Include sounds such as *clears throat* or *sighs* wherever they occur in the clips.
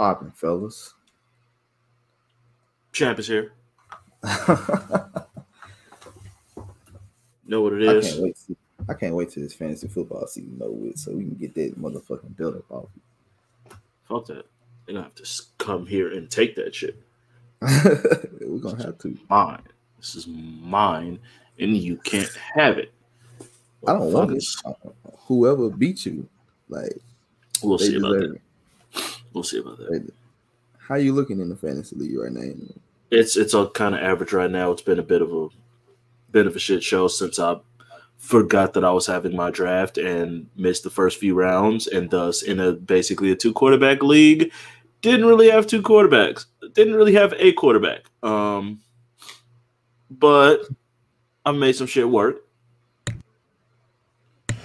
popping, fellas? Champ is here. *laughs* Know what it is. can't wait. To, I can't wait till this fantasy football season over with, so we can get that motherfucking build up off. Fuck that. They're gonna have to come here and take that shit. *laughs* We're gonna have to. Mine. This is mine, and you can't have it. I don't want it. Whoever beat you, like We'll see about that. it. We'll see about that. How you looking in the fantasy league right now? It's it's all kind of average right now. It's been a bit of a bit of a shit show since I forgot that I was having my draft and missed the first few rounds, and thus in a basically a two quarterback league, didn't really have two quarterbacks. Didn't really have a quarterback. Um, but I made some shit work.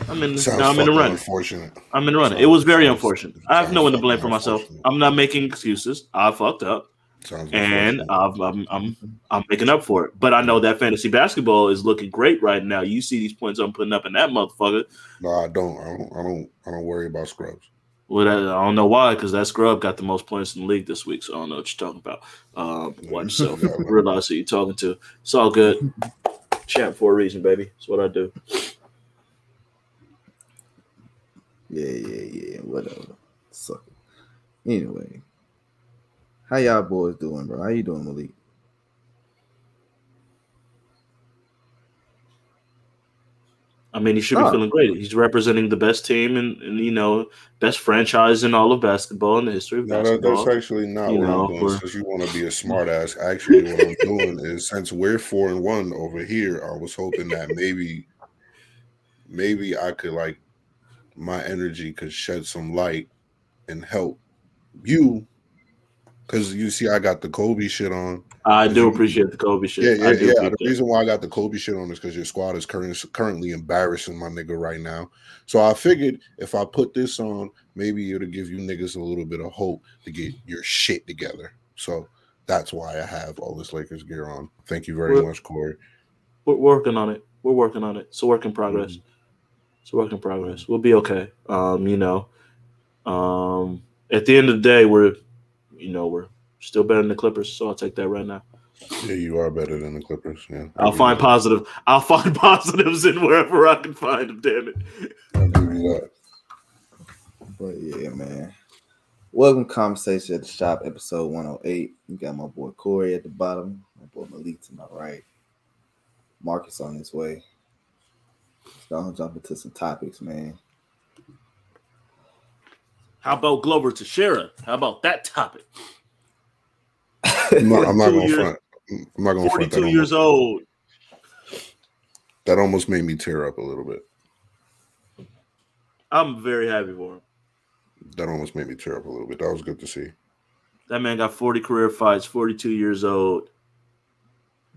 I'm in. Sounds now I'm in the run. Unfortunate. I'm in the run. It was very sounds- unfortunate. I have no one to blame for myself. I'm not making excuses. I fucked up Sounds and. I'm, I'm I'm I'm making up for it. But I know that fantasy basketball is looking great right now. You see these points I'm putting up in that motherfucker. no, I don't. I don't. I don't. I don't worry about scrubs. Well, that, I don't know why, because that scrub got the most points in the league this week. So I don't know what you're talking about. Um, watch yourself. Realize who you're talking to. It's all good. Champ for a reason, baby. That's what I do. Yeah, yeah, yeah. Whatever. Suck. Anyway, how y'all boys doing, bro? How you doing, Malik? I mean, he should be Oh. feeling great. He's representing the best team and, and you know best franchise in all of basketball in the history of No, basketball. that's actually not You what know, I'm doing. we're- Since you want to be a smart ass, actually, what I'm doing is since we're four and one over here, I was hoping that maybe, maybe I could like my energy could shed some light and help you. Because you see, I got the Kobe shit on. I do appreciate the Kobe shit. Yeah, yeah, yeah. The that. reason why I got the Kobe shit on is because your squad is current, currently embarrassing my nigga right now. So I figured if I put this on, maybe it'll give you niggas a little bit of hope to get your shit together. So that's why I have all this Lakers gear on. Thank you very Well- much, Corey. We're working on it. We're working on it. It's a work in progress. Mm-hmm. It's a work in progress. We'll be okay. Um, you know, um, at the end of the day, we're, you know, we're still better than the Clippers. So I'll take that right now. Yeah, you are better than the Clippers. Yeah, I'll find positive. I'll find *laughs* positives in wherever I can find them. Damn it. I'll give you that. But yeah, man. Welcome Conversation at the Shop, episode 108. You got my boy Corey at the bottom, my boy Malik to my right. Marcus on his way. Let's go and jump into some topics, man. How about Glover Teixeira? How about that topic? I'm not, I'm not gonna years- front. I'm not gonna front. That 42 years almost, old. that almost made me tear up a little bit. I'm very happy for him. That almost made me tear up a little bit. That was good to see. That man got 40 career fights, 42 years old,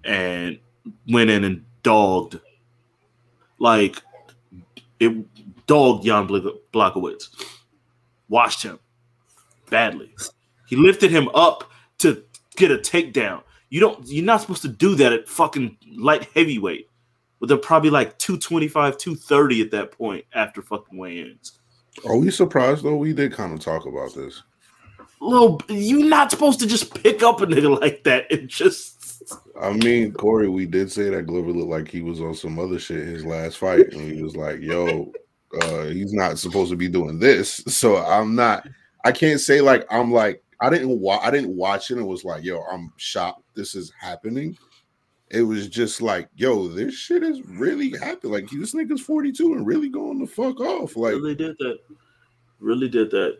and went in and dogged. Like, it dogged Jan Blachowicz. Washed him badly. He lifted him up to get a takedown. You don't. You're not supposed to do that at fucking light heavyweight. But they're probably like 225, 230 at that point after fucking weigh-ins. Are we surprised though? We did kind of talk about this. Little, you're not supposed to just pick up a nigga like that and just. I mean, Corey, we did say that Glover looked like he was on some other shit his last fight, and he was like, "Yo, uh, he's not supposed to be doing this." *laughs* So I'm not. I can't say like I'm like I didn't watch. I didn't watch it and was like, "Yo, I'm shocked this is happening." It was just like, "Yo, this shit is really happening." Like this nigga's 42 and really going the fuck off. Like really did that. Really did that.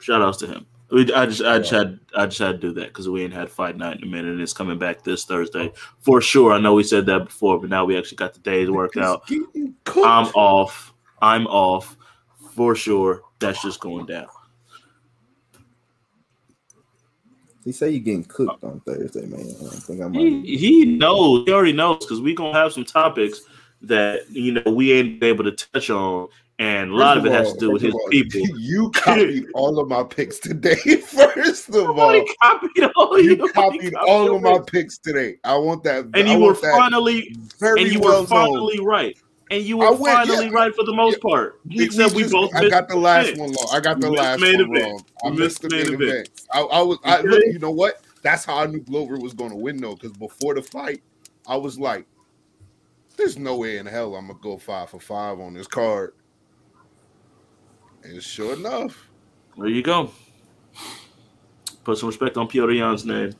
Shout outs to him. We, I just, I just had, I just had to do that because we ain't had fight night in a minute, and it's coming back this Thursday for sure. I know we said that before, but now we actually got the days worked out. I'm off. I'm off for sure. That's just going down. He say you getting cooked on Thursday, man. I think I might. He, he knows. He already knows because we gonna have some topics that you know we ain't able to touch on, and a lot of it has to do with his all, people. *laughs* You *laughs* copied all of my picks today. *laughs* First of all, Nobody copied all you copied all of my picks. today. I want that. and I you were finally, very and you well were finally right, and you were went- finally yeah. right for the most part. We- Except we, just- both. I got the last one wrong. I got the last one event. wrong. I We missed the missed main main event. I, I was. I look. You know what? That's how I knew Glover was going to win though. Because before the fight, I was like, "There's no way in hell I'm gonna go five for five on this card." And sure enough, There you go. Put some respect on Petr Yan's name.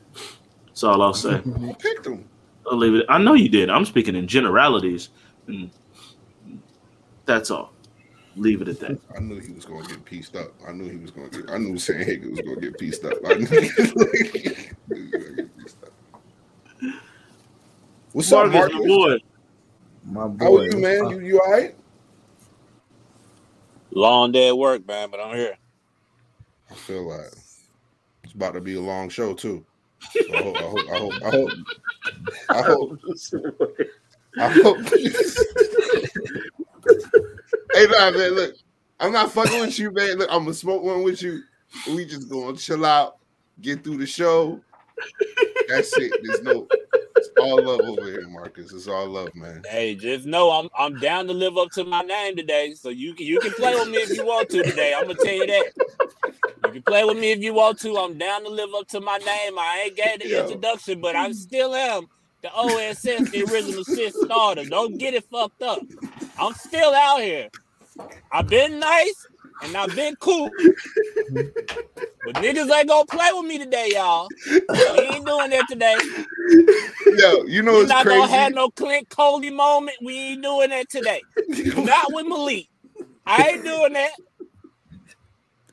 That's all I'll say. *laughs* I picked him. I'll leave it. I know you did. I'm speaking in generalities, and that's all. Leave it at that. I knew he was going to get pieced up. I knew he was going to get. I knew Sandhagen was going to get pieced up. I knew he was going to get pieced up. What's up, Marcus, Marcus? my boy. My boy. How are you, man? Uh, you you all right? Long day at work, man, but I'm here. I feel like it's about to be a long show too. So I hope. I hope. I hope. I hope. I hope. *laughs* Hey, nah, man. Look, I'm not fucking with you, man. Look, I'm gonna smoke one with you. We just gonna chill out, get through the show. That's it. There's no. All love over here, Marcus. It's all love, man. Hey, just know I'm I'm down to live up to my name today. So you can you can play with me if you want to today. I'm gonna tell you that. You can play with me if you want to. I'm down to live up to my name. I ain't gave the Yo. introduction, but I still am the OSS, the original Sith starter. Don't get it fucked up. I'm still out here. I've been nice and I've been cool. But niggas ain't gonna play with me today, y'all. We ain't doing that today. Yo, you know We're what's not crazy? gonna have no Clint Coley moment. We ain't doing that today. Not with Malik. I ain't doing that.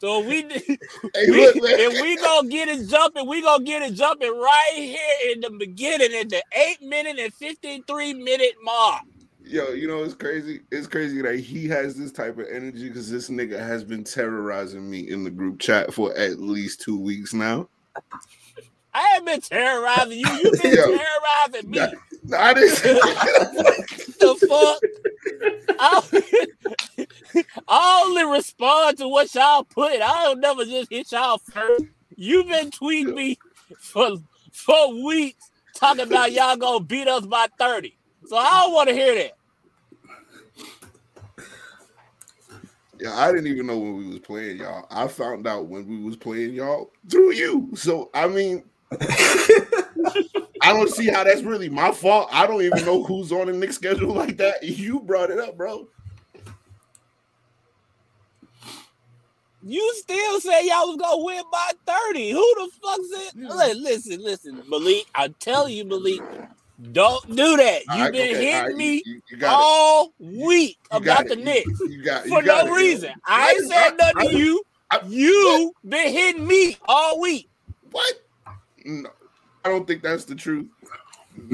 So we, hey, *laughs* we look, if we gonna get it jumping, we gonna get it jumping right here in the beginning, at the eight minute and fifty three minute mark. Yo, you know it's crazy. It's crazy that he has this type of energy because this nigga has been terrorizing me in the group chat for at least two weeks now. I ain't been terrorizing you. You've been *laughs* Yo. terrorizing me. Nah, I didn't. What *laughs* the fuck? I, *laughs* I only respond to what y'all put. I don't never just hit y'all first. You've been tweeting me for for weeks talking about y'all gonna beat us by 30. So I don't want to hear that. Yeah, I didn't even know when we was playing y'all. I found out when we was playing y'all through you. So I mean, *laughs* I don't see how that's really my fault. I don't even know who's on the Nick schedule like that. You brought it up, bro. You still say y'all was gonna win by 30. Who the fuck said? Li- Listen, listen, Malik. I tell you, Malik, don't do that. You've All right, been okay, hitting all right, me You, you got all week it. You about the it. Knicks. You, you got for got no it. reason. I ain't said nothing I- to you. I- You been hitting me all week. What? No, I don't think that's the truth. *laughs* *laughs*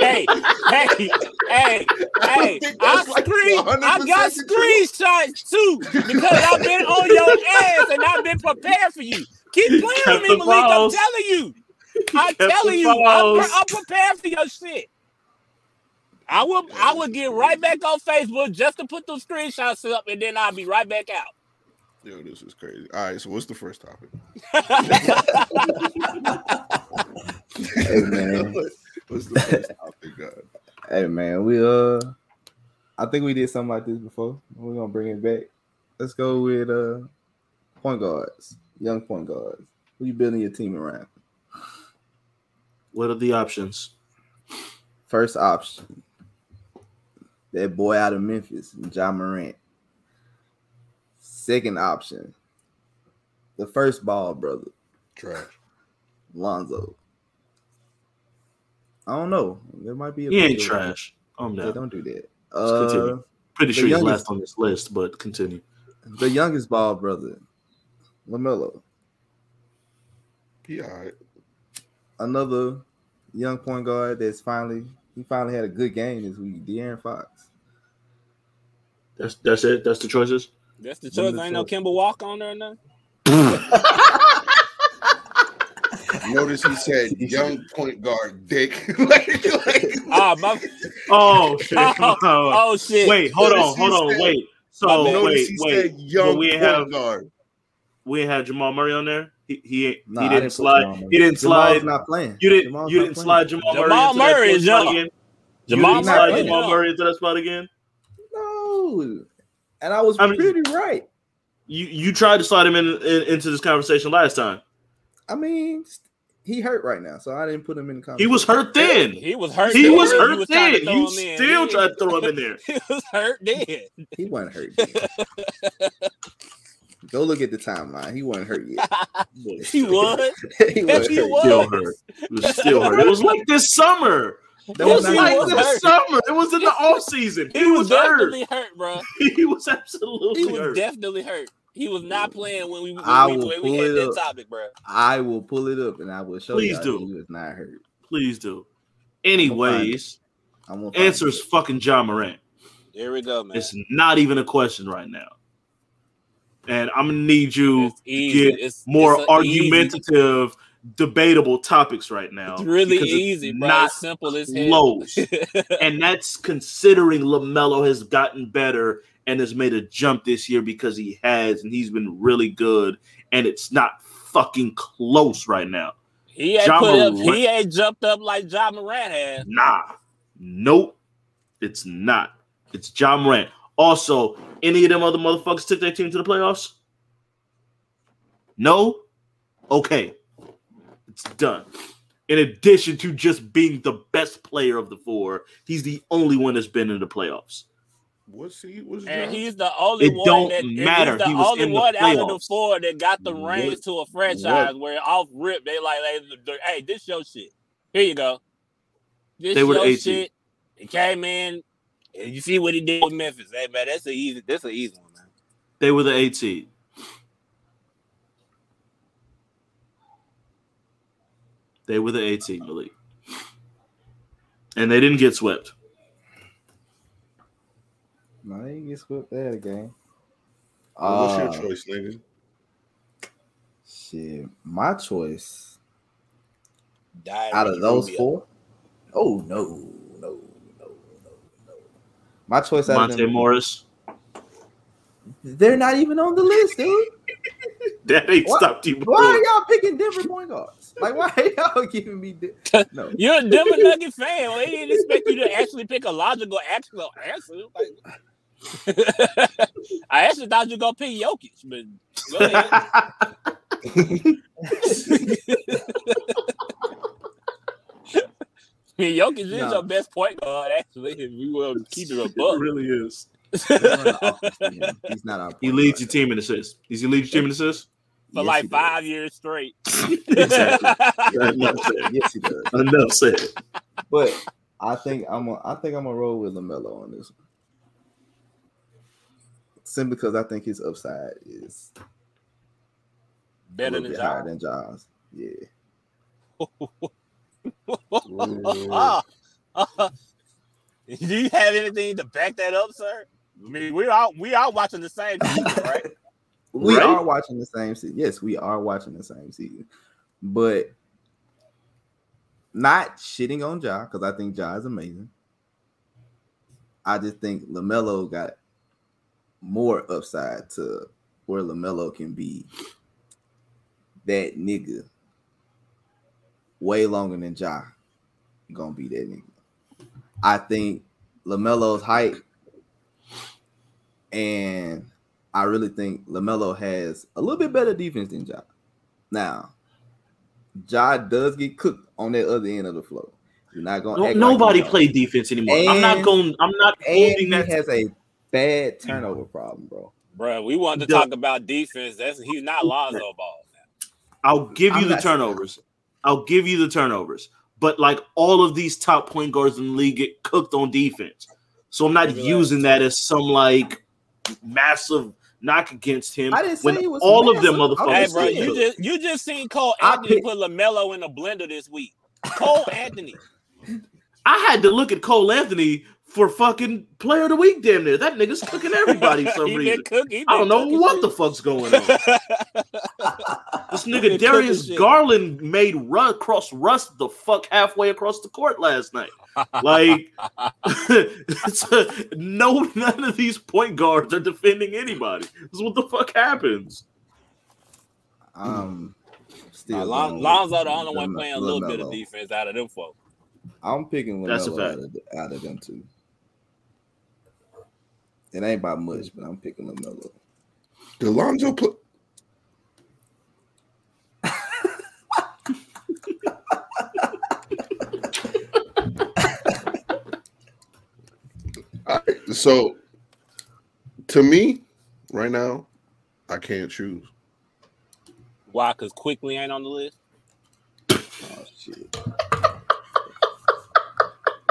Hey, hey, hey, hey! think I that's like screen, I got screenshots too because I've been on your ass and I've been prepared for you. Keep *laughs* playing with me, Malik. I'm telling you. *laughs* I'm telling you. I'm, balls. I'm prepared for your shit. I will. I will get right back on Facebook just to put those screenshots up, and then I'll be right back out. Yo, this is crazy. All right, so what's the first topic? Hey man, *laughs* what's the first topic, God? hey man, we uh, I think we did something like this before. We're gonna bring it back. Let's go with uh point guards, young point guards. Who you building your team around? What are the options? First option, that boy out of Memphis, Ja Morant. Second option, the first ball brother, Trash. Lonzo. I don't know. There might be a He ain't bigger- trash. I'm Yeah, don't do that. Continue. Uh, Pretty the sure he's youngest- last on this list, but continue. the youngest ball brother, Lamelo. He all right. Another young point guard that's finally he finally had a good game this week. De'Aaron Fox. That's that's it. That's the choices. That's the One choice. the Ain't no choices. Kemba Walk on there now. *laughs* Notice he said young point guard dick. *laughs* like, like, Ah, my. Oh shit! *laughs* Oh, oh shit. wait, hold Notice on, he hold on, said- wait. So My bad. notice wait, wait. said young we point have- guard. We ain't had Jamal Murray on there. He he Nah, he I didn't slide. He didn't Jamal's slide. not playing. You didn't. Jamal's you didn't playing. slide Jamal, Jamal Murray. into that Murray is spot young. again. Jamal you slide. Jamal Murray. Murray into that spot again. No, and I was I mean- pretty right. You you tried to slide him in, in into this conversation last time. I mean, he hurt right now, so I didn't put him in the conversation. He was hurt then. He was hurt. He then. was hurt trying to then. You him in. still He- tried to throw him in there. *laughs* He was hurt then. He wasn't hurt. *laughs* Yet. Go look at the timeline. He wasn't hurt yet. *laughs* He was. *laughs* he wasn't he was. Still hurt. It was still hurt. It was like this summer. That It was like was this hurt. summer. It was in the off season. He, was, definitely hurt, bro. *laughs* He was absolutely He was hurt. definitely hurt. He was not playing when we when I we, will when we pull had it that up. topic, bro. I will pull it up and I will show Please you. do. He was not hurt. Please do. Anyways, I'm gonna answer is fucking Ja Morant. There we go, man. It's not even a question right now. And I'm gonna need you easy. get It's more it's a easy- argumentative, debatable topics right now. It's really easy, bro. Not It's simple as hell. close. *laughs* and that's considering Lamelo has gotten better and has made a jump this year because he has, and he's been really good. And it's not fucking close right now. he ain't Ja put up. He ain't jumped up like Ja Morant has. Nah, nope, it's not. It's Ja Morant. Also, any of them other motherfuckers took their team to the playoffs? No? Okay. It's done. In addition to just being the best player of the four, he's the only one that's been in the playoffs. What seed was And John? he's the only It one don't that and matter. He's the He was only in the one out of the four that got the What- reins to a franchise where off rip they like, they, hey, this your shit. Here you go. This They were the your 18. shit. He came in, and you see what he did with Memphis. Hey man, that's a easy. That's an easy one, man. They were the eight seed. They were the eight seed, Malik. And they didn't get swept. No, he gets swept there again. What's your Uh, choice, nigga? Shit, my choice Died out of those Rubio. four. Oh no. My choice out of Monte them, Morris. they're not even on the list, dude. *laughs* That ain't What? stopped you. Why are y'all picking Denver point guards? Like, why are y'all *laughs* giving me? Di- no, *laughs* You're a Denver Nugget fan. Well, he didn't expect you to actually pick a logical actual answer. Like, I actually thought you were gonna pick Jokic, but go ahead. I *laughs* mean, Jokic is No. your best point guard, actually, if we will keep it a It buck. really is. He's not our offense team. He's not our. He point leads your team in assists. Does he lead your team in assists? For Yes, like he does. five years straight. *laughs* exactly. Enough said. Yes, he does. Enough said. But I think I'm. A, I think I'm gonna roll with Lamelo on this one. Simply because I think his upside is Better little than bit higher than Ja's. Yeah. *laughs* *laughs* Do you have anything to back that up, sir? I mean, we all we are watching the same season, *laughs* right? We Right? are watching the same season. Yes, we are watching the same season. But not shitting on Ja because I think Ja is amazing. I just think LaMelo got more upside to where LaMelo can be that nigga way longer than Ja gonna be that nigga. I think LaMelo's height and I really think Lamelo has a little bit better defense than Ja. Now, Ja does get cooked on that other end of the floor. You're not gonna No, act like nobody play defense anymore. I'm not And- going. I'm not and holding he that. has a bad turnover problem, bro. Bro, we wanted to The- talk about defense. That's he's not Lonzo Ball. I'll give you I'm the not- turnovers. I'll give you the turnovers. But like all of these top point guards in the league get cooked on defense. So I'm not using that as some like massive knock against him. I didn't say when it was all of them massive. Motherfuckers. Hey, bro, you just you just seen Cole I Anthony pick- put Lamelo in a blender this week. Cole *laughs* Anthony. I had to look at Cole Anthony for fucking player of the week damn near. That nigga's cooking everybody for *laughs* some he reason. been cooking. he I don't know what shit. the fuck's going on. *laughs* This nigga Darius. Garland made run cross rust the fuck halfway across the court last night. Like *laughs* it's a, no, none of these point guards are defending anybody. This is what the fuck happens. Um, still Nah, Lon- Lonzo the only one playing a little bit of defense out of them folks. I'm picking That's a fact. out of, out of them two. It ain't by much, but I'm picking Lamelo. Did Lonzo put? Alright, so, to me, right now, I can't choose. Why? Because Quickley ain't on the list. Oh shit!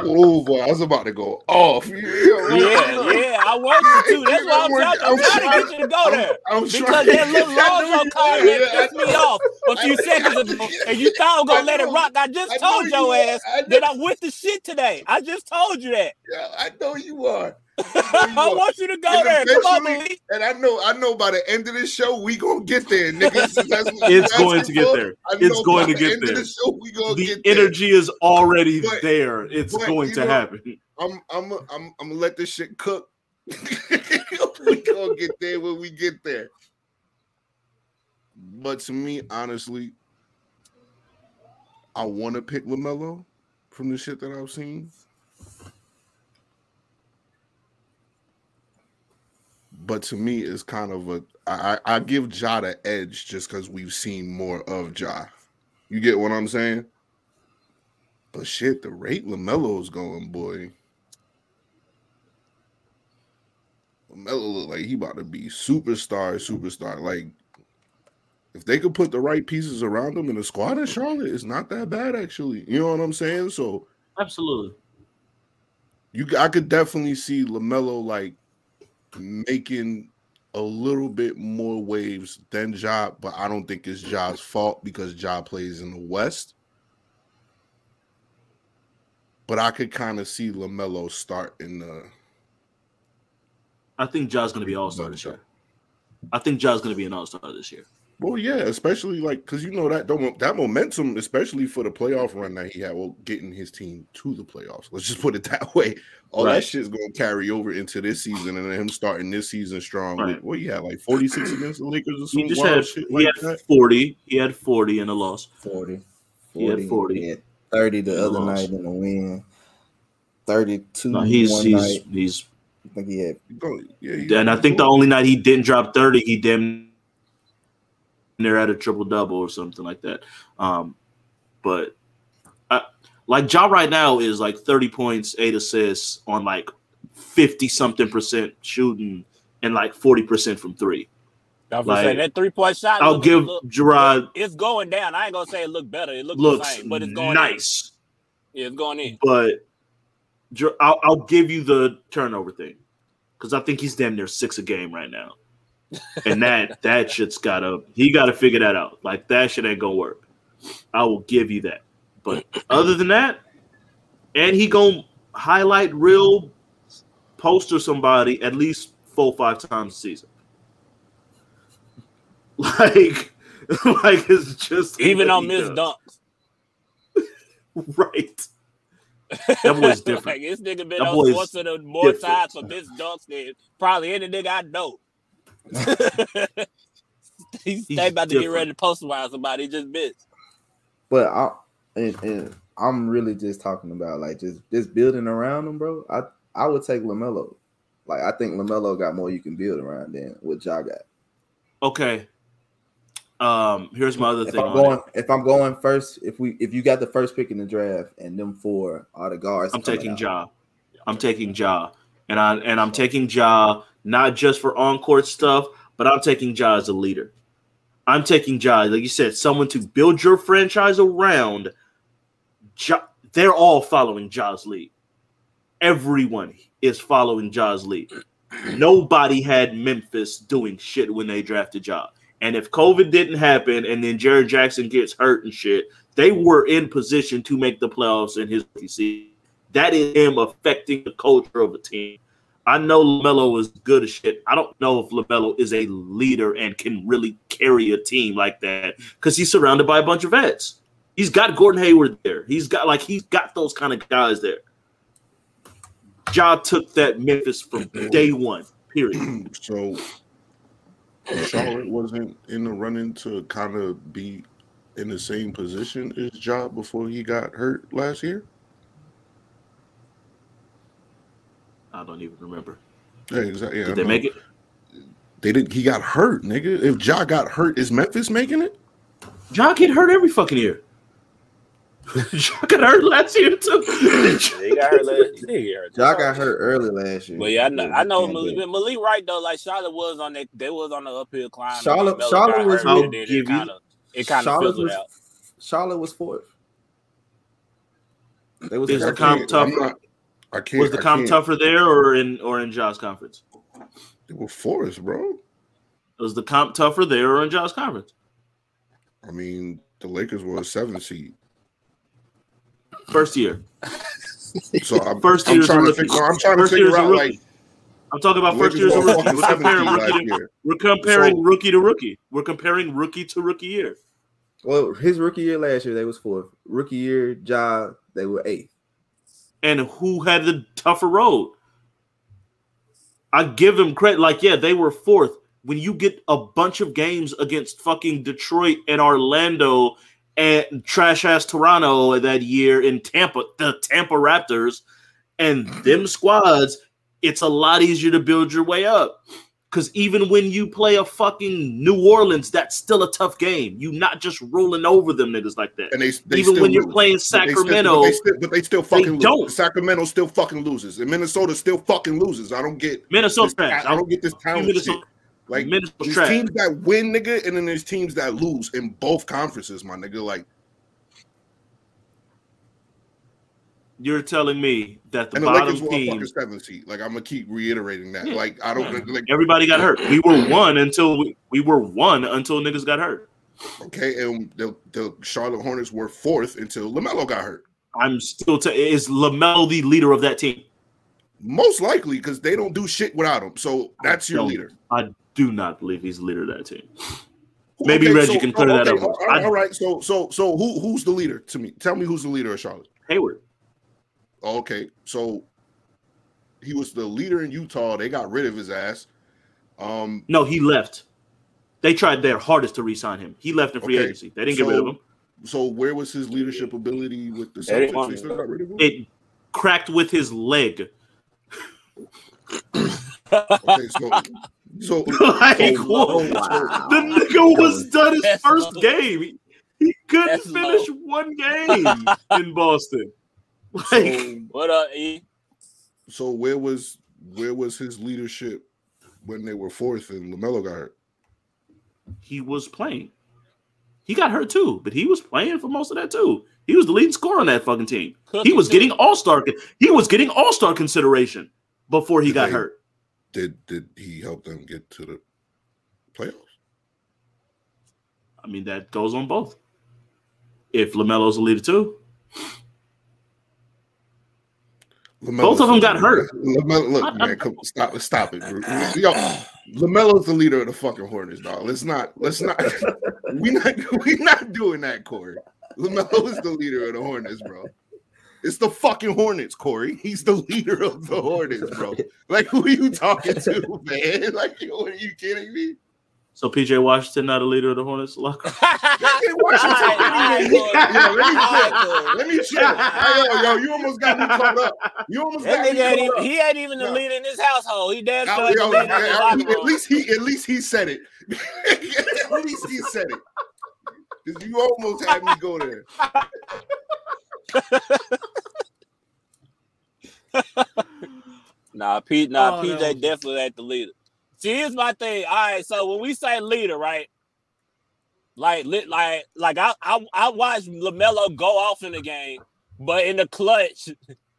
Oh boy, I was about to go off. Yeah, Yeah, yeah, I want you to. That's why I'm trying, I'm trying to get you to go there. I'm Because trying- that little I know Lonzo you- comment yeah, pissed me off a few *laughs* seconds ago, and you thought I was gonna let it rock. I just I told you your are. ass that I'm with the shit today. I just told you that. Yeah, I know you are. *laughs* I want you to go And there. Come on. And I know, I know by the end of this show, we gonna get there, nigga. Since *laughs* that's what It's going to get for, there. It's going to get there. The show, The get there. energy is already But- there. It's but going to know- happen. I'm, I'm, I'm, I'm gonna let this shit cook. *laughs* we gonna get there when we get there. But to me, honestly, I want to pick Lamelo from the shit that I've seen. But to me, it's kind of a I, I give Ja the edge just because we've seen more of Ja. You get what I'm saying? But shit, the rate Lamelo's going, boy. Lamelo look like he about to be superstar, superstar. Like, if they could put the right pieces around him in the squad in Charlotte, it's not that bad actually. You know what I'm saying? So Absolutely. you, I could definitely see Lamelo like making a little bit more waves than Ja, but I don't think it's Ja's fault because Ja plays in the West. But I could kind of see Lamelo start in the I think Ja's going to be all star this year. I think Ja's going to be an all star this year. Well, yeah, especially like because you know that that momentum, especially for the playoff run that he had, well, getting his team to the playoffs. Let's just put it *laughs* that way. All Right. that shit's going to carry over into this season, and then him starting this season strong. Right. With, what he had like forty six against the Lakers or some He just wild had shit he like had that. 40. He had 40 in a loss. 40. He had 40. He had 30 the other lost. night in the win. 32 No, he's one he's night. he's I think he had He go- Yeah, he- and I think the only night he didn't drop 30, he damn near at a triple double or something like that. Um, but I, like Ja right now is like 30 points, eight assists on like 50 something percent shooting and like 40 percent from three. I was gonna say Like, that three point shot. I'll look- give look- Gerard It's going down. I ain't gonna say it looked better. It looks, looks same, but it's going nice. In. Yeah, it's going in. but I'll, I'll give you the turnover thing because I think he's damn near six a game right now, and that that shit's gotta he gotta figure that out. Like that shit ain't gonna work. I will give you that, but other than that, and he gonna highlight real poster somebody at least four five times a season. *laughs* Like, *laughs* like it's just Even on Miss. Dunks. *laughs* right? That boy's different. like this nigga been That on sports more times for Miss Dunks than probably any nigga I know. *laughs* He's, He's they about to get ready to post around somebody. Just missed. But I and, and I'm really just talking about like just just building around him, bro. I I would take Lamelo. Like I think Lamelo got more you can build around than what Ja got. Okay. Um, here's my other If thing. I'm going, if I'm going first, if we if you got the first pick in the draft and them four are the guards, I'm taking out, Ja. I'm taking Ja, and I and I'm taking Ja not just for on court stuff, but I'm taking Ja as a leader. I'm taking Ja, like you said, someone to build your franchise around. Ja, they're all following Ja's lead. Everyone is following Ja's lead. *clears throat* Nobody had Memphis doing shit when they drafted Ja. And if COVID didn't happen and then Jaren Jackson gets hurt and shit, they were in position to make the playoffs in his season. That is him affecting the culture of a team. I know LaMelo is good as shit. I don't know if LaMelo is a leader and can really carry a team like that because he's surrounded by a bunch of vets. He's got Gordon Hayward there. He's got like he's got those kind of guys there. Ja took that Memphis from *clears throat* day one. Period. *clears throat* So Charlotte wasn't in the running to kind of be in the same position as Ja before he got hurt last year. I don't even remember. Yeah, exactly. Yeah, Did I they make it? They didn't. He got hurt, nigga. If Ja got hurt, is Memphis making it? Ja get hurt every fucking year. *laughs* ja got hurt last year too. He got hurt last. He. Ja got hurt early last year. Well, yeah, I know. I know Malik, but- Malik right though. Like Charlotte was on that. They was on the uphill climb. Charlotte- Charlotte was- hurt, I'll give you- it kind of it kind of Charlotte fizzled was- out. Charlotte was fourth. They was Is the I comp can't- tough? I'm not- I can't. Was the comp can't- tougher there or in or in Ja's conference? They were fourth, bro. Was the comp tougher there or in Ja's conference? I mean, the Lakers were a seven seed. First year. So I'm, *laughs* First I'm year's trying to rookie. figure. I'm trying to First figure year's out rookie. like I'm talking about first Lakers year's a rookie. We're comparing rookie to, year. we're comparing So- rookie to rookie. We're comparing rookie to rookie year. Well, his rookie year last year, they was fourth. Rookie year, Ja, they were eighth. And who had the tougher road? I give them credit. Like, yeah, they were fourth. When you get a bunch of games against fucking Detroit and Orlando and trash ass Toronto that year in Tampa, the Tampa Raptors, and them squads, it's a lot easier to build your way up. Because even when you play a fucking New Orleans, that's still a tough game. You not just rolling over them niggas like that. And they, they even when you're lose. playing But they still- Sacramento, but they still, but they still fucking lose. don't. Sacramento still fucking loses, and Minnesota still fucking loses. I don't get Minnesota this. I don't get this town Minnesota, shit. Like Minnesota there's trash. teams that win, nigga, and then there's teams that lose in both conferences, my nigga. Like, You're telling me that the and the bottom Lakers were a seven seed. Like, I'm gonna keep reiterating that. Yeah. Like, I don't like. everybody got hurt. We were one until we, we were one until niggas got hurt. Okay, and the, the Charlotte Hornets were fourth until Lamelo got hurt. I'm still. T- is Lamelo the leader of that team? Most likely because they don't do shit without him. So that's your leader. I do not believe he's the leader of that team. Maybe Reggie can clear oh, that up. All right, all right. So, so, so, who who's the leader to me? Tell me who's the leader of Charlotte. Hayward. Okay, so he was the leader in Utah. They got rid of his ass. Um, No, he left. They tried their hardest to re-sign him. He left in free Okay, agency. They didn't get rid of him. so where was his leadership ability with the They didn't Celtics? They still got rid of him. It cracked with his leg. *laughs* Okay, so, so, *laughs* like, so- what? wow. The nigga was done his That's first low. game. He, he couldn't That's finish low. one game in Boston. *laughs* Like, so, What up, E? so where was where was his leadership when they were fourth and Lamelo got hurt? he was playing. He got hurt too, but he was playing for most of that too. He was the leading scorer on that fucking team. He was getting all star. He was getting all star consideration before he Did got they- hurt. Did did he help them get to the playoffs? I mean, that goes on both. If Lamelo's a leader too, Both of them got hurt. Lamelo, look, I- I- man, come, stop, stop it, bro. Yo, Lamelo's the leader of the fucking Hornets, dog. Let's not, let's not, *laughs* we not, *laughs* we not doing that, Corey. Lamelo is the leader of the Hornets, bro. It's the fucking Hornets, Corey. He's the leader of the Hornets, bro. Like, who are you talking to, *laughs* man? Like, what are you kidding me? So PJ Washington not a leader of the Hornets locker. *laughs* *laughs* Hey, Washington, Alright, didn't even- alright, Yo, let me alright, check. Let me check. Hey, yo, yo, you almost got me caught up. You almost That got me nigga ain't caught up. he ain't even the No. leader in his household. He damn I- sure ain't the yo, in his at, locker at room. least he, at least he said it. *laughs* at least he said it. Cause you almost had me go there. Nah, P, nah, Oh, PJ that was- definitely ain't the leader. See, here's my thing. All right, so when we say leader, right? Like, like, like I, I, I watched Lamelo go off in the game, but in the clutch,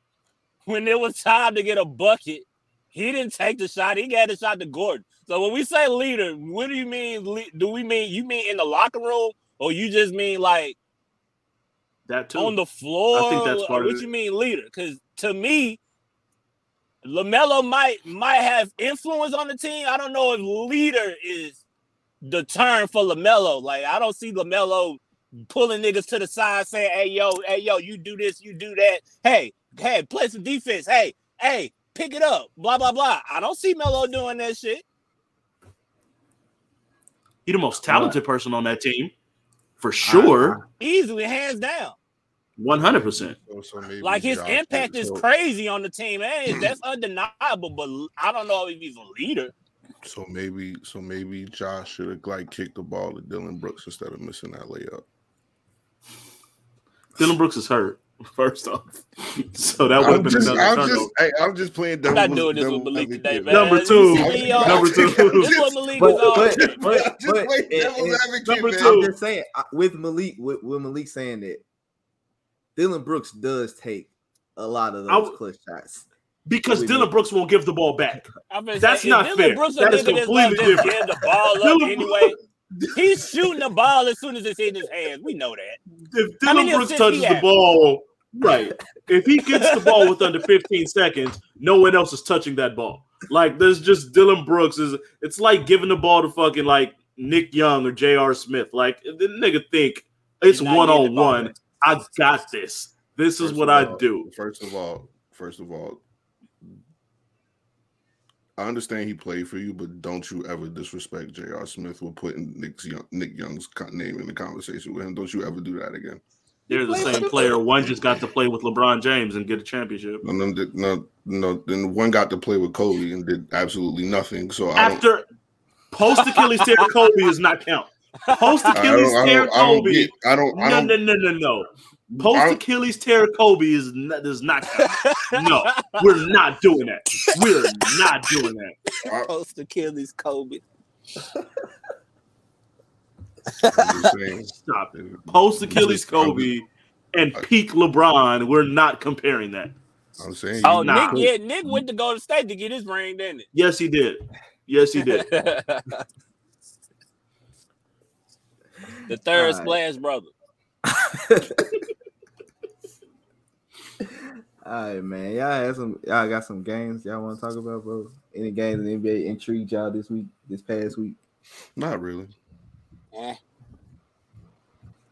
*laughs* when it was time to get a bucket, he didn't take the shot. He got the shot to Gordon. So when we say leader, what do you mean? Do we mean you mean in the locker room, or you just mean like That too. on the floor? I think that's part of what it. you mean leader? Because to me, Lamelo might might have influence on the team. I don't know if leader is the term for Lamelo. Like I don't see Lamelo pulling niggas to the side saying, "Hey yo, hey yo, you do this, you do that. Hey, hey, play some defense. Hey, hey, pick it up. Blah blah blah." I don't see Melo doing that shit. He the most talented person on that team, for sure. Easily, hands down. One hundred percent. So, so maybe Like his impact is crazy on the team. Hey, that's undeniable. But I don't know if he's a leader. So maybe, so maybe Josh should have like kicked the ball to Dillon Brooks instead of missing that layup. Dillon Brooks is hurt. *laughs* First off, so that would have been just, another I'm turnover. just, hey, I'm just playing. I'm not devil's- doing this with Malik advocate, today, man. man. Number two. see me, y'all? Number two. This is what Malik But is on. but *laughs* but, Just but play and- devil's and- advocate, Number man. two. I'm just saying I- with Malik with, with Malik saying that Dillon Brooks does take a lot of those w- clutch shots. because Dillon wait. Brooks won't give the ball back. *laughs* I'm That's not if fair. Brooks That is nigga that's gonna completely different. the ball up anyway. *laughs* He's shooting the ball as soon as it's in his hands. We know that. If How Dillon many Brooks touches the ball, right? *laughs* If he gets the ball with under 15 seconds, no one else is touching that ball. Like there's just Dillon Brooks is. It's like giving the ball to fucking like Nick Young or J.R. Smith. Like the nigga think it's He's not one on ball one. Back. I got this. This is what I all- do. First of all, first of all, I understand he played for you, but don't you ever disrespect J.R. Smith with putting Nick's Young, Nick Young's name in the conversation with him. Don't you ever do that again. They're the same player. One just got to play with LeBron James and get a championship. And then, no, no, then one got to play with Kobe and did absolutely nothing. So I don't. After post Achilles tear, Kobe is not count. Post I Achilles don't, I tear, don't, I don't Kobe. I don't. I No, no, no, no, no. Post Achilles tear Kobe is not, does *laughs* not. No, we're not doing that. We're not doing that. *laughs* Post Achilles Kobe. I'm just saying. Stop it. Post Achilles Kobe and peak LeBron. We're not comparing that. I'm saying. Oh, you- Nick, yeah, Nick went to Golden State to get his ring, didn't it? Yes, he did. Yes, he did. *laughs* it? the third Alright. splash brother. *laughs* All right, man. Y'all had some. Y'all got some games y'all want to talk about, bro? Any games in the NBA intrigued y'all this week, this past week? Not really. Eh.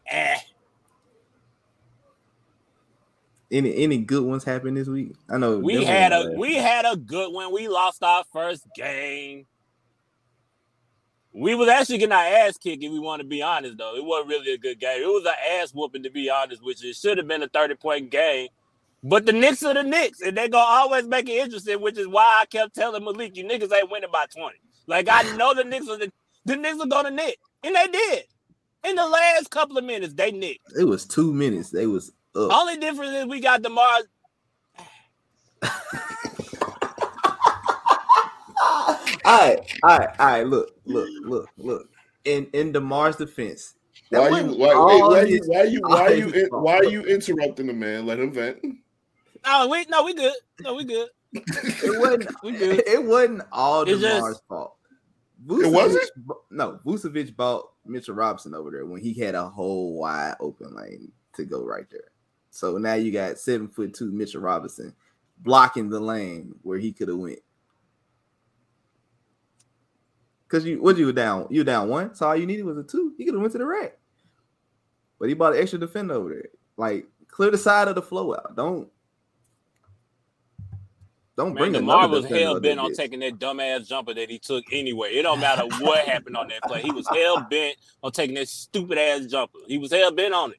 Eh. Any any good ones happened this week? I know We had a one we had a good one. We lost our first game. We was actually getting our ass kicked, if we want to be honest, though. It wasn't really a good game. It was an ass whooping, to be honest, which it should have been a 30 point game. But the Knicks are the Knicks, and they're gonna always make it interesting, which is why I kept telling Malik, you niggas ain't winning by 20. Like I *sighs* know the Knicks are the, the Knicks are gonna nick. And they did. In the last couple of minutes, they nicked. It was two minutes. They was up. Only difference is we got DeMar *laughs* all right, all right, all right. Look, look, look, look. In in Demar's defense, that Why you? wasn't Why, wait, why you? his- Why you? Why you? in- fault. Why are you interrupting the man? Let him vent. No, we no, we good. No, we good. It wasn't. *laughs* We good. It wasn't all It's just- Demar's fault. It wasn't? No, Vucevic bought Mitchell Robinson over there when he had a whole wide open lane to go right there. So now you got seven foot two Mitchell Robinson blocking the lane where he could have went. Cause you what you were down, you were down one, so all you needed was a two. He could have went to the rack, but he bought an extra defender over there. Like clear the side of the flow out. Don't don't Man, bring another was hell bent on taking that dumbass jumper that he took anyway. It don't matter what happened on that play. He was hell bent on taking that stupid ass jumper. He was hell bent on it.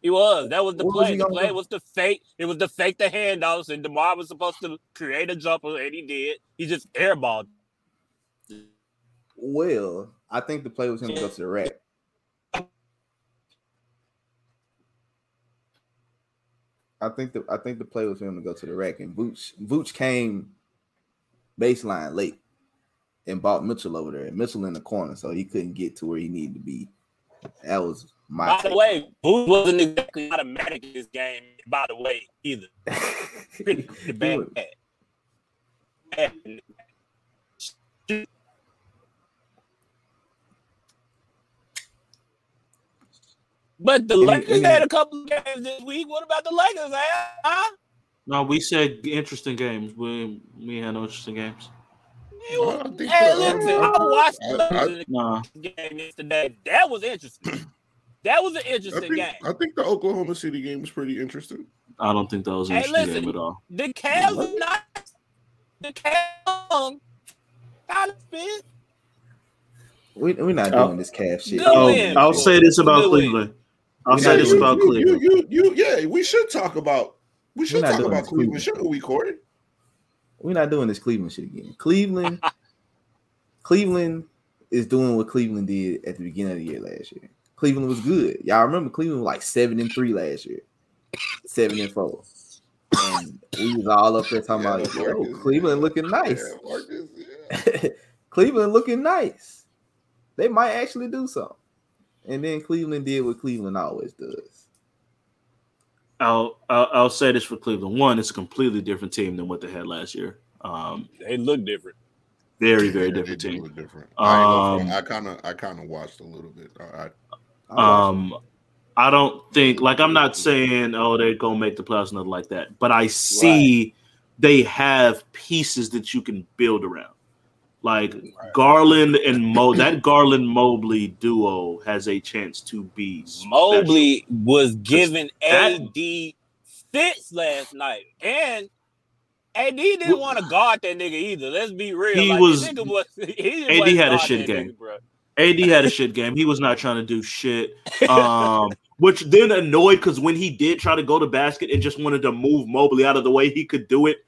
He was. That was the What play. he the play do? was the fake. It was the fake the handoffs, and DeMar was supposed to create a jumper, and he did. He just airballed. Well, I think the play was him to go to the rack. I think the I think the play was for him to go to the rack, and Vooch Vooch came baseline late and bought Mitchell over there, and Mitchell in the corner, so he couldn't get to where he needed to be. That was my. By the way, Booth wasn't exactly automatic in this game. By the way, either. *laughs* Pretty bad. But the And he- Lakers and had a couple of games this week. What about the Lakers? Huh? No, we said interesting games. We we had no interesting games. You- I hey, so. listen, Uh, I watched I- the I- Nah, game yesterday. That was interesting. That was an I interesting think, game. I think the Oklahoma City game was pretty interesting. I don't think that was an Hey, interesting listen. game at all. The Cavs are not. The Cavs kind of fit. we, we're not Oh. doing this calf shit. Oh. I'll say this about Good win. Cleveland. I'll Yeah, say this about you, Cleveland. You, you, you, yeah, we should talk about we should talk about Cleveland, Cleveland. shouldn't we, Corey? We're not doing this Cleveland shit again. Cleveland, Cleveland is doing what Cleveland did at the beginning of the year last year. Cleveland was good. Y'all remember Cleveland was like seven and three last year, seven and four, and we was all up there talking Yeah, about, yo, Marcus, Cleveland looking nice. Yeah, Marcus, *laughs* yeah. Cleveland looking nice. They might actually do something. And then Cleveland did what Cleveland always does. I'll, I'll I'll say this for Cleveland. One, it's a completely different team than what they had last year. Um, They look different. very very Yeah, different do team. look different. I Um. I kind of I kind of watched a little bit. I, I, I Um, I don't think like I'm not saying oh they're gonna make the playoffs or nothing like that, but I see they have pieces that you can build around. Like Garland and Mo, that Garland Mobley duo has a chance to be special. Mobley was given AD fits last night, and AD didn't want to guard that nigga either. Let's be real. He like, was- the nigga was *laughs* he AD wasn't had a shit game. nigga, bro. AD had a shit game. He was not trying to do shit. Um, *laughs* which then annoyed because when he did try to go to basket and just wanted to move Mobley out of the way, he could do it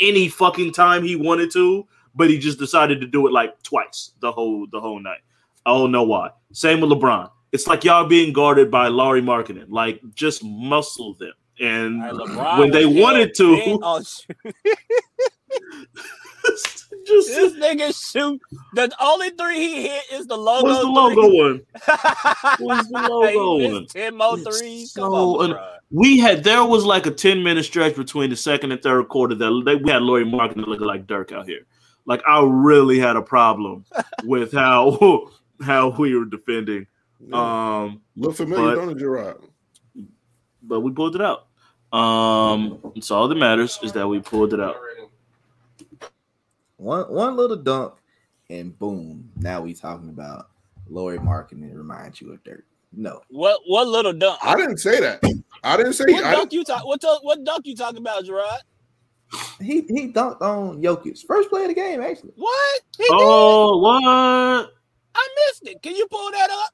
any fucking time he wanted to, but he just decided to do it like twice the whole the whole night. I don't know why. Same with LeBron. It's like y'all being guarded by Lauri Markkanen. Like just muscle them. And LeBron when they wanted to, *laughs* just this nigga shoot. The only three he hit is the logo. what's the three. logo one? *laughs* What's the logo one? Ten more threes. so Come on, we had there was like a 10 minute stretch between the second and third quarter that they, we had Lauri Markkanen looking like Dirk out here. Like I really had a problem *laughs* with how how we were defending. yeah. Um, look familiar, but- don't it, Gerard? but we pulled it out. Um, it's all that matters is that we pulled it out. one one little dunk, and boom. Now we talking about Lauri Markkanen and it reminds you of Dirk. No. What what little dunk? I didn't say that. I didn't say. What I dunk you talk? What to- what dunk you talking about, Gerard? He he dunked on Jokic. First play of the game, actually. What? He did? Oh, what? I missed it. Can you pull that up?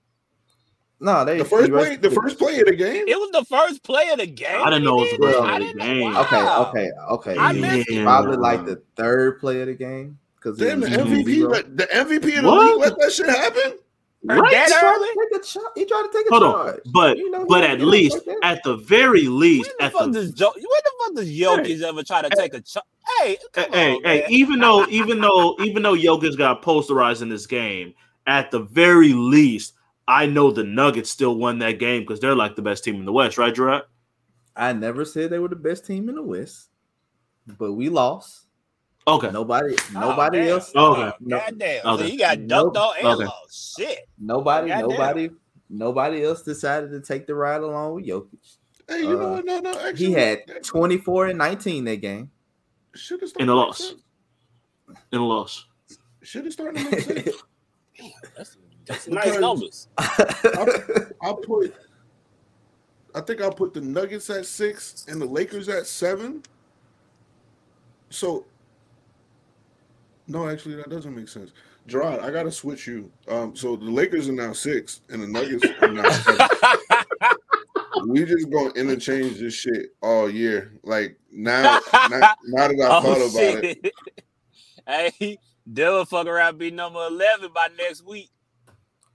No, they the first play. The first play of the game. It was the first play of the game. I didn't know it was He the first play of the game. Okay, Wow. okay, okay. I missed was it. Probably like the third play of the game because Damn, the MVP. 0. Let, the MVP of the What? league let that shit happen. Right? That He tried early? to take a shot. He tried to take a Hold on, but You know, but at least like that. at the very least When the at fuck the does jo- when the fuck does Jokic ever try to take a shot? Hey, come hey, on, hey, man. even though even though even though Jokic got posterized in this game, at the very least, I know the Nuggets still won that game because they're like the best team in the West, right, Gerard? I never said they were the best team in the West, but we lost. Okay. Nobody, Oh, nobody damn. else. Okay. Oh, No- Goddamn. Okay. So you got Nope. dunked on and Okay. lost. Shit. Nobody, Goddamn. nobody, nobody else decided to take the ride along with Jokic. Hey, you know Uh, what? No, no. Actually, He had 24 and 19 that game. Should have In a loss. In a loss. Should have started to make sense. *laughs* That's, that's nice Because- numbers. I'll put. I think I'll put the Nuggets at six and the Lakers at seven. So No, actually, that doesn't make sense. Gerard, I gotta switch you. Um, so the Lakers are now six, and the Nuggets are now *laughs* seven. we just gonna interchange this shit all year. Like now, now, now that I *laughs* Oh, thought about it, *laughs* hey, Devil fuck around be number eleven by next week.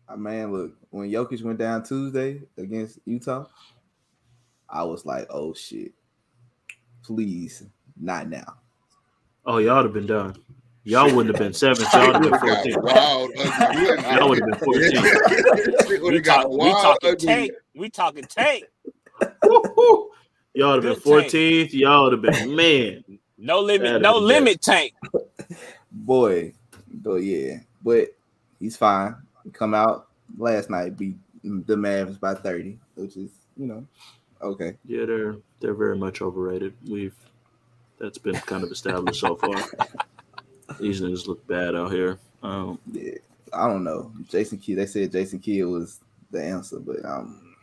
Uh, man, look, when Jokic went down Tuesday against Utah, I was like, oh shit. Please, not now. Oh, y'all would have been done. Y'all wouldn't have been seven. Y'all would have been 14. wild. *laughs* Y'all would have been 14. We, talk, we talking tank. We talking tank. *laughs* Y'all would have been Good tank. 14th. Y'all would have been man. No limit. No be limit tank. Boy, but yeah, but he's fine. He come out last night, beat the Mavs by 30, which is, you know, okay. Yeah, they're they're very much overrated. We've that's been kind of established so far. *laughs* These niggas look bad out here. Um, Yeah, I don't know. Jason Kidd, they said Jason Kidd was the answer, but um,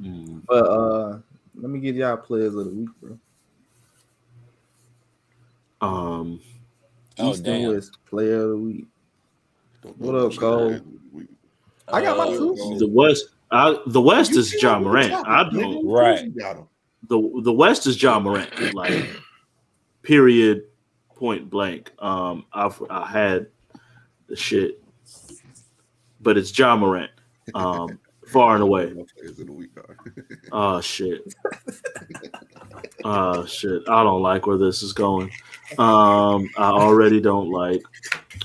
mm, but uh, let me give y'all players of the week, bro. um, Oh, Easton damn. West player of the week. What up, shit. Cole? We- I got my Uh, two. the West. I, the West You is John what Morant. I don't. Right. you got him. the the West is Ja Morant, like period, point blank. Um, I've I had the shit, but it's Ja Morant, um, *laughs* far and away. My players of the week are. Oh shit. Oh shit. I don't like where this is going. Um, I already don't like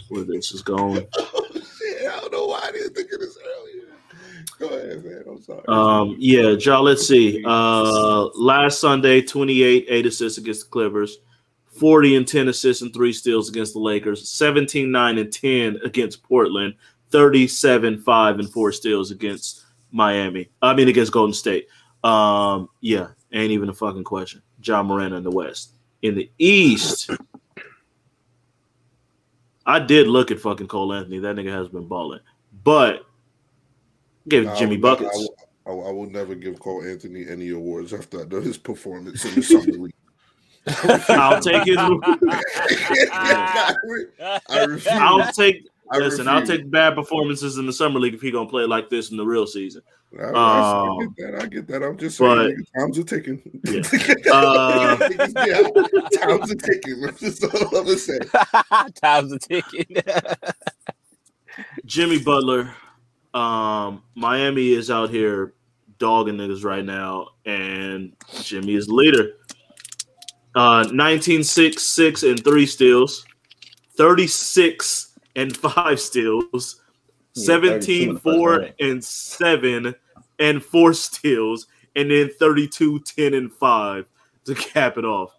where this is going. *laughs* oh shit! I don't know why I didn't think of this earlier. Go ahead, man. I'm sorry. Um, yeah, Joe, let's see. Uh last Sunday, 28, 8 assists against the Clippers, 40 and 10 assists and three steals against the Lakers, 17, 9 and 10 against Portland, 37, 5 and four steals against Miami. I mean against Golden State. Um, yeah, ain't even a fucking question. Ja Morant in the West. In the East, I did look at fucking Cole Anthony. That nigga has been balling. But give I Jimmy will- buckets. I will, I will- I will never give Cole Anthony any awards after I know his performance in the summer league. *laughs* I'll take his. *laughs* I refuse. I'll take. I listen, I'll take bad performances in the summer league if he gonna play like this in the real season. I, I, I Um, get that. I get that. I'm just saying, but- nigga, times are ticking. Yeah. *laughs* Uh, yeah, times are ticking. That's just all I'm gonna say. Time's a ticket. Jimmy Butler, um, Miami is out here dogging niggas right now, and Jimmy is leader. Uh, 19, 6, 6, and 3 steals, 36 and 5 steals, Yeah, 17, 32 4, and 7, and 4 steals, and then 32, 10, and 5 to cap it off.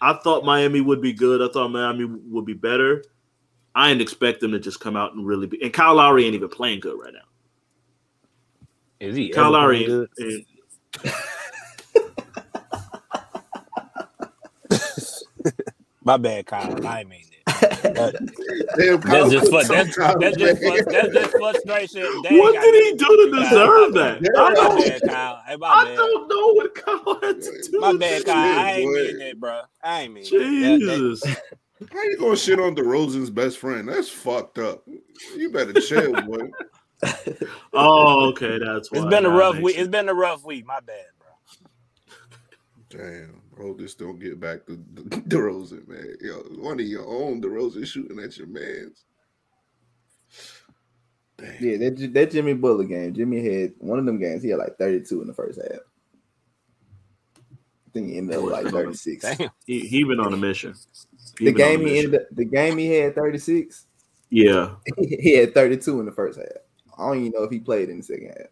I thought Miami would be good. I thought Miami would be better. I didn't expect them to just come out and really be. And Kyle Lowry ain't even playing good right now. Is he Kyle ever Lowry, *laughs* playing ain't- good? ain't- My bad, Kyle. I ain't mean that. *laughs* Damn, That's just fun. That's, that's just fun. That's just frustration. Dang, what did he do to deserve that? Yeah. I My don't, bad, Kyle. Hey, my I bad. don't know what Kyle had to do. My bad, this Kyle. I ain't boy. mean that, bro. I ain't mean that. That- Jesus. *laughs* How you gonna shit on DeRozan's best friend? That's fucked up. You better chill, boy. *laughs* Oh, okay, that's why. It's been a rough week. sense. It's been a rough week. My bad, bro. Damn, bro, this don't get back to De- *laughs* DeRozan, man. Yo, one of your own DeRozan shooting at your man's. Damn. Yeah, that, that Jimmy Butler game. Jimmy had one of them games. He had like 32 in the first half. I think he ended up like 36. Damn. He, he been on a mission. He The game he mission. ended up, the game he had 36. Yeah, *laughs* He had 32 in the first half. I don't even know if he played in the second half.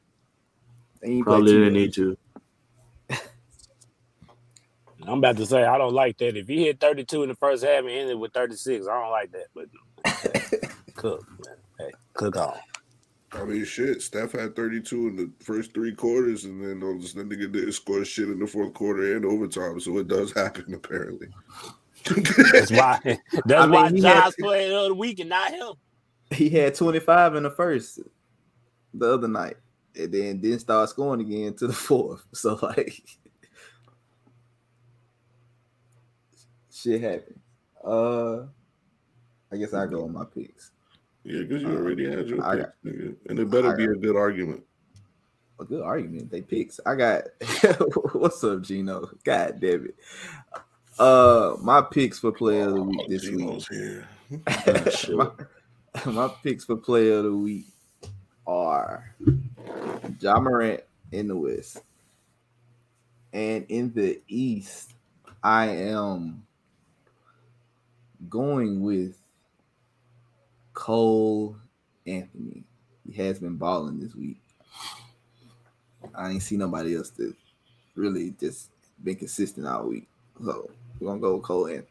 He probably didn't need to. I'm about to say I don't like that. If he hit 32 in the first half and ended with 36, I don't like that. But *laughs* cook, man. Hey, cook on. I mean, shit. Steph had 32 in the first three quarters, and then all this nigga didn't score shit in the fourth quarter and overtime. So it does happen, *laughs* apparently. That's why. *laughs* That's I mean, why he had- Josh played the other week and not him. He had 25 in the first the other night. And then didn't start scoring again to the fourth. So like shit happens. Uh, I guess I go on my picks. Yeah, because you already had your I picks, nigga. And it better I be got- a good argument. A good argument. They picks. I got. *laughs* What's up, Gino? God damn it. Uh, my picks for player of the week this week. Here. *laughs* My, my picks for player of the week are Ja Morant in the West. And in the East, I am going with Cole Anthony. He has been balling this week. I ain't see nobody else that really just been consistent all week. So we're gonna go with Cole Anthony.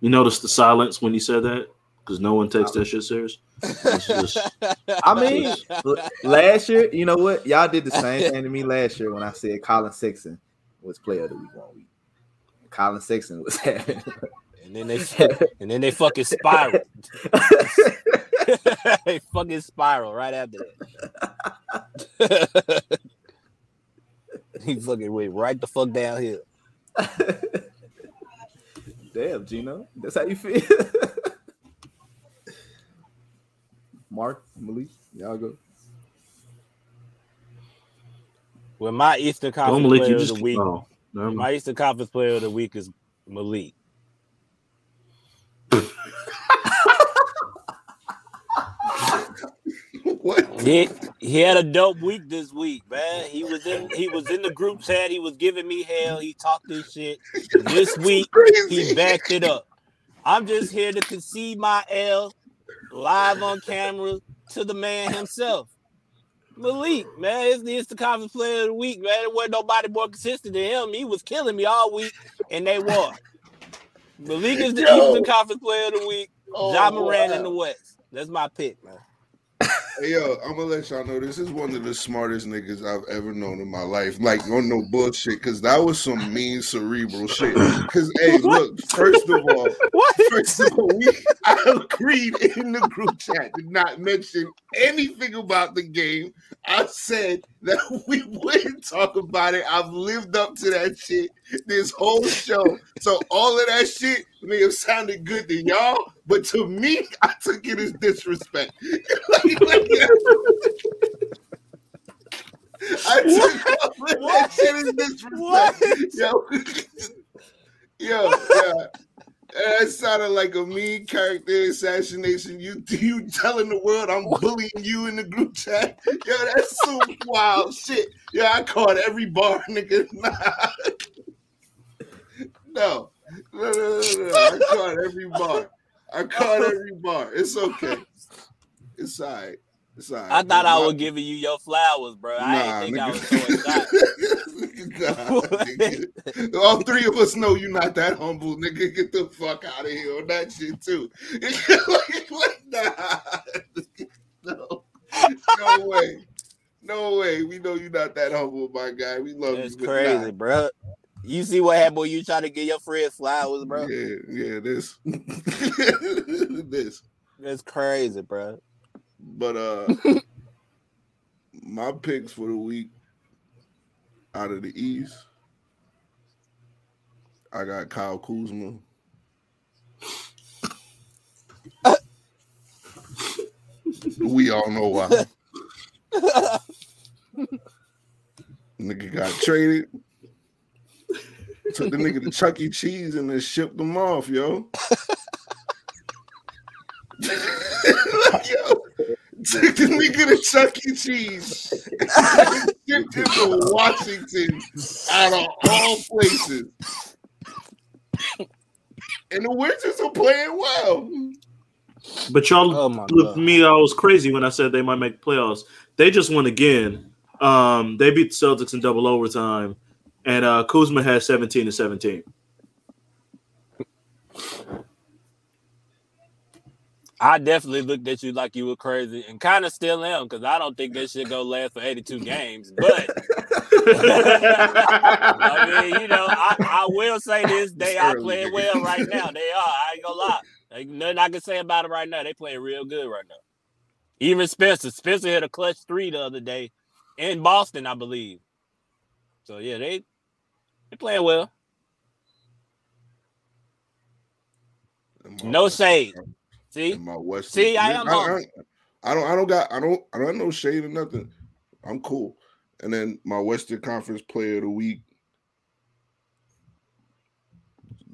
You noticed the silence when you said that? Because no one takes that shit serious. Just- *laughs* I mean, last year, you know what? Y'all did the same thing to me last year when I said Collin Sexton was player of the week one week. Collin Sexton was having. and then they and then they fucking spiral. *laughs* they fucking spiral right after that. *laughs* he fucking went right the fuck down downhill. Damn, Gino, that's how you feel. *laughs* Mark, Malik, y'all go. Well, my Eastern Don't Conference Malik, player you of the week. oh, never mind. My Eastern Conference player of the week is Malik. *laughs* what? He he had a dope week this week, man. He was in he was in the group chat. He was giving me hell. He talked this shit. This week Crazy. he backed it up. I'm just here to concede my L live on camera to the man himself. Malik, man, it's the Conference player of the week, man. There wasn't nobody more consistent than him. He was killing me all week, and they won. Malik is the Yo. Eastern Conference player of the week. Oh, Ja Morant wow. in the West. That's my pick, man. Hey, yo, I'm gonna let y'all know this is one of the smartest niggas I've ever known in my life. Like, on no bullshit, because that was some mean cerebral shit. Because, hey, *laughs* look, first of all, *laughs* What? First of all, we *laughs* I agreed in the group chat did not mention anything about the game. I said *laughs* that we wouldn't talk about it. I've lived up to that shit this whole show. So all of that shit may have sounded good to y'all, but to me, *laughs* I took it as disrespect. Like- *laughs* like- I took all of that shit as disrespect. Yo, yo, yeah. That sounded like a mean character assassination. You you telling the world I'm bullying you in the group chat? Yo, that's some wild shit. Yeah, I caught every bar, nigga. *laughs* Nah. No. No, no, no, no. I caught every bar. I caught every bar. It's okay. It's all right. It's all right. I thought I was giving you your flowers, bro. I didn't think I was throwing shots. *laughs* Nah, *laughs* nigga. All three of us know you're not that humble, nigga. Get the fuck out of here on that shit too. like, like, nah. no, no way, no way. We know you're not that humble, my guy. We love That's you. but crazy, nah. bro. You see what happened when you try to get your friends flowers, bro? Yeah, yeah. This, *laughs* this. That's crazy, bro. But uh, *laughs* my picks for the week out of the East, I got Kyle Kuzma. we all know why. nigga got traded. Took the nigga to Chuck E. Cheese and then shipped them off, yo. *laughs* yo, took the nigga to Chuck E. Cheese *laughs* and shipped him to Washington out of all places. And the Wizards are playing well. But y'all Oh looked god. me, I was crazy when I said they might make playoffs. They just won again. Um, they beat the Celtics in double overtime, and uh, Kuzma has 17 to 17. I definitely looked at you like you were crazy and kind of still am because I don't think that shit go last for 82 games. But *laughs* I mean, you know, I, I will say this: they are Early, playing well right now. They are. I ain't gonna lie. *laughs* Ain't nothing I can say about it right now. They playing real good right now. Even Spencer. Spencer hit a clutch three the other day in Boston, I believe. So yeah, they They playing well. No shade. See, and my West. See, I am I, humble. I don't. I don't got. I don't. I don't have no shade or nothing. I'm cool. And then my Western Conference Player of the Week.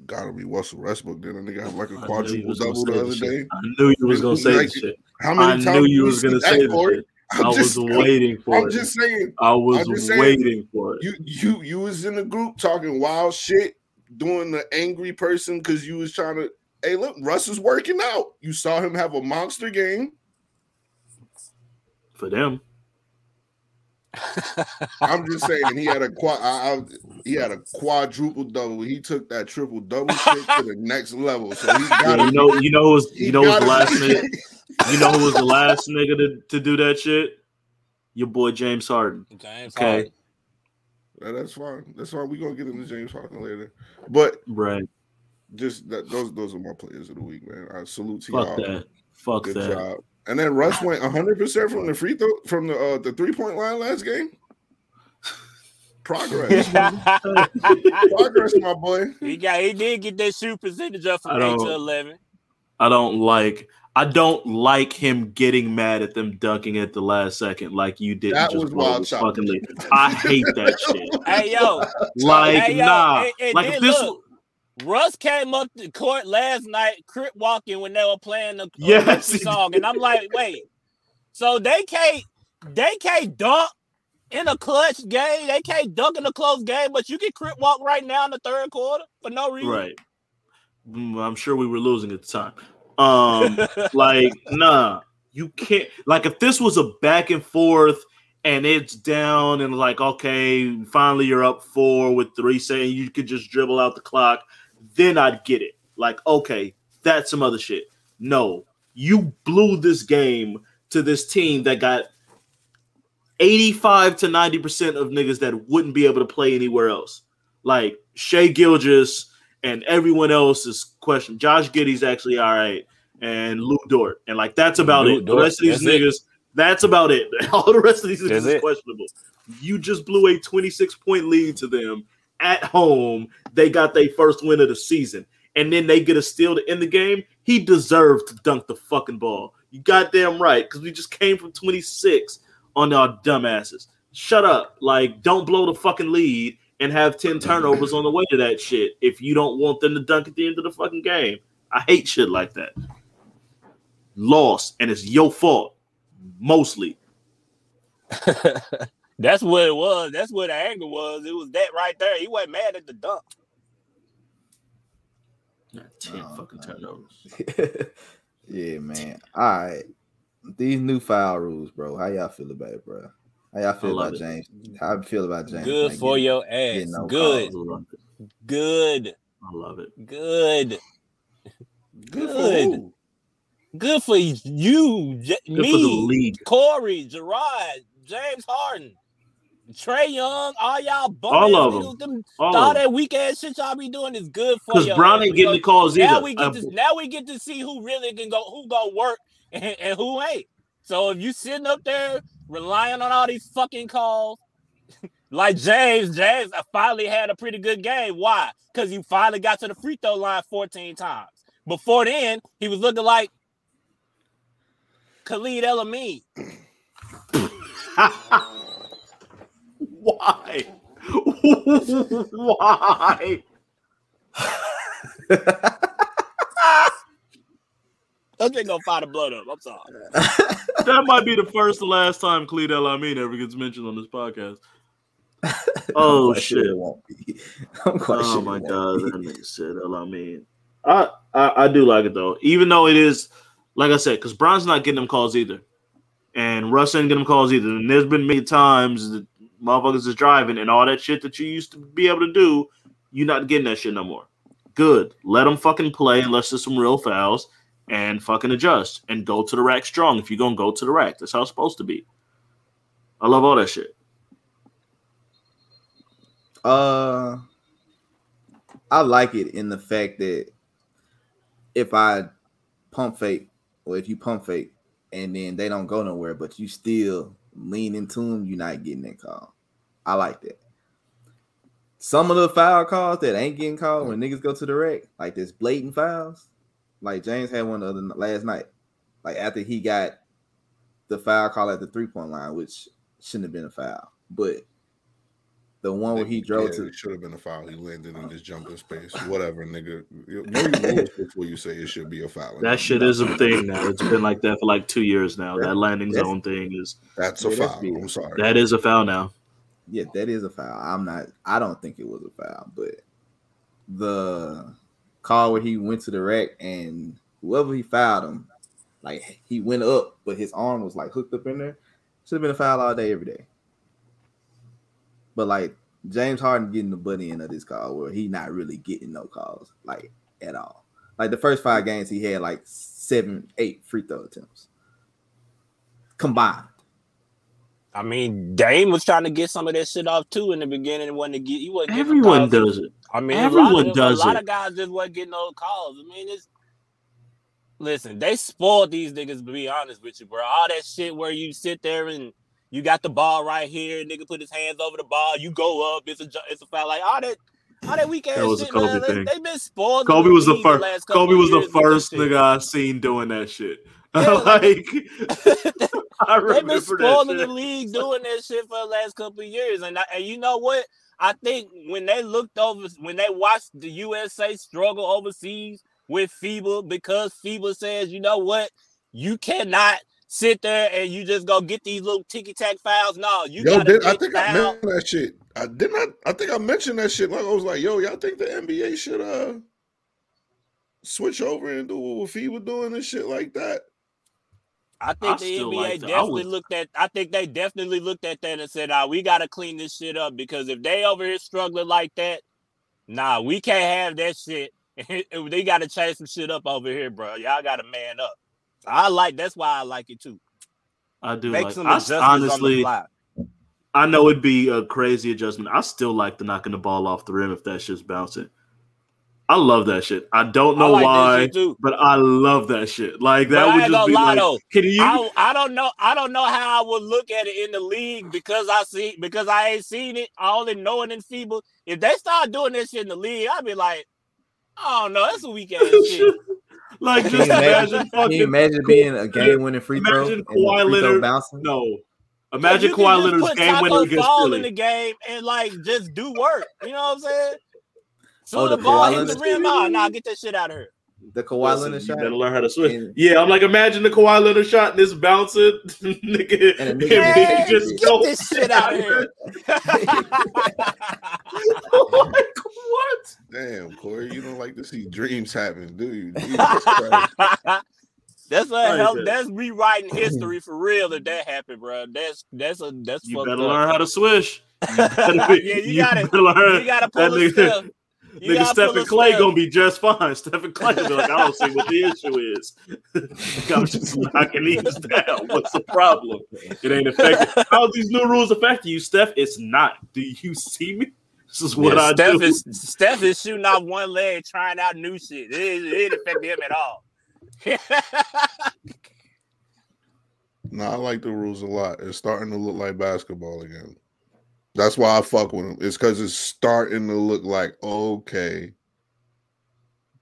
Gotta be Russell Westbrook. Then that nigga have like a I knew you quadruple double the the other shit. day. I knew you was gonna say Like, shit. How I many times knew you was gonna say that, the Corey? shit. I'm I was just, waiting for it. I'm it. just saying. I was I'm saying, waiting for it. You you you was in the group talking wild shit, doing the angry person because you was trying to. Hey, look, Russ is working out. You saw him have a monster game. For them. *laughs* I'm just saying he had a quad. I, I, he had a quadruple double. He took that triple double shit to the *laughs* next level. So he Yeah, you know, you know, who was *laughs* you know, was the last nigga. nigga. You know, who was the last nigga to, to do that shit? Your boy James Harden. James Okay. Harden. Yeah, that's fine. That's fine. We're gonna get into James Harden later. But Right. Just that those those are my players of the week, man. I salute to Fuck y'all. that. Fuck Good that. job. And then Russ went 100 percent from the free throw from the uh, the three point line last game. Progress, progress, my boy. he got he did get that shoot percentage up I from eight don't- to eleven. I don't like. I don't like him getting mad at them dunking at the last second like you did. That just was wild fucking. I hate that shit. Hey yo, Like Hey, yo, nah. and- and like then if this. Russ came up to court last night, crip walking when they were playing the uh, Yes, song, and I'm like, wait, so they can't they can't dunk in a clutch game, they can't dunk in a close game, but you can crip walk right now in the third quarter for no reason. Right. Mm, I'm sure we were losing at the time. Um, *laughs* like, nah, you can't. Like, if this was a back and forth and it's down and like, okay, finally you're up four with three, saying you could just dribble out the clock, then I'd get it. Like, okay, that's some other shit. No, you blew this game to this team that got 85 to 90% of niggas that wouldn't be able to play anywhere else. Like Shai Gilgeous and everyone else is question. Josh Giddey's actually all right, and Lu Dort, and like that's about Lou it. Dort, the rest of these that's it. niggas, that's about it. *laughs* All the rest of these niggas That's is it. questionable. You just blew a 26 point lead to them at home. They got their first win of the season, and then they get a steal to end the game. He deserved to dunk the fucking ball. You goddamn right, because we just came from 26 on our dumbasses. Shut up. Like, don't blow the fucking lead and have 10 turnovers on the way to that shit if you don't want them to dunk at the end of the fucking game. I hate shit like that. Lost, and it's your fault, mostly. *laughs* That's what it was. That's what the anger was. It was that right there. He wasn't mad at the dunk. Not 10 Oh, fucking man. turnovers. *laughs* yeah, man. All right. These new foul rules, bro. How y'all feel about it, bro? How y'all feel about it. James? How you feel about James? Good not for getting- your ass. no Good, I love it. good, I love it. good, Good Good. who? good for you, J- Good for the me, league. Corey, Gerard, James Harden, Trae Young, all y'all bum All of 'em. niggas, them- All all that weak ass shit y'all be doing is good for Because your Brown ain't getting the Because calls now either. we get to now we get to see who really can go, who gonna work *laughs* and, and who ain't. So if you sitting up there relying on all these fucking calls, *laughs* like James, James I finally had a pretty good game. Why? Because you finally got to the free throw line 14 times. Before then, he was looking like Khalid El Amin. *laughs* Why? *laughs* Why? I'm just gonna find a blood up. I'm sorry. *laughs* That might be the first and last time Khalid El Amin ever gets mentioned on this podcast. *laughs* Oh I'm quite sure shit! it won't be. I'm quite Oh sure my god, be. that nigga said El Amin. I, I I do like it though, even though it is like I said, because Brown's not getting them calls either, and Russ ain't getting them calls either. And there's been many times that motherfuckers is driving and all that shit that you used to be able to do, you're not getting that shit no more. Good, let them fucking play unless there's some real fouls, and fucking adjust and go to the rack strong. If you're gonna go to the rack, that's how it's supposed to be. I love all that shit. Uh, I like it in the fact that if I pump fake, or if you pump fake, and then they don't go nowhere, but you still lean into them, you're not getting that call. I like that. some of the foul calls that ain't getting called when niggas go to the wreck, like this blatant fouls. Like James had one the other last night, like after he got the foul call at the three point line, which shouldn't have been a foul, but the one where he drove Yeah, to it should have been a foul. He landed in uh, his jumping *laughs* space. Whatever, nigga. You- Know your rules *laughs* before you say it should be a foul. That shit is a thing now. It's been like that for like two years now. That landing zone thing is That's a foul. I'm sorry. that is a foul now. Yeah, that is a foul. I'm not. I don't think it was a foul, but the call where he went to the rack and whoever he fouled him, like he went up, but his arm was like hooked up in there. Should have been a foul all day, every day. But like James Harden getting the buddy end of this call, where he not really getting no calls like at all. Like the first five games, he had like seven, eight free throw attempts combined. I mean, Dame was trying to get some of that shit off too in the beginning. When to get, he wasn't Everyone does it. I mean, Everyone a of, does A lot it. of guys just wasn't getting no calls. I mean, it's listen. They spoiled these niggas. To be honest with you, bro, all that shit where you sit there and you got the ball right here, nigga put his hands over the ball, you go up, it's a it's a foul. Like all that, all that weak ass That was a shit, Kobe man. They, thing. they been spoiled. Kobe was the first. Kobe was the years with that first nigga I seen doing that shit. Yeah, *laughs* like, *laughs* I They've been spoiling the league doing that shit for the last couple of years, and I, and you know what? I think when they looked over, when they watched the USA struggle overseas with FIBA, because FIBA says, you know what, you cannot sit there and you just go get these little ticky tack fouls. No, you Yo, did, I think I mentioned that shit. I did not. I think I mentioned that shit. Like I was like, "Yo, y'all think the NBA should uh switch over and do what FIBA doing and shit like that?" I think I the NBA like definitely was- looked at. I think they definitely looked at that and said, "Ah, we got to clean this shit up because if they over here struggling like that, nah, we can't have that shit. *laughs* they got to change some shit up over here, bro. Y'all got to man up." I like. That's why I like it too. I do Make like. some I, adjustments honestly. I know it'd be a crazy adjustment. I still like the knocking the ball off the rim if that shit's bouncing. I love that shit. I don't I know like why, but I love that shit. Like that I would just be lie, like, though. can you? I, I don't know. I don't know how I would look at it in the league because I see because I ain't seen it. I only know it in FIBA. If they start doing this shit in the league, I'd be like, I don't know. That's a weak ass *laughs* shit. like just you imagine, imagine can you fucking imagine being a game winning free throw Imagine and the free Kawhi throw Leonard- bouncing? no. Imagine You can Kawhi just Leonard's put game Taco winner against Fall in the game and like just do work. You know what I'm saying? Soon Oh, the the ball Kawhi hit the Leonard- rim, ah, nah, get that shit out of here. The Kawhi Listen, Leonard you shot. better learn how to switch. And- yeah, I'm like, imagine the Kawhi Leonard shot and this bouncing, *laughs* nigga, And and a nigga just- just get go this shit out of here. like what? *laughs* Damn, Corey, you don't like to see dreams happen, do you? *laughs* Jesus that's a Like hell. That's rewriting history for real. If that happened, bro, that's that's a that's You fucked better up. learn how to swish. You better yeah, be- you got it. learn. You gotta that pull a nigga- step. You Nigga, Stephen Klay step. gonna be just fine. *laughs* Stephen Klay be like, I don't see what the issue is. *laughs* I'm just knocking these down. What's the problem? It ain't affecting. *laughs* How these new rules affecting you, Steph? It's not. Do you see me? This is what Yeah, I Steph do. is Steph is shooting off one leg, trying out new shit. It, ain't- it didn't affect him at all. No, I like the rules a lot. It's starting to look like basketball again. That's why I fuck with them. It's because it's starting to look like okay.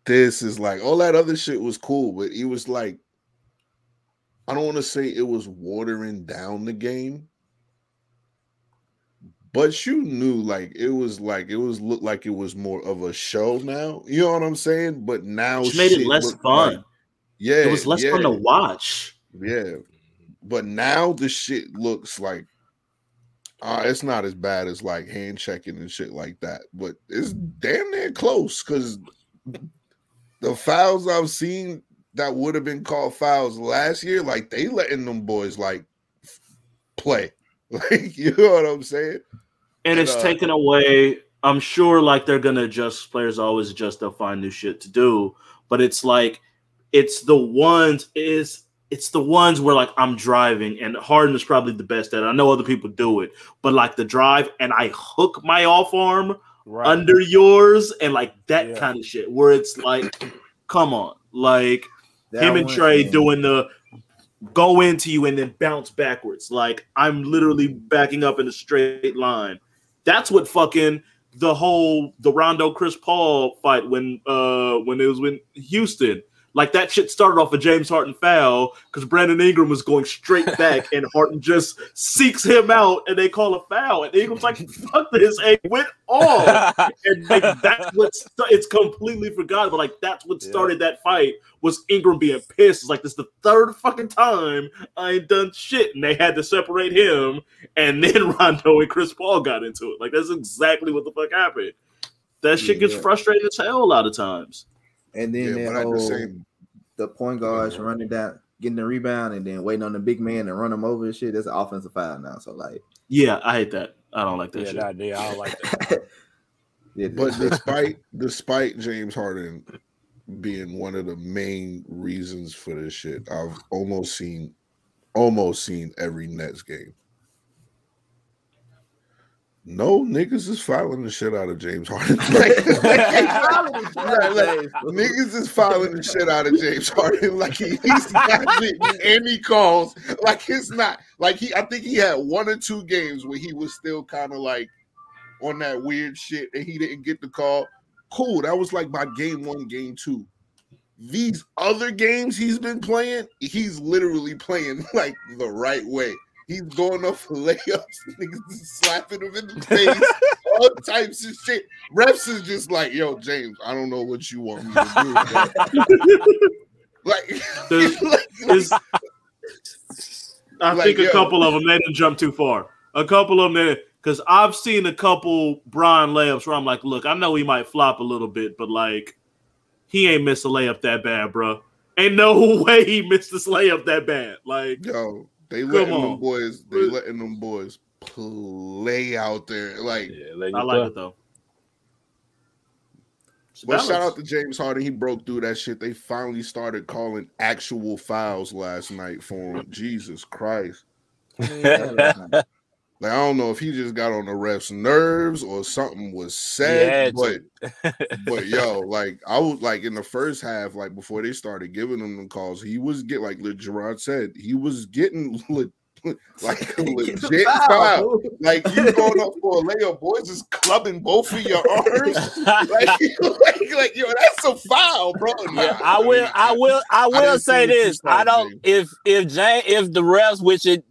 This is like all that other shit was cool, but it was like I don't want to say it was watering down the game, but you knew like it was like it was looked like it was more of a show now. You know what I'm saying? But now Which made it less fun. like- yeah, it was less yeah. fun to watch. Yeah. But now the shit looks like uh, it's not as bad as like hand checking and shit like that, but it's damn near close because the fouls I've seen that would have been called fouls last year, like they letting them boys like play. *laughs* Like, you know what I'm saying? And And, it's uh, taken away. I'm sure like they're gonna adjust players always adjust, they'll find new shit to do. But it's like it's the ones is it's the ones where like I'm driving and Harden is probably the best at it. I know other people do it, but like the drive and I hook my off arm Right. under yours and like that Yeah. kind of shit where it's like, *clears throat* come on, like That him and Trey doing the go into you and then bounce backwards. Like I'm literally backing up in a straight line. That's what fucking the whole the Rondo Chris Paul fight when uh when it was in Houston. Like that shit started off a James Harden foul because Brandon Ingram was going straight *laughs* back and Harden just seeks him out and they call a foul and Ingram's like fuck this and went off *laughs* and like that's what st- it's completely forgotten but like that's what Yeah. started that fight was Ingram being pissed. It's like this is the third fucking time I ain't done shit and they had to separate him and then *laughs* Rondo and Chris Paul got into it. Like that's exactly what the fuck happened. That shit gets Yeah. frustrating as hell a lot of times. And then Yeah, that but the whole same- the point guards running down, getting the rebound, and then waiting on the big man to run them over and shit. That's an offensive foul now. So like, Yeah, I hate that. I don't like that Yeah, shit. nah, yeah, I don't like that. *laughs* yeah, But despite despite James Harden being one of the main reasons for this shit, I've almost seen almost seen every Nets game. No niggas is fouling the shit out of James Harden. *laughs* *laughs* like, like, like, niggas is fouling the shit out of James Harden. Like he, he's not getting any calls. Like it's not like he. I think he had one or two games where he was still kind of like on that weird shit and he didn't get the call. Cool. That was like by game one, game two. These other games he's been playing, he's literally playing *laughs* like the right way. He's going off for layups, *laughs* niggas slapping him in the face, *laughs* all types of shit. Refs is just like, yo, James, I don't know what you want me to do. *laughs* like, There's- like, It's- I Like, think a yo. couple of them they didn't jump too far. A couple of them because I've seen a couple Brian layups where I'm like, look, I know he might flop a little bit, but like he ain't missed a layup that bad, bro. Ain't no way he missed this layup that bad. Like Yo, they Come letting on. them boys, they letting them boys play out there. Like, Yeah, let you I play. like it though. It's but shout out to James Harden. He broke through that shit. They finally started calling actual fouls last night for him. Jesus Christ. *laughs* Like, I don't know if he just got on the refs' nerves or something was said, but *laughs* but yo, like I was like in the first half, like before they started giving him the calls, he was get like Gerard said, he was getting *laughs* le- like *laughs* a legit foul. Like you going up for a layup, boys is clubbing both of your arms. Like, like, like, yo, that's a foul, bro. Nah, Yeah, I will. I will. I will didn't say see what you this. I don't. If if Jane, if the refs, which it,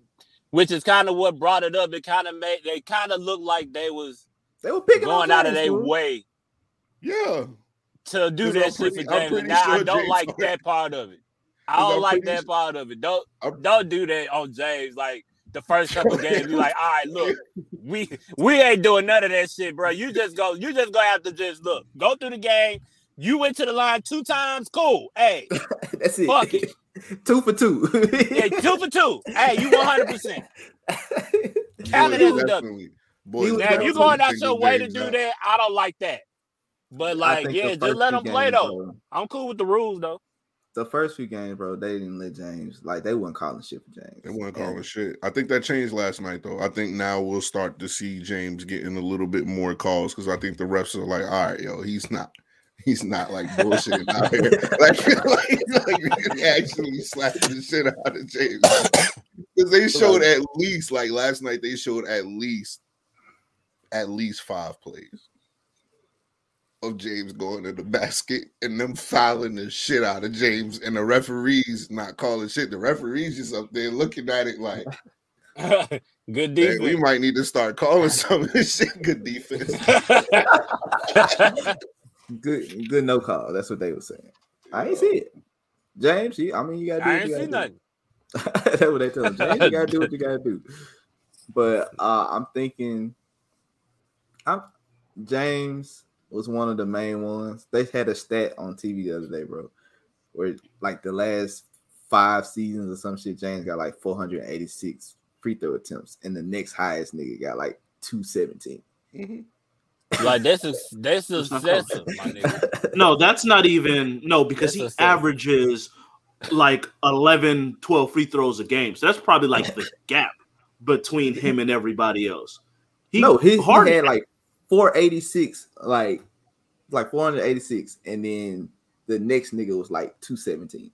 which is kind of what brought it up, it kind of made they kind of looked like they was They were picking going on out of their way Yeah, to do that I'm shit pretty- for I'm James. pretty And now I don't James like Harden- that part of it. *laughs* I don't I'm like that su- part of it. Don't I'm- don't do that on James. Like the first *laughs* couple games, you like, all right, look, we we ain't doing none of that shit, bro. You just go, you just gonna have to just look, go through the game. You went to the line two times, cool. Hey, *laughs* That's it. Fuck it. Two for two. yeah, two for two. Hey, you one hundred percent. *laughs* Count it Boys as a W. definitely- boys Now, if you definitely going out your way to do out. that, I don't like that. But like, yeah, just let them play games, though. bro, I'm cool with the rules though. The first few games, bro, they didn't let James like they weren't calling shit for James. They weren't And calling shit. I think that changed last night, though. I think now we'll start to see James getting a little bit more calls because I think the refs are like, all right, yo, he's not, he's not like bullshitting out here. *laughs* Like, *laughs* like, like he actually slapping the shit out of James. *coughs* Because they showed at least, like last night, they showed at least, at least five plays of James going to the basket and them fouling the shit out of James and the referees not calling shit. The referees just up there looking at it like, *laughs* Good "Hey, we might need to start calling some of this shit good defense. Good, good no call. That's what they were saying. I ain't see it. James, you, I mean, you gotta do I what ain't you see gotta nothing. do. *laughs* That's what they tell him. James, you gotta do what you gotta do. But uh, I'm thinking, I'm James was one of the main ones. They had a stat on TV the other day, bro, where like the last five seasons or some shit, James got like 486 free throw attempts, and the next highest nigga got like 217. Like this is this is That's not excessive, my nigga. *laughs* No, that's not even no because That's he a averages like 11, 12 free throws a game. So that's probably like the *laughs* gap between him and everybody else. He, no, he, he Harden- had like 486, like like 486, and then the next nigga was like 217.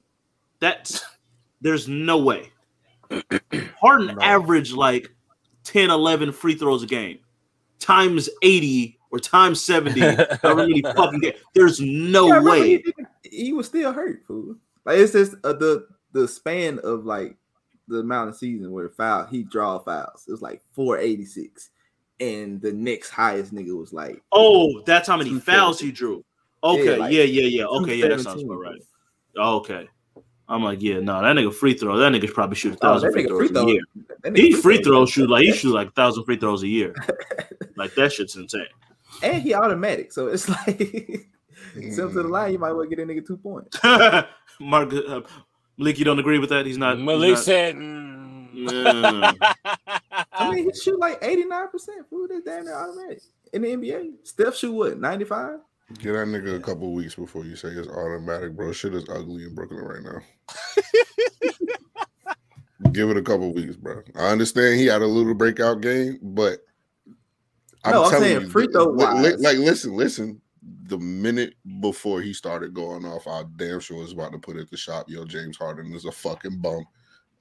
that's there's no way. *clears throat* Harden No. averaged like 10, 11 free throws a game times 80 or times 70, *laughs* however many fucking games. There's no Yeah, way. he, he was still hurt, fool. Like it's just uh, the the span of like the amount of season where foul he draw fouls. It was like 486, and the next highest nigga was like Oh, that's how many fouls he drew. Okay, like, yeah, yeah, yeah. Okay, yeah, that sounds about right. Okay. I'm like, yeah, no, that nigga free throw. That nigga probably shoot a Oh, thousand that free throws free a year. He free throw throws shoot like he shoot like a thousand free throws a year. *laughs* like that shit's insane. And he automatic, so it's *laughs* like except to the line, you might well get a nigga two points. *laughs* Mark uh, Malik, you don't agree with that? He's not. he's Malik not- said, mm. Mm. *laughs* I mean, he shoot like 89 percent. Fool, that's damn near automatic in the NBA. Steph shoot what 95? Get that nigga a couple weeks before you say it's automatic, bro. Shit is ugly in Brooklyn right now. Give it a couple weeks, bro. I understand he had a little breakout game, but No, I'm saying free throw li- li- wise. like listen, listen. The minute before he started going off, I damn sure was about to put at the shop. Yo, James Harden is a fucking bum.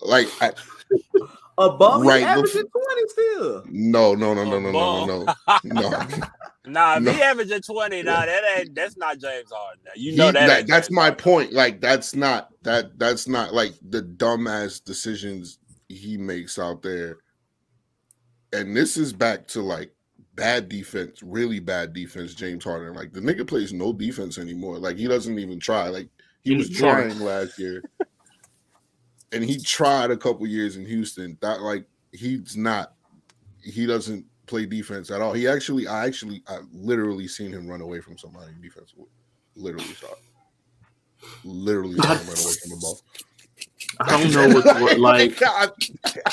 Like, I, *laughs* A bum, Right, he bef- averaging 20 still. no, no, no, no, no, no, no, no, *laughs* no. *laughs* Nah, if No. he averaging 20, nah, that ain't that's not James Harden. You know He- that. that- that's James my Harden. point. Like that's not that that's not like the dumbass decisions he makes out there. And this is back to like bad defense, really bad defense. James Harden, like the nigga plays no defense anymore. Like he doesn't even try. Like he was trying last year, *laughs* and he tried a couple years in Houston. That like he's not. He doesn't play defense at all. He actually, I actually, I literally seen him run away from somebody in defense. Literally saw it. Literally saw him run away from the ball. *laughs* I don't know what's what, *laughs* like. I, I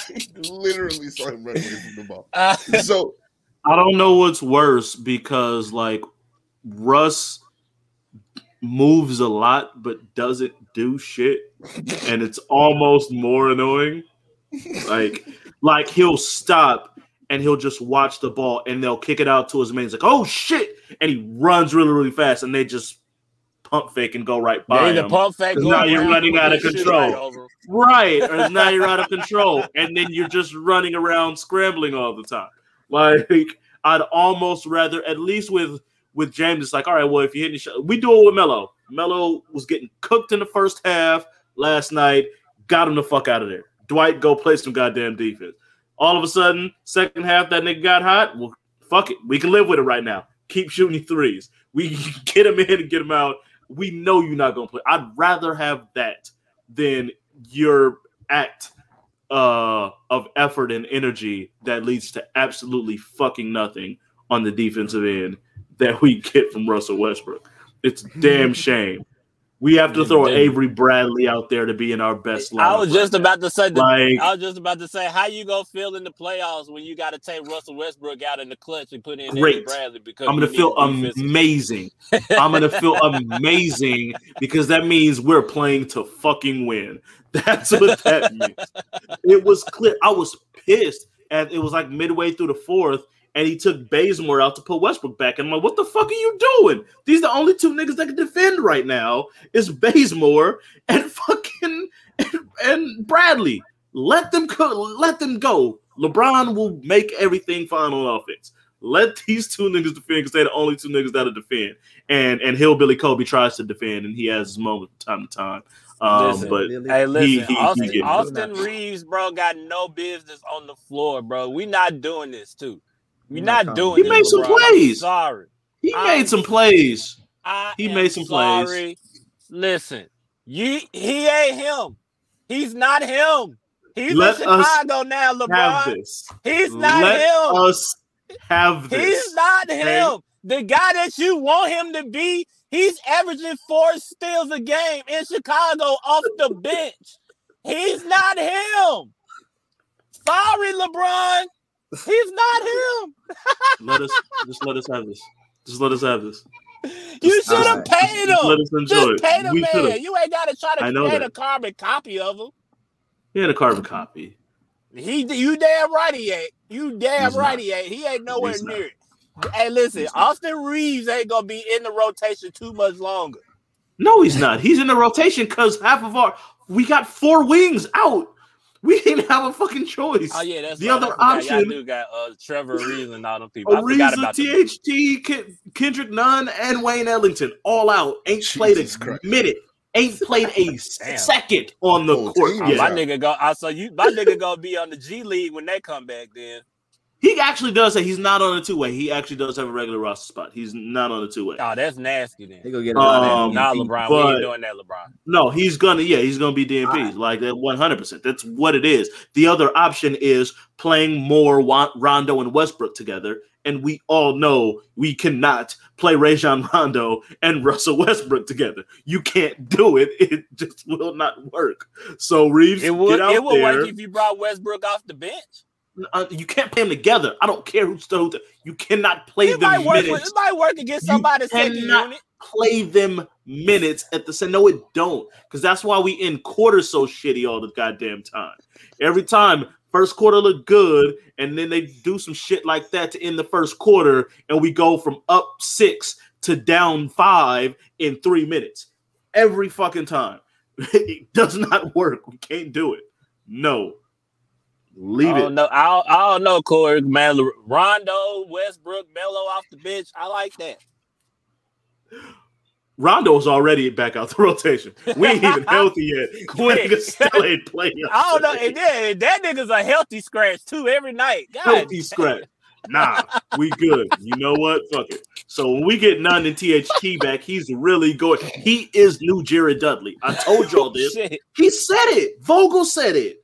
literally saw him run away from the ball. So I don't know what's worse because like Russ moves a lot but doesn't do shit, and it's almost more annoying. Like, like he'll stop and he'll just watch the ball, and they'll kick it out to his mates like, "Oh shit!" and he runs really, really fast, and they just pump fake and go right by the him. pump fake. Now you're running out of control. right. Right. Or now you're out of *laughs* control. And then you're just running around scrambling all the time. Like I'd almost rather at least with with James, it's like, all right, well, if you hit the shot, we do it with Melo. Melo was getting cooked in the first half last night, got him the fuck out of there. Dwight, go play some goddamn defense. All of a sudden, second half, that nigga got hot. Well, fuck it. We can live with it right now. Keep shooting threes. We *laughs* get him in and get him out. We know you're not gonna play. I'd rather have that than your act uh, of effort and energy that leads to absolutely fucking nothing on the defensive end that we get from Russell Westbrook. It's *laughs* damn shame. We have to throw Avery Bradley out there to be in our best lineup. I was just about to say. The, like I was just about to say, how you gonna feel in the playoffs when you got to take Russell Westbrook out in the clutch and put in Great. Avery Bradley because I'm gonna feel amazing. I'm gonna feel *laughs* amazing because that means we're playing to fucking win. That's what that means. It was clear. I was pissed, and it was like midway through the fourth, and he took Bazemore out to put Westbrook back. And I'm like, what the fuck are you doing? These are the only two niggas that can defend right now is Bazemore and fucking and, and Bradley. Let them go. Let them go. LeBron will make everything fine on offense. Let these two niggas defend because they're the only two niggas that'll defend. And and Hillbilly Kobe tries to defend, and he has his moments from time to time. Um, Listen, but Hey, listen, he- he Austin, getting- Austin Reaves, bro, got no business on the floor, bro. We not doing this too. We We're not not doing He this. made some LeBron. I'm plays. Sorry. he I'm- made some plays. I He made some plays. Listen, you he ain't him. He's not him. He's Let in us Chicago now, Have LeBron. this. He's not Let him. us have this. He's not okay? him. The guy that you want him to be, he's averaging four steals a game in Chicago off the bench. He's not him. Sorry, LeBron. He's not him. let us just let us have this. Just let us have this. You should have paid Just let him. us enjoy Just pay the We man. You ain't got to try to create that. a carbon copy of him. He had a carbon copy. He, you damn right he ain't. You damn He's right not. he ain't. He ain't nowhere He's not. near it. Hey, listen, Austin Reaves ain't gonna be in the rotation too much longer. No, he's not. He's in the rotation because half of our we got four wings out. We didn't have a fucking choice. Oh yeah, that's The right. other I forgot y'all do got uh, Trevor Reeves and all them people. I forgot Ariza. THT, Ken- Kendrick Nunn, and Wayne Ellington all out. Ain't played a Christ. minute. Ain't played a *laughs* second on the Whole court. Oh, yet. my nigga go. I saw you. My nigga gonna be on the G League when they come back. Then He actually does say he's not on a two way. He actually does have a regular roster spot. He's not on a two way. oh, that's nasty. Then They go get a Um, lot of nah, MVP. LeBron, we but- ain't doing that, LeBron. No, he's gonna yeah, he's gonna be DNP Alright. like that one hundred percent. That's what it is. The other option is playing more Rondo and Westbrook together, and we all know we cannot play Rajon Rondo and Russell Westbrook together. You can't do it. *laughs* It just will not work. So Reaves, It would. get out It would there. work if you brought Westbrook off the bench. Uh, you can't play them together. I don't care who's still. You cannot play It them might work. Minutes. it might work against You somebody's second cannot- unit. play them minutes at the same. No, it don't. Because that's why we end quarters so shitty all the goddamn time. Every time first quarter look good, and then they do some shit like that to end the first quarter, and we go from up six to down five in three minutes. Every fucking time. *laughs* it does not work. We can't do it. No. Leave oh, I it. know. I don't, I don't know, Corey. Man, Rondo, Westbrook, Melo off the bench. I like that. *gasps* Rondo's already back out the *laughs* rotation. We ain't even healthy yet. *laughs* *laughs* Nigga still ain't playing. I don't know. And then that nigga's a healthy scratch too every night. God, healthy scratch. Nah, we good. You know what? Fuck it. So when we get Nunn and THT back, he's really good. He is new Jared Dudley. I told oh, y'all this. He said it. Vogel said it.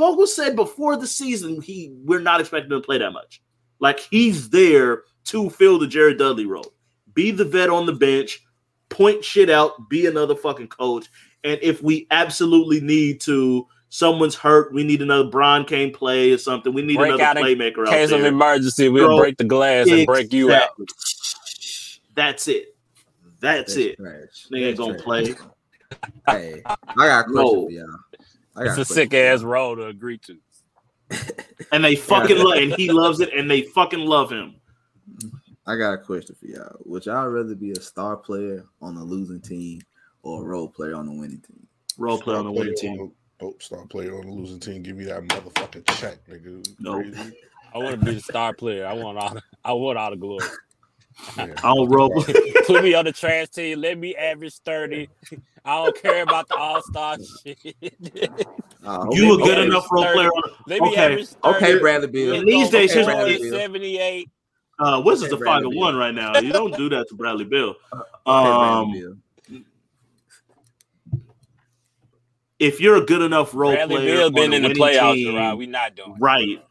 Vogel said before the season he we're not expecting him to play that much. Like he's there to fill the Jared Dudley role. Be the vet on the bench, point shit out, be another fucking coach. And if we absolutely need to, someone's hurt, we need another Bron Kane play or something. We need Break another out in playmaker out case of emergency, we'll Bro, break the glass and break you out. That's it. That's, it. trash. Nigga ain't gonna trash. play. Hey, I got a question No. for y'all. I It's a sick ass role to agree to. *laughs* And they fucking love and he loves it and they fucking love him. I got a question for y'all. Would y'all rather be a star player on a losing team or a role player on a winning team? Role player on the winning team. Oh, star player on the losing team. Give me that motherfucking check, nigga. No. Crazy. I want to be the star player. I want all. I want all the glory. Yeah. I don't role. Put me on the trash team. Let me average thirty. I don't care about the all star shit. Uh, You a Okay, good enough role 30. player Let me Okay, average 30. Okay, Bradley Beal. In these days, okay, Bradley 78. uh Wizards Okay, are five and Bradley one Beal. right now. You don't do that to Bradley Beal. *laughs* Um Bradley if you're a good enough role Bradley player, Bill on been in the playoffs, team, Gerard. We not doing. it. Right,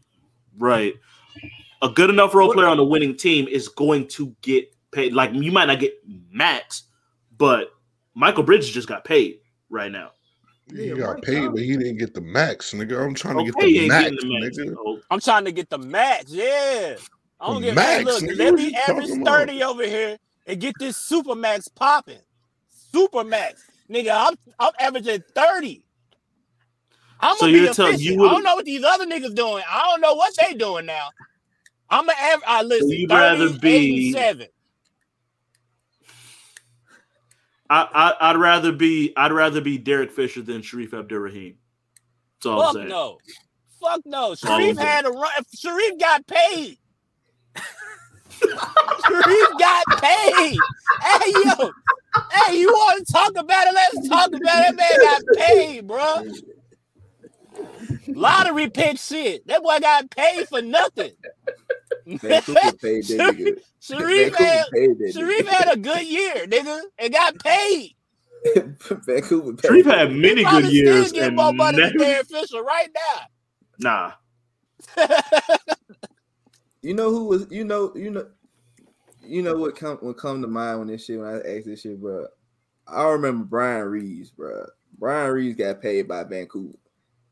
right. A good enough role player on a winning team is going to get paid. Like you might not get max, but Mikal Bridges just got paid right now. He got paid, but he didn't get the max, nigga. I'm trying to Okay, get the max, the max. nigga. so- I'm trying to get the max. Yeah. I'm The gonna get max, look, nigga, let me average talking about? 30 over here and get this super max popping. Super max. Nigga, I'm I'm averaging 30. I'm So gonna be you're efficient. you I don't know what these other niggas doing. I don't know what they doing now. I'm gonna average. I uh, listen. you'd 30, rather be- 87. I, I I'd rather be I'd rather be Derek Fisher than Shareef Abdur-Rahim. That's all I'm Fuck saying. no. Fuck no. Shareef had a run. Shareef got paid. Shareef got paid. Hey yo, hey, you want to talk about it? Let's talk about it. That man got paid, bro. Lottery pick shit. That boy got paid for nothing. Vancouver paid that *laughs* nigga. Shareef Vancouver had paid that Shareef had a good year, nigga, and got paid. *laughs* Vancouver paid. Shareef had many good years still get and more money than never, Darren Fisher right now. nah. *laughs* You know who was? You know, you know, you know what come what come to mind when this shit when I ask this shit, bro. I remember Bryant Reeves, bro. Bryant Reeves got paid by Vancouver.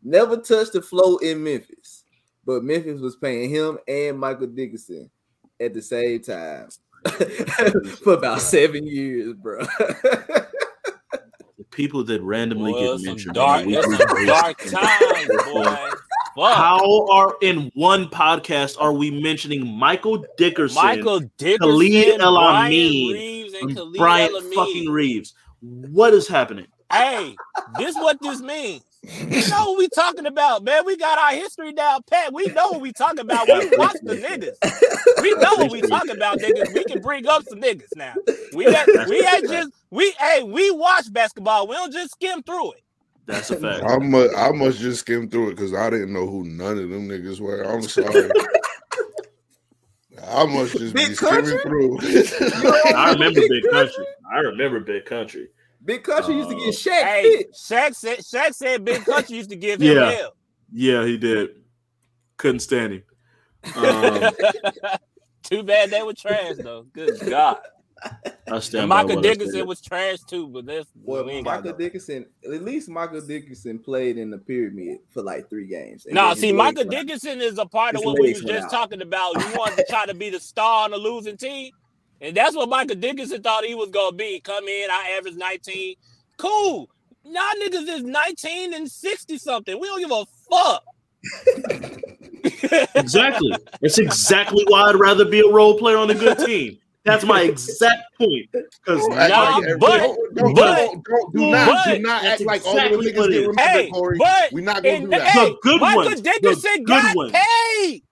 Never touched the flow in Memphis, but Memphis was paying him and Michael Dickerson at the same time *laughs* for about seven years, bro. The *laughs* people that randomly Boy, get mentioned. dark, on the it's weekly some basis. dark times, boy. *laughs* Fuck. How are in one podcast are we mentioning Michael Dickerson, Michael Dickerson, Khalid El Brian Amin, Reeves, and and Khalid Bryant El fucking Reeves? What is happening? hey, this what this means. You know what we talking about, man. We got our history down pat. We know what we talking about. We watch the niggas. We know what we talking about, niggas. We can bring up some niggas now. We ain't, we ain't just we hey we watch basketball. We don't just skim through it. That's a fact. I must, I must just skim through it because I didn't know who none of them niggas were. I'm sorry. I must just be Big skimming through. I remember Big Country. I remember Big Country. Big Country used to Uh, get Shaq Hey, fit. Shaq said Shaq said Big *laughs* Country used to give him Yeah. hell. Yeah, he did. Couldn't stand him. Um, *laughs* Too bad they were trash though. Good God. I stand And Michael what I Dickerson was trash too, but that's Boy, we ain't got Michael no- Dickerson, at least Michael Dickerson played in the pyramid for like three games. No, then his see, Michael went out. Dickerson is a part of what we were just out. talking about. You want to try to be the star on the losing team, and that's what Michael Dickerson thought he was gonna be. Come in, I average 19. Cool. Y'all niggas is 19 and 60 something. We don't give a fuck. *laughs* Exactly. That's exactly why I'd rather be a role player on a good team. That's my exact point. Because Don't Nah, like but- don't, don't, but- don't, don't- do not, but- do not act like all the niggas get is. remembered, Hey, Corey. but We're not gonna do that. hey, The good Michael ones, the Dickerson good got ones. paid.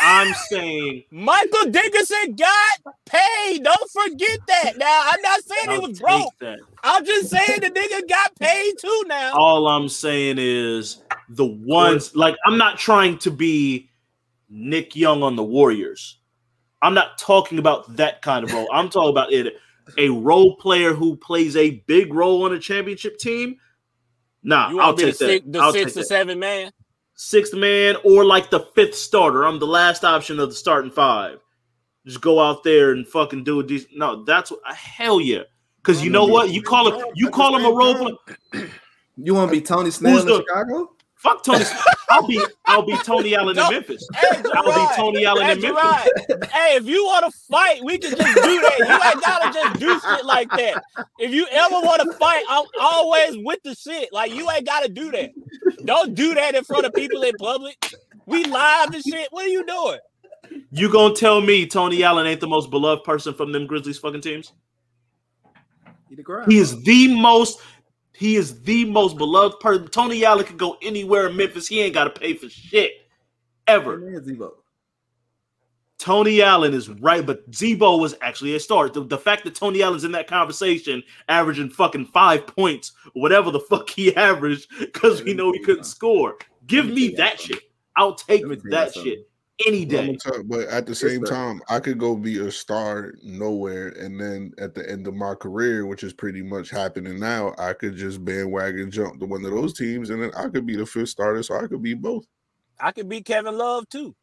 I'm saying Michael Dickerson got paid. Don't forget that. Now, I'm not saying he I'll was broke. that. I'm just saying the nigga got paid too now. All I'm saying is the ones like I'm not trying to be Nick Young on the Warriors. I'm not talking about that kind of role. I'm talking about it a role player who plays a big role on a championship team. Nah, You I'll to take the, that. six, the I'll six take or seven man? Sixth man or like the fifth starter. I'm the last option of the starting five. Just go out there and fucking do a decent. No, that's what. Hell yeah. Because you know what? You call him. You call him a role player. *clears throat* You want to be Tony Snell in Chicago? Fuck Tony. *laughs* I'll be. I'll be Tony Allen in Memphis. Hey, I'll be Tony Allen Hey, in Memphis. Gerard. hey, if you want to fight, we can just do that. You ain't gotta just do shit like that. If you ever want to fight, I'm always with the shit. Like you ain't gotta do that. Don't do that in front of people in public. We live and shit. What are you doing? You gonna tell me Tony Allen ain't the most beloved person from them Grizzlies fucking teams? He the. He is the most. He is the most beloved person. Tony Allen could go anywhere in Memphis. He ain't got to pay for shit ever. Tony Allen is right, but Z-Bo was actually a star. The, the fact that Tony Allen's in that conversation, averaging fucking five points, whatever the fuck he averaged, because we know he couldn't score. Give me that shit. I'll take Let me tell you that something. Shit any day. tell- but at the same sir. time, I could go be a star nowhere, and then at the end of my career, which is pretty much happening now, I could just bandwagon jump to one of those teams, and then I could be the fifth starter, so I could be both. I could be Kevin Love too.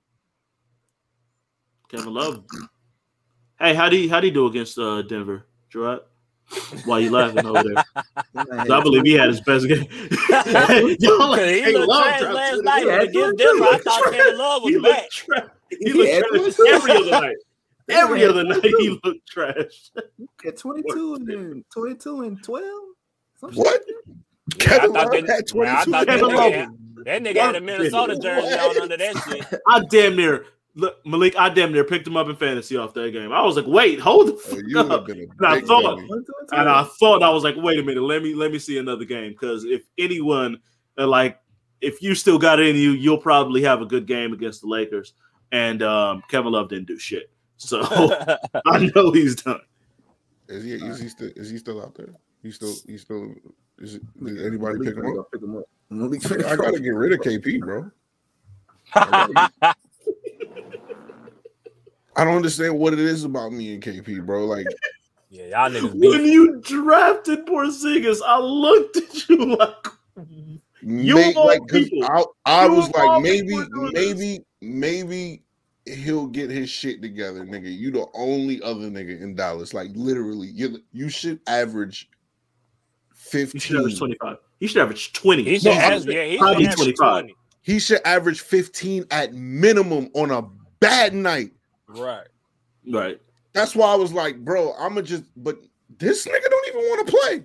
Kevin Love. Hey, how do you how do you do against uh, Denver, Gerard? Why you laughing over there? 'Cause *laughs* I believe he had his best game. *laughs* *laughs* Y'all like, he looked trash last night ground. against Denver. I thought Kevin Love He was looked back. trash. He He looked trash every other night. Every other night he looked trash. At 22 and then 22 and 12. What? like that. Kevin I thought Love that- had man, I 22 thought that Kevin nigga Love. had- That nigga had a Minnesota jersey on under that shit. I damn near look Malik. I damn near picked him up in fantasy off that game. I was like, wait, hold the Oh, fuck you up. And I thought- dummy. 22 and And I thought I was like, wait a minute, let me let me see another game because if anyone uh, like if you still got it in you, you'll probably have a good game against the Lakers. And um, Kevin Love didn't do shit, so *laughs* I know he's done. Is he? Is he still? Is he still out there? He still? He still? Is it, did anybody pick him up? Pick him up. Malik *laughs* I gotta get rid of KP, bro. *laughs* I don't understand what it is about me and KP, bro. Like, *laughs* yeah, y'all niggas When beat. you drafted Porzingis, I looked at you like, You may- of all like, 'cause people. I, I You was like, maybe, people this. maybe, maybe he'll get his shit together, nigga. You the only other nigga in Dallas. Like, literally, you you should average you should average fifteen. twenty five. He should average twenty. He should No, I'm have, saying yeah, he should probably have 25. 20. He should average fifteen at minimum on a bad night. Right. right. That's why I was like, bro, I'ma just. But this nigga don't even want to play.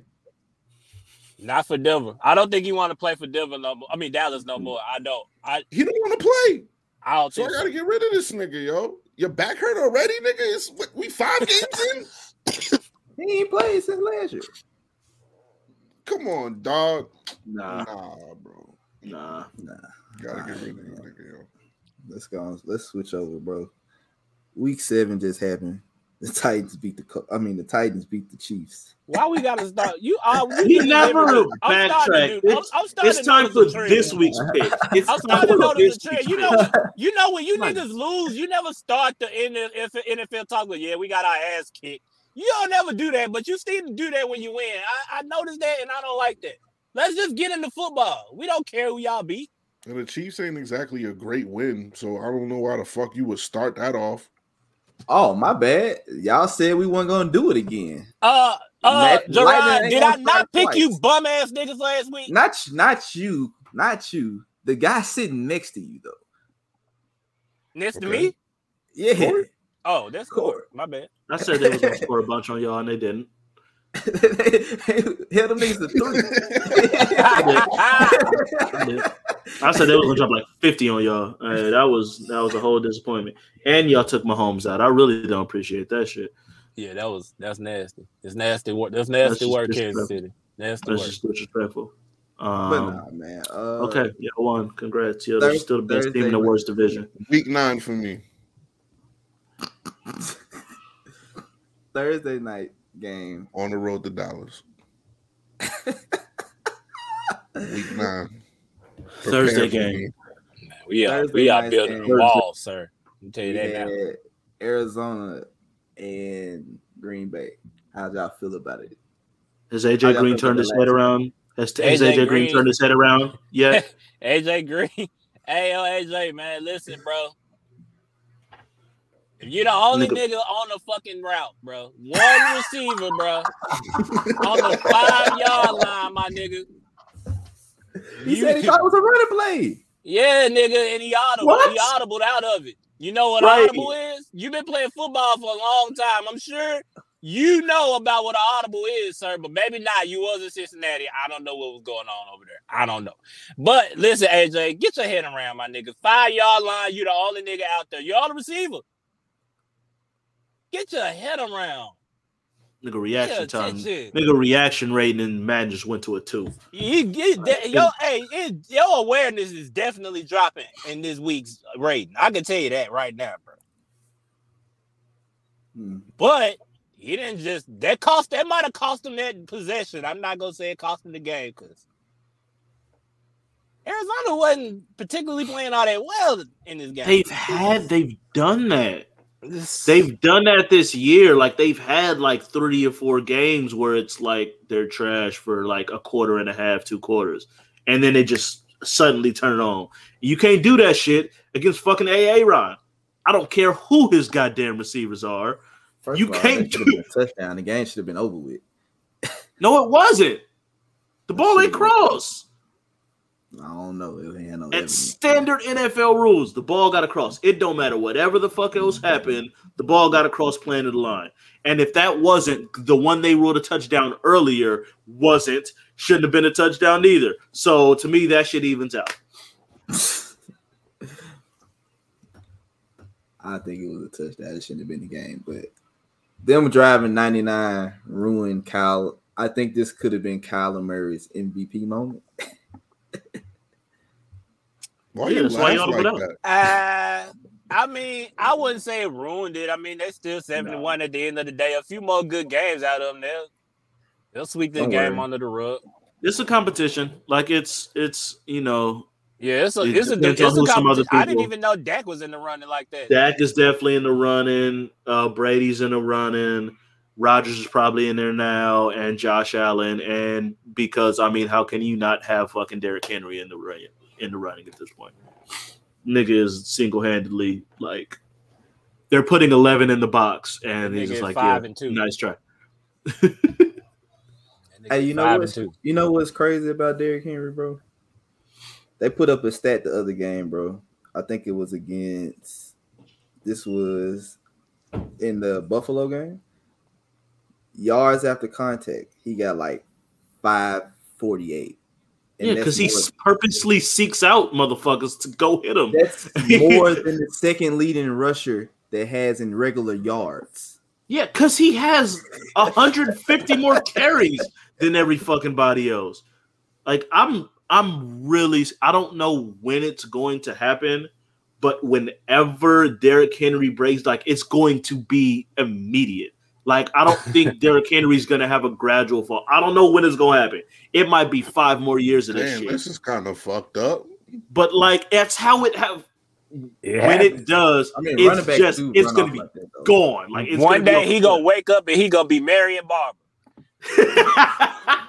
Not for Denver. I don't think he want to play for Denver no more. I mean Dallas no more. I don't. I He don't want to play. I don't So I gotta get rid of this nigga, yo. Your back hurt already, nigga. It's what, we five games in. *laughs* He ain't played since last year. Come on, dog. Nah, Nah, bro. nah. Nah. Gotta get rid of this nigga, yo. Let's go. Let's switch over, bro. Week seven just happened. The Titans beat the. I mean, the Titans beat the Chiefs. Why we gotta start? You uh, *laughs* are. You He never every- I'm starting backtracked. to do- I'm- It's, I'm it's time for this week's pick. *laughs* It's I'm time starting to for notice this a trend. week's You know, you know when you Right. niggas lose, you never start the NFL NFL talk with, yeah, we got our ass kicked. You don't never do that, but you still do that when you win. I, I noticed that, and I don't like that. Let's just get into football. We don't care who y'all beat. And the Chiefs ain't exactly a great win, so I don't know why the fuck you would start that off. Oh, my bad. Y'all said we weren't gonna do it again. Uh, uh, Matt- Gerard, did I not strike pick you bum ass niggas last week? Not not you, not you. The guy sitting next to you though. Next to me? Yeah. Court? Oh, that's cool. Court. My bad. I said they was gonna *laughs* score a bunch on y'all, and they didn't. *laughs* Hell them niggas to I three. I said they was gonna drop like fifty on y'all. Uh, that was that was a whole disappointment. And y'all took Mahomes out. I really don't appreciate that shit. Yeah, that was that's nasty. It's nasty work. That's That's nasty just work, disrespectful. Kansas City. Nasty That's work. just disrespectful. but Um, nah, man. Uh, okay, yeah, one. Congrats. You're still the best team in the Thursday- worst division. Week nine for me. *laughs* Thursday night game. On the road to Dallas. *laughs* Week nine. Thursday Prepare for game. me. We are Thursday we are night building game. a wall, sir. Let me tell you We that now. Arizona and Green Bay. How'd y'all feel about it? Has AJ Green turned his head around? Has, has AJ AJ Green Green- turned his head around yet? *laughs* AJ Green. *laughs* Hey yo, AJ, man, listen, bro. If you're the only Nigga. nigga on the fucking route, bro. One receiver, bro. on the five yard line, my nigga. He You- said he thought it was a running play. Yeah, nigga, and he audible. What? He audibled out of it. You know what Right. audible is? You've been playing football for a long time. I'm sure you know about what an audible is, sir. But maybe not. You was in Cincinnati. I don't know what was going on over there. I don't know. But listen, AJ, get your head around, my nigga. Five yard line. You the only nigga out there. You're all the receiver. Get your head around. Nigga reaction Yeah, time. shit. Nigga reaction rating in Madden just went to a two. You, you, de- yo, hey, it, your awareness is definitely dropping in this week's rating. I can tell you that right now, bro. Hmm. But he didn't just that cost that might have cost him that possession. I'm not gonna say it cost him the game because Arizona wasn't particularly playing all that well in this game. They've had, they've done that. They've done that this year. Like they've had like three or four games where it's like they're trash for like a quarter and a half, two quarters, and then they just suddenly turn it on. You can't do that shit against fucking AA Ron. I don't care who his goddamn receivers are. First You all, can't that should have been a touchdown. The game should have been over with. No, it wasn't. The ball ain't cross. I don't know. It ain't no It's standard NFL rules. The ball got across. It don't matter whatever the fuck else happened. The ball got across cross plane of the line. And if that wasn't the one they ruled a touchdown earlier, wasn't shouldn't have been a touchdown either. So to me, that shit evens out. *laughs* I think it was a touchdown. It shouldn't have been the game, but them driving 99 ruined Kyle. I think this could have been Kyler Murray's MVP moment. *laughs* Why Yeah, you that's why laugh like that? Uh, I mean, I wouldn't say it ruined it. I mean, they still 71 at the end of the day. A few more good games out of them. They'll, they'll sweep this Don't game worry. under the rug. It's a competition. Like it's it's you know Yeah, it's a It it's a, it's a some other competition. I didn't even know Dak was in the running like that. Dak is definitely in the running. Uh, Brady's in the running. Rodgers is probably in there now, and Josh Allen. And because I mean, how can you not have fucking Derrick Henry in the run in the running at this point. Nigga is single handedly like they're putting eleven in the box, and he's just like, five yeah, and two. nice try. hey, you know what's you know what's crazy about Derrick Henry, bro? They put up a stat the other game, bro. I think it was against this was in the Buffalo game. Yards after contact, he got like 548. Yeah, because he purposely seeks out motherfuckers to go hit him. That's *laughs* more than the second leading rusher that has in regular yards. Yeah, because he has 150 more carries than every fucking body else. Like I'm I'm really I don't know when it's going to happen, but whenever Derrick Henry breaks, like it's going to be immediate. Like I don't think *laughs* Derrick Henry's gonna have a gradual fall. I don't know when it's gonna happen. It might be five more years of this Damn, shit. this is kind of fucked up. But like that's how it have It when happens. it does, I mean, it's just it's gonna be like that, gone. Like it's One day he gonna wake up and he gonna be Marion Barber. *laughs*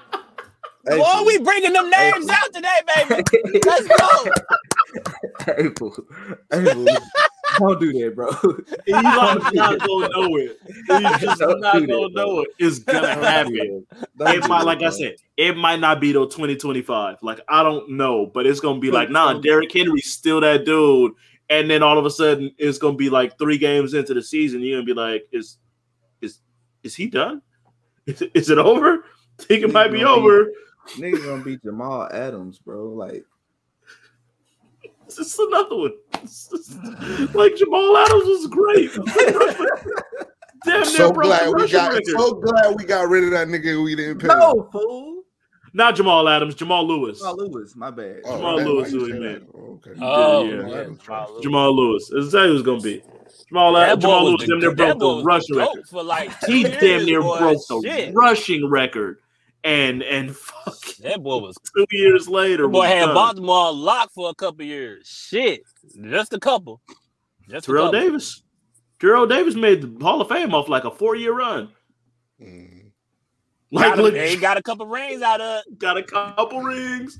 Hey, Boy, we bringing them names fool. out today, baby. Let's go. *laughs* April. fool. Don't do that, bro. *laughs* He's not, not gonna know it. *laughs* He's just Don't not gonna know it. It's gonna happen. Don't It might, that, like I said, it might not be till 2025. Like I don't know, but it's gonna be like, nah, Derrick Henry's still that dude. And then all of a sudden, it's gonna be like three games into the season. You're gonna be like, is is is he done? Is, it- is it over? I *laughs* think it might be over. Nigga gonna be Jamal Adams, bro. Like, This is another one. It's just- like Jamal Adams was great. *laughs* Damn near So glad we got record. so glad we got rid of that nigga we didn't pay. no, fool. Not Jamal Adams, Jamal Lewis. Jamal Lewis, my bad. Oh, Jamal damn, Lewis why who he say meant. that? Oh, okay. Oh, Yeah. yeah. Adams Jamal Lewis. Jamal Lewis. That's exactly who it's gonna be. Jamal, That boy Jamal Lewis the- damn near broke the rushing the record. For like He two damn near boy. broke the rushing record. And and *laughs* fuck That boy was two years later. that boy had done. Baltimore on lock for a couple years. Shit, just a couple. Just Terrell couple. Davis. Terrell Davis made the Hall of Fame off like a four year run. Mhm. Like Got a, he got a couple rings out of. got a couple rings,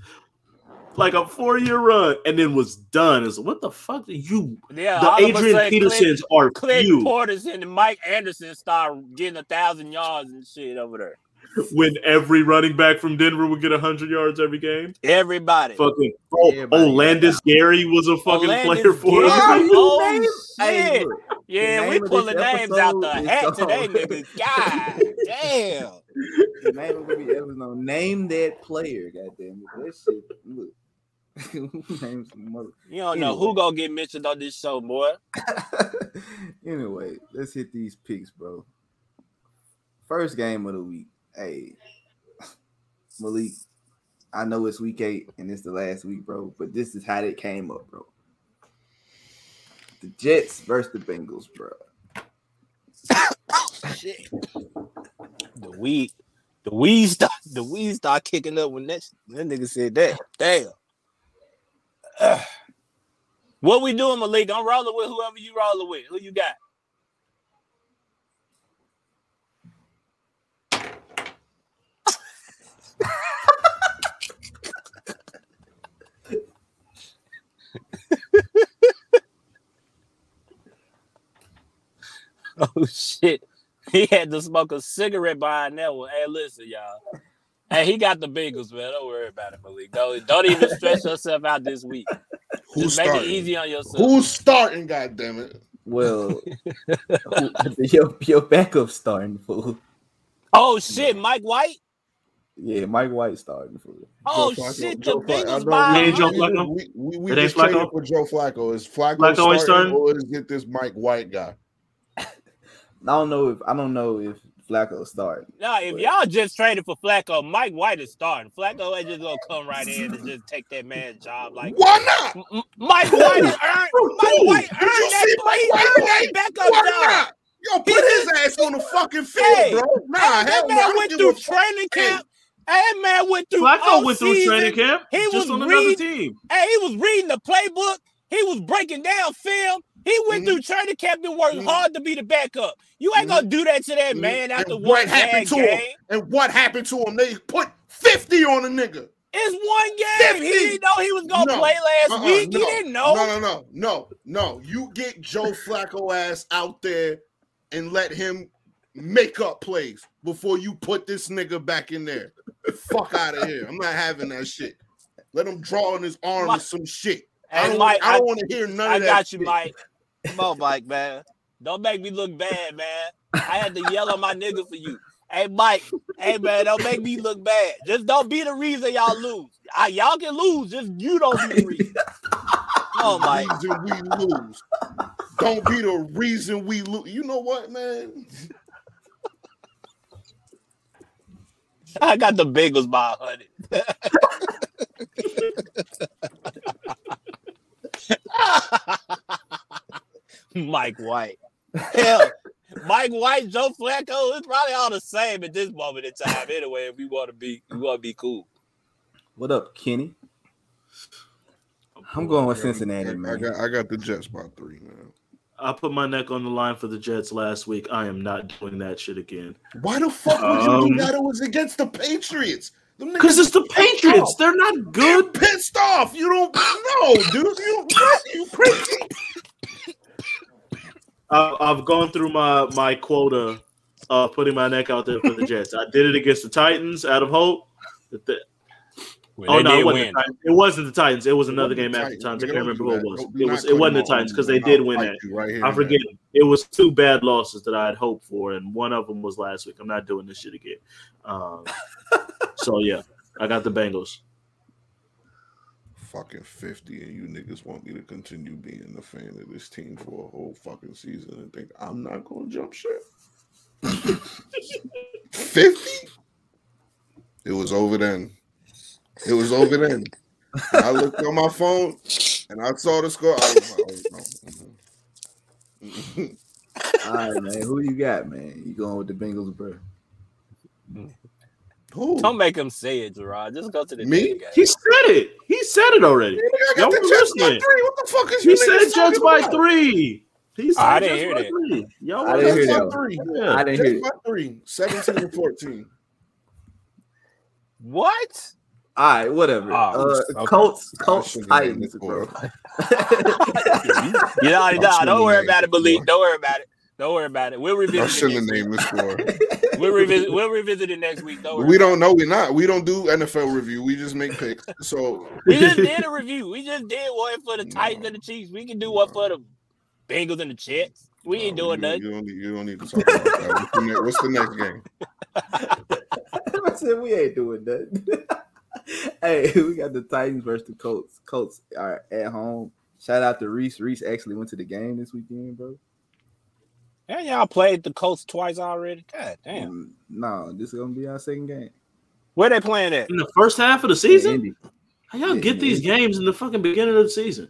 like a four year run, and then was done. It's what the fuck you? Yeah, the all of a Adrian Petersons are Clint, few. Clint Portis and Mike Anderson start getting a thousand yards and shit over there. *laughs* when every running back from Denver would get hundred yards every game. Everybody. Fucking oh, Everybody Olandis Gary was a fucking Olandis player for Gary. *laughs* us. Oh, shit. look, Yeah, we name of pulling names out the hat today, called- nigga. *laughs* God damn. the name of the. No, name that player. Goddamn it, that shit. Look, name some mother. You don't know who gonna get mentioned on this show, boy. anyway, let's hit these picks, bro. First game of the week. Hey, Malik. I know it's week eight and it's the last week, bro, but this is how it came up, bro. The Jets versus the Bengals, bro. *coughs* Shit. The weed, the weed start, the weed start kicking up when that that nigga said that. Damn. What we doing, Malik? I'm rolling with whoever you rolling with. Who you got? *laughs* Oh shit. He had to smoke a cigarette behind that one. Hey, listen, y'all. Hey, he got the Bengals, man. Don't worry about it, Malik. Don't, don't even stress yourself out this week. *laughs* Who's Just make it starting? easy on yourself. Who's starting? God damn it! Well, who- *laughs* your your backup starting fool. Oh shit, Mike White. Yeah, Mike White starting fool. Oh Joe Flacco- shit, the Joe Flacco. Bengals by He Joe Flacco? We, we, we It ain't just traded for Joe Flacco. Is Flacco, Flacco starting, starting? or is it this Mike White guy? I don't know if I don't know if Flacco starting. No, if y'all just traded for Flacco, Mike White is starting. Flacco is just gonna come right in and just take that man's job. Like Why not? M- M- Mike White is earned. Mike White Did you earned see that. Mike He White earned that backup Why job. not? Yo, put his ass on the fucking field, Hey, bro. Nah, that hell no. I man don't went through training camp. Hey, that man went through. Flacco went through off-season. training camp. He just was on another team. Hey, he was reading the playbook. He was breaking down film. He went Mhm. through training camp and worked Mhm. hard to be the backup. You ain't gonna do that to that Mhm. man after And one what happened to game. him? And what happened to him? They put 50 on a nigga. It's one game. 50. He didn't know he was gonna No. play last Uh-uh, week. no. He didn't know. No, no, no, no, no. You get Joe Flacco ass out there and let him make up plays before you put this nigga back in there. Fuck out of here. I'm not having that shit. Let him draw on his arm or some shit. I don't, Mike, I I, don't want to hear none I of that. got you, shit. Mike. Come on, Mike, man. Don't make me look bad, man. I had to yell at my nigga for you. Hey, Mike. Hey, man. Don't make me look bad. Just don't be the reason y'all lose. I, y'all can lose. Just you don't be the reason. Oh, Mike. Reason we lose. Don't be the reason we lose. You know what, man? I got the biggest by hundred. *laughs* Mike White. *laughs* Hell, Mike White, Joe Flacco, it's probably all the same at this moment in time. Anyway, if we want to be, we want to be cool. What up, Kenny? I'm going with I, Cincinnati, I man. got I got the Jets by three, man. I put my neck on the line for the Jets last week. I am not doing that shit again. Why the fuck would you Um, do that? It was against the Patriots. Because it's the Patriots. They're not good good. pissed off. You don't know, dude. You *laughs* you crazy. I, I've gone through my my quota of putting my neck out there for the Jets. I did it against the Titans out of hope. But the- Well, oh no, it wasn't, the Titans. it wasn't the Titans. It was another wasn't game after the Titans. Titans. I can't remember do who it was. It was it wasn't the Titans because they did win that. right here I forget. now. It was two bad losses that I had hoped for, and one of them was last week. I'm not doing this shit again. Um, so yeah, I got the Bengals. Fucking fifty, and you niggas want me to continue being a fan of this team for a whole fucking season and think I'm not gonna jump ship. Fifty? It was over then. It was over then. And I looked on my phone and I saw the score. I was like, oh, no. Mhm. All right, man. Who you got, man? You going with the Bengals, bro? Who? Don't make him say it, Gerard. Just go to the Me? game. He said it. He said it already. Nigga, I got Y'all the were by listening. three. What the fuck is He you said Judge by about? three. He said I didn't hear by that. three. Y'all I were didn't hear that. by three. Yeah. I didn't hear Jets it. by three. 17 and 14. *laughs* What? All right, whatever. Oh, uh, okay. Colts, Colts, shouldn't Titans, bro. score. *laughs* *laughs* You know, nah, don't worry about it. Malik. Don't worry about it. Don't worry about it. We'll I revisit it shouldn't have next week. named the score. We'll revisit. We'll revisit it next week. Don't we don't know. We're not. We don't do NFL review. We just make picks. So. We just did a review. We just did one for the *laughs* Titans and the Chiefs. We can do one for the Bengals and the Jets. We ain't no, doing you, nothing. You don't, need, you don't need to talk about that. What's the, ne- what's the next game? *laughs* I said we ain't doing that. *laughs* hey, we got the Titans versus the Colts. Colts are at home. Shout out to Reese. Reese actually went to the game this weekend, bro. And y'all played the Colts twice already. God damn. Mm, No, this is gonna be our second game. Where they playing at? In the first half of the season? Indy. How y'all Yeah, get these Indy. games in the fucking beginning of the season?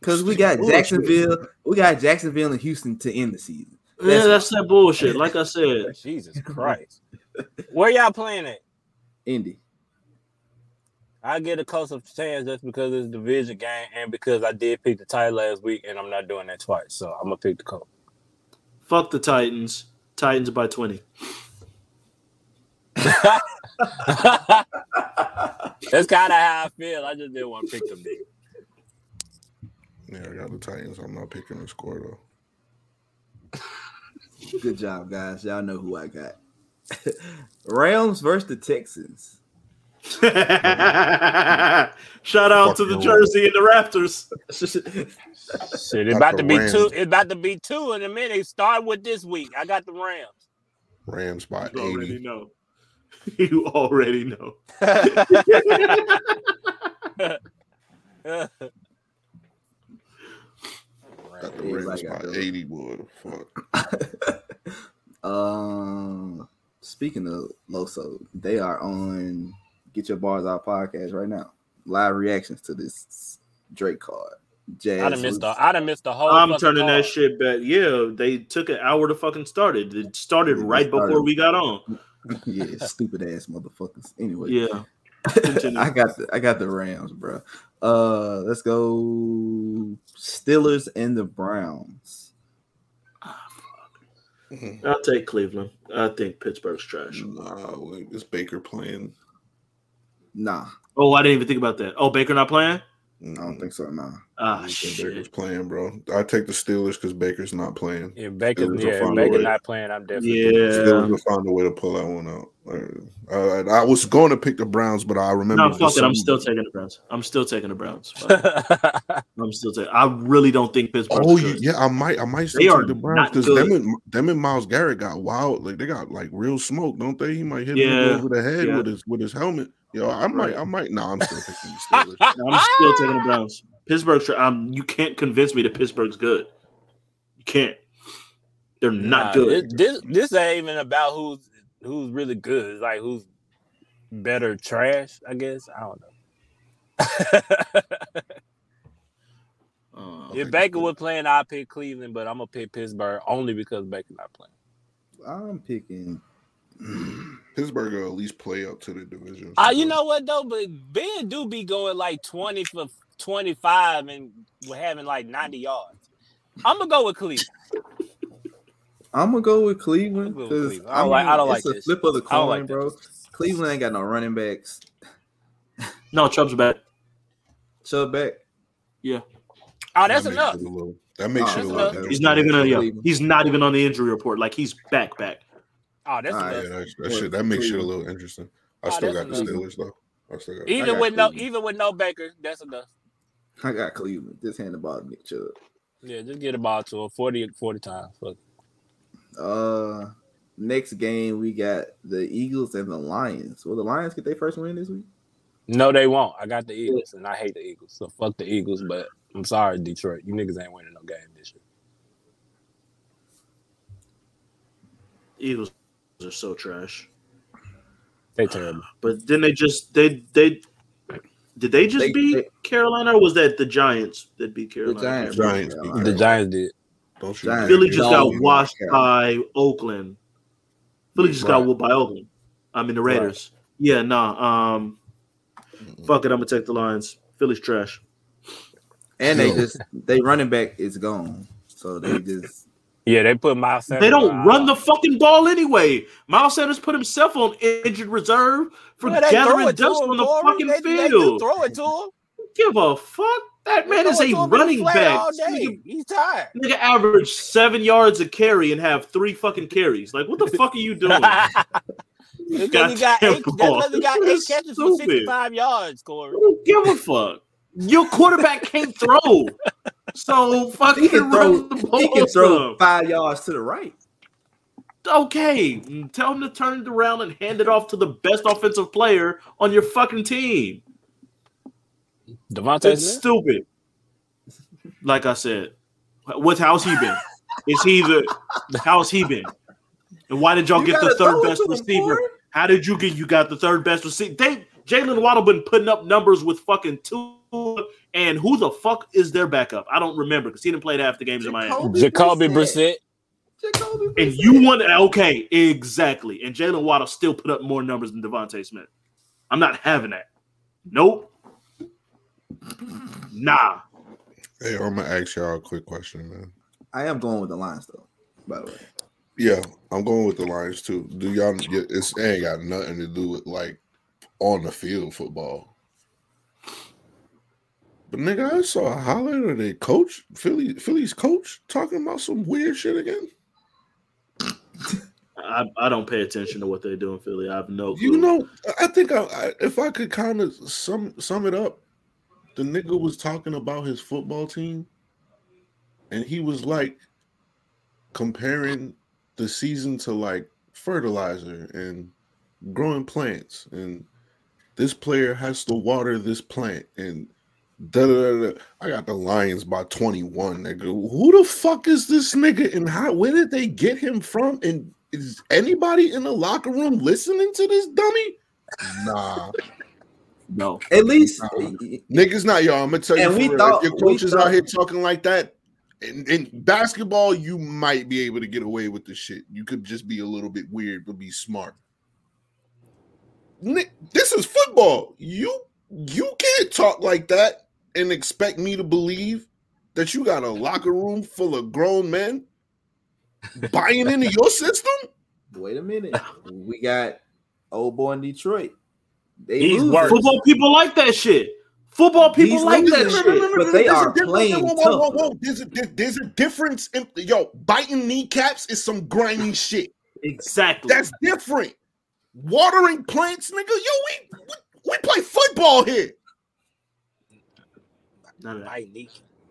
Because we got Bullshit. Jacksonville, we got Jacksonville and Houston to end the season. yeah, That's- that's that bullshit. Like I said, *laughs* Jesus Christ. Where y'all playing at? Indy. I get a close of chance just because it's a division game and because I did pick the tie last week and I'm not doing that twice. So I'm gonna pick the Colts. Fuck the Titans. Titans by 20. *laughs* That's kind of how I feel. I just didn't want to pick them. niggas. Yeah, I got the Titans. I'm not picking the score though. Good job, guys. Y'all know who I got. *laughs* Rams versus the Texans. *laughs* Shout out Fuck to the no. Jersey and the Raptors. *laughs* Shit, it's about to be Rams. two. It's about to be two in a minute. Start with this week. I got the Rams. Rams by You already 80. know. *laughs* You already know. Got the Rams got by those. 80, boy. Fuck. um, speaking of Loso, they are on Get Your Bars Out podcast right now. Live reactions to this Drake card. Jazz. I done missed the. was- I done missed the whole. I'm fucking turning that shit back. Yeah, they took an hour to fucking start it. It started Yeah, it right started. before we got on. *laughs* yeah, stupid ass motherfuckers. Anyway, Yeah. *laughs* I got the I got the Rams, bro. Uh, let's go Steelers and the Browns. I'll take Cleveland. I think Pittsburgh's trash. Nah, wait, is Baker playing? Nah, Oh, I didn't even think about that. Oh, Baker not playing? I don't think so. Nah, Ah, Baker's shit. playing, bro. I take the Steelers because Baker's not playing. Yeah, Baker. Yeah, find Baker not playing. I'm definitely. Yeah, Steelers Yeah. will find a way to pull that one out. Uh, I, I was going to pick the Browns, but I remember. No, fuck it. I'm still taking the Browns. I'm still taking the Browns. *laughs* I'm still taking. I really don't think Pittsburgh. Oh you, yeah, I might, I might still They are take the Browns because them and them and Myles Garrett got wild. Like they got like real smoke, don't they? He might hit him over the head yeah. with his with his helmet. Yo, I might, I might. No, I'm still picking the *laughs* Steelers. No, I'm still taking the Browns. Pittsburgh's. tra- Um, you can't convince me that Pittsburgh's good. You can't. They're not Nah, good. This, this this ain't even about who's who's really good. It's like who's better trash. I guess I don't know. *laughs* Uh, if Baker was playing, I'd pick Cleveland, but I'm gonna pick Pittsburgh only because Baker not playing. I'm picking. Pittsburgh will at least play up to the division. Ah, you know what though? But Ben do be going like 20 for 25 and we're having like 90 yards. I'm gonna go with Cleveland. I'm gonna go with Cleveland I'm gonna go with because I don't like- I don't like it's a this. flip of the coin, like bro. this. Cleveland ain't got no running backs. no, Chubb's back. Chubb back. Yeah. Oh, that's That enough. little- That makes Oh, it a that's little. enough. better. He's not even on. Yeah, he's not even on the injury report. Like he's back, back. Oh, that's All right, Yeah, enough. that, that shit that makes shit a little interesting. I Oh, still that's got the. Steelers though. I still got. Even got with no, even with no Baker, that's enough. I got Cleveland. Just hand the ball to Nick Chubb. Yeah, just get the ball to him 40, 40 times. Fuck. Uh, next game we got the Eagles and the Lions. Will the Lions get their first win this week? No, they won't. I got the Eagles, and I hate the Eagles. So fuck the Eagles. But I'm sorry, Detroit. You niggas ain't winning no game this year. Eagles are so trash. They terrible. But then they just they they did they just They- beat they- Carolina or was that the Giants that beat Carolina? Giants. Giants. Beat all right. The Giants did. Don't? Giants. Philly just got washed by Oakland. Philly just got Right. whooped by Oakland. I mean the Raiders. Yeah, nah. Um, fuck it. I'm gonna take the Lions. Philly's trash. And they just they running back is gone, so they just Yeah, they put Miles Sanders. They don't on- run the fucking ball anyway. Miles Sanders put himself on injured reserve for Yeah, they gathering dust on the Corey. fucking They- they do field. throw it to him. Give a fuck. That man is a to him in running back. all This. Nigga, He's tired. nigga average seven yards a carry and have three fucking carries. Like, what the fuck are you *laughs* doing? because he got eight. ball. That's he got eight That's catches for stupid. sixty-five yards, Corey. I don't give a fuck. Your quarterback can't throw. So fucking he can throw the ball he can throw some. five yards to the right. Okay, tell him to turn it around and hand it off to the best offensive player on your fucking team. Devontae That's Smith. stupid. Like I said, what how's he been? Is he the how's he been? And why did y'all You get the third best receiver? Corey. How did you get you got the third best receiver? They Jaylen Waddle been putting up numbers with fucking two and who the fuck is their backup? I don't remember because he didn't play half the games in Miami. Jacoby Jacoby Brissett. Brissett. And you want okay, exactly. And Jaylen Waddle still put up more numbers than DeVonta Smith. I'm not having that. Nope. Nah. Hey, I'm gonna ask y'all a quick question, man. I am going with the Lions though. By the way, Yeah, I'm going with the Lions too. Do y'all? It's it ain't got nothing to do with like on the field football. But nigga, I saw a highlight of their coach, Philly, Philly's coach, talking about some weird shit again. I, I don't pay attention to what they do in Philly. I have no clue. You know, I think I, I if I could kind of sum sum it up, the nigga was talking about his football team, and he was like comparing the season to like fertilizer and growing plants, and this player has to water this plant, and da da da. da. I got the Lions by twenty one, nigga. Who the fuck is this nigga, and how? Where did they get him from? And is anybody in the locker room listening to this dummy? Nah, no. at least niggas not y'all. I'm gonna tell you, And we real, thought- if your we coaches out here talking like that. In, in basketball, you might be able to get away with the shit. You could just be a little bit weird, but be smart. Nick, this is football. You you can't talk like that and expect me to believe that you got a locker room full of grown men buying into your system. *laughs* wait a minute. We got old boy in Detroit. They He's losing. worse. Football people like that shit. Football people He's like that shit. shit. but they There's are playing whoa, whoa, whoa, whoa. There's a, there- there's a difference in yo biting kneecaps is some grimy shit. Exactly. That's different. Watering plants, nigga. Yo, we we, we play football here. None of that. Bite knee,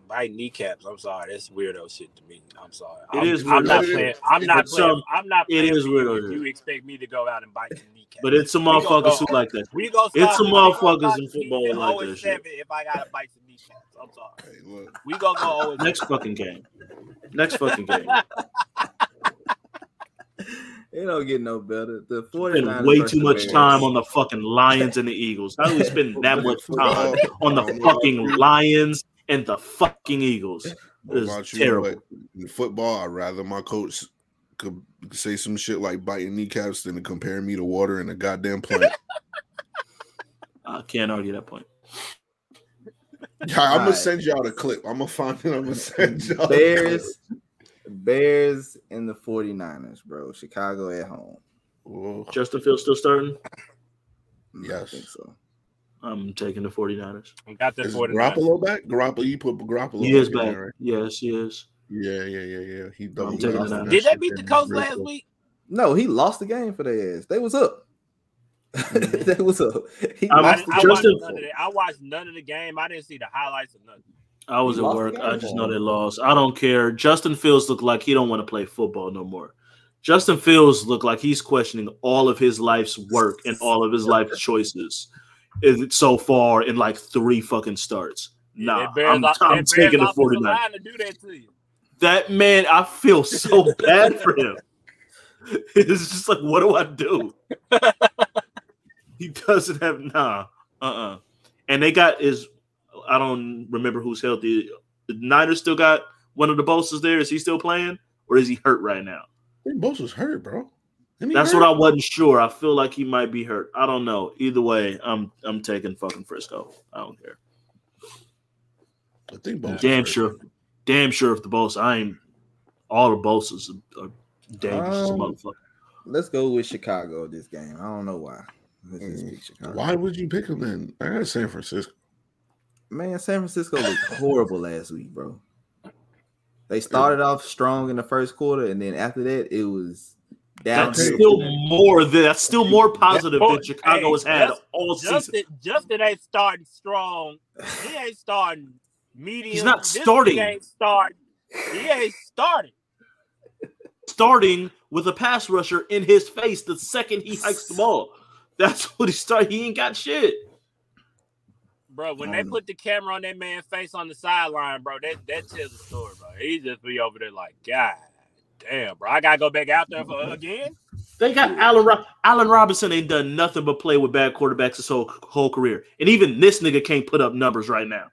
bite kneecaps. I'm sorry, that's weirdo shit to me. I'm sorry. It I'm, is I'm weirdo not shit. playing. I'm not It's playing. some- I'm not. it Playing is for you weirdo If you expect me to go out and bite the kneecap, But it's some We gonna motherfuckers who like that. we gonna it's start- some motherfuckers in football like that shit. If I gotta bite the kneecaps, I'm sorry. Hey, look. We gonna go *laughs* 0 Next fucking game. Next fucking game. *laughs* It don't get no better. The 49ers Spend way too much Bears. time on the fucking Lions and the Eagles. How do we spend *laughs* that much time on the I don't know about fucking. Lions and the fucking Eagles? What It's about you, terrible. in football, I'd rather my coach could say some shit like biting kneecaps than to compare me to water in a goddamn plant. *laughs* I can't argue that point. Yeah, I'm gonna send y'all the clip. I'm gonna find it. I'm gonna send y'all. the Bears, Bears, and the 49ers, bro. Chicago at home. clip. Whoa. Justin Fields still starting? Mm, I think so. I'm taking the 49ers. We got the Is 49ers. Garoppolo back? Garoppolo, you put Garoppolo. He is in there, back. right? Yes, he is. Yeah, yeah, yeah, yeah. He double I'm taking lost it in out. that Did they beat the. Colts last quick. week? No, he lost the game for their ass. They was up. Mm-hmm. *laughs* they was up. He I'm- I, lost the I, watched none of that. I watched none of the game. I didn't see the highlights of nothing. I was at work. I just know they lost. I don't care. Justin Fields looked like he don't want to play football no more. Justin Fields looked like he's questioning all of his life's work and all of his life choices so far in like three fucking starts. Yeah, Nah, Bears, I'm, I'm taking the 49ers. to do that to you. That man, I feel so *laughs* bad for him. It's just like, what do I do? *laughs* he doesn't have nah, uh, uh And they got is I don't remember who's healthy. The Niners still got one of the Bosas there. Is he still playing, or is he hurt right now? I think Bosa was hurt, bro. That's hurt? what I wasn't sure. I feel like he might be hurt. I don't know. Either way, I'm I'm taking fucking Frisco. I don't care. I think Bosa. Damn sure. Damn sure if the boss. I ain't all the bosses are dangerous as a Um, motherfucker. Let's go with Chicago this game. I don't know why. Let's Mm. Why would you pick them then? I got San Francisco. Man, San Francisco looked *laughs* horrible last week, bro. They started off strong in the first quarter, and then after that, it was down. That's still more that's still more positive Oh, than Chicago hey, has had Just- all season. Justin, Justin ain't starting strong. He ain't starting medium. He's not starting. nigga Ain't starting. He ain't starting. Starting with a pass rusher in his face the second he hikes the ball. That's what he started. He ain't got shit. Bro, when they Um, put the camera on that man's face on the sideline, bro, that, that tells a story, bro. He just be over there like, God damn, bro. I gotta go back out there for again. They got Allen Ro- Allen Robinson ain't done nothing but play with bad quarterbacks his whole whole career. And even this nigga can't put up numbers right now.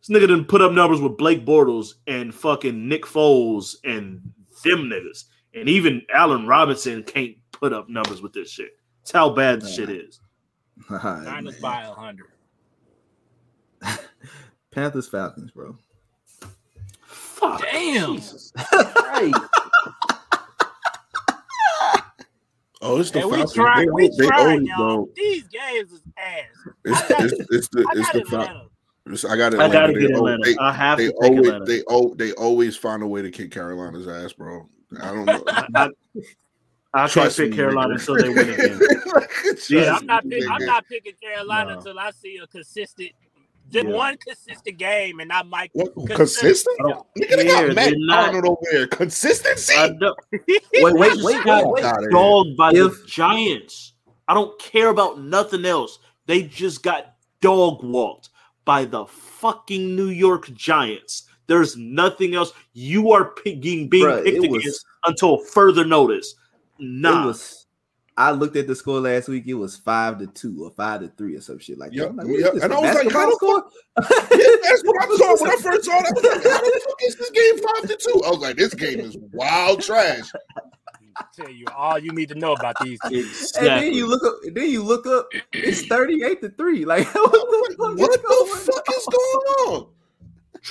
This nigga didn't put up numbers with Blake Bortles and fucking Nick Foles and them niggas. And even Allen Robinson can't put up numbers with this shit. That's how bad the shit is. Niners by a hundred. *laughs* Panthers Falcons, bro. Fuck. Damn. Jesus *laughs* Oh, it's the And we Falcons. try, They- we they trying, always y'all. go- These games is ass. It's, it's, it's the I the Falcons. I got I Atlanta. gotta get al- Atlanta. They, I have they to take always Atlanta. they they always find a way to kick Carolina's ass, bro. I don't know. *laughs* I, I, I can't pick me, Carolina nigga. until they win again. *laughs* Yeah, I'm not. Pick, I'm not picking Carolina No. until I see a consistent, just Yeah. one consistent game, and I might. What consider- consistent? I don't Nigga, they got Matt not- Arnold over there. Consistency. I don't- *laughs* Wait, wait, wait, wait, got wait. Dogged by If- the Giants. I don't care about nothing else. They just got dog walked by the fucking New York Giants. There's nothing else. You are picking, being Bruh, picked it was- against until further notice. Nah, It was. I looked at the score last week. It was five to two or five to three or some shit like that. Yep, I'm like, yep. And a I was like, basketball how the score? Yeah, that's what I saw when I first saw it. I was like, how the fuck is this game five to two? I was like, this game is wild trash. tell you all you need to know about these. And then you look up. Then you look up. It's *clears throat* thirty-eight to three. Like *laughs* what the fuck? What is the going fuck is going on?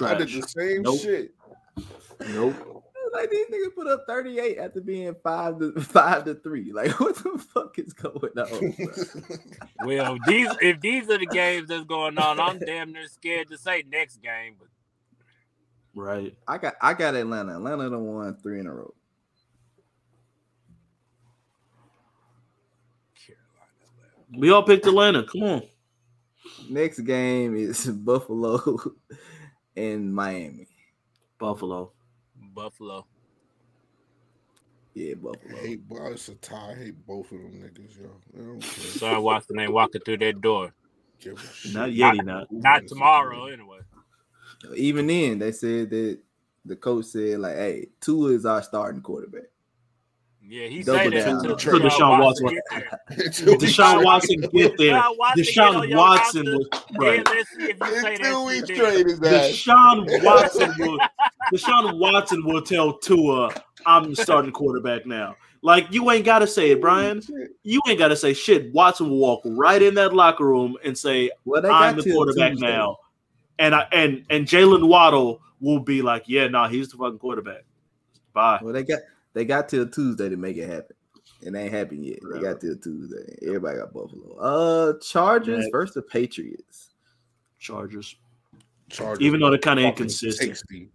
I did Trash. the same Nope. shit. Nope. Like these niggas put up 38 after being five to *laughs* five to three. Like *laughs* what the fuck is going on? *laughs* Well, these if these are the games that's going on, I'm damn near scared to say next game. But Right. I got I got Atlanta. Atlanta done won three in a row. Carolina. We all picked Atlanta. Come on. Next game is Buffalo and Miami. Buffalo. Buffalo. Yeah, I Buffalo. hate, boy, it's a tie. I hate both of them niggas, yo. I don't care. Sorry, watch the name walking through that door. Give a shit. Not yet, he not. Not tomorrow, anyway. Even then, they said that the coach said like, "Hey, Tua is our starting quarterback." Yeah, he Double said that until Until Deshaun Watson get there. *laughs* Until we Deshaun Watson get there. Deshaun Watson get on Deshaun Watson roster, was right. let's see if you Until we trade his ass. Deshaun *laughs* Watson will Deshaun Watson will tell Tua, I'm the starting quarterback now. Like you ain't gotta say it, Brian. You ain't gotta say shit. Watson will walk right in that locker room and say, Well, I'm the quarterback Tuesday. now. And I and and Jaylen Waddle will be like, Yeah, nah, he's the fucking quarterback. Bye. Well, they got they got till Tuesday to make it happen. It ain't happened yet. They got till Tuesday. Everybody got Buffalo. Uh, Chargers Yeah. versus the Patriots. Chargers. Chargers Even though they're kinda inconsistent. 60.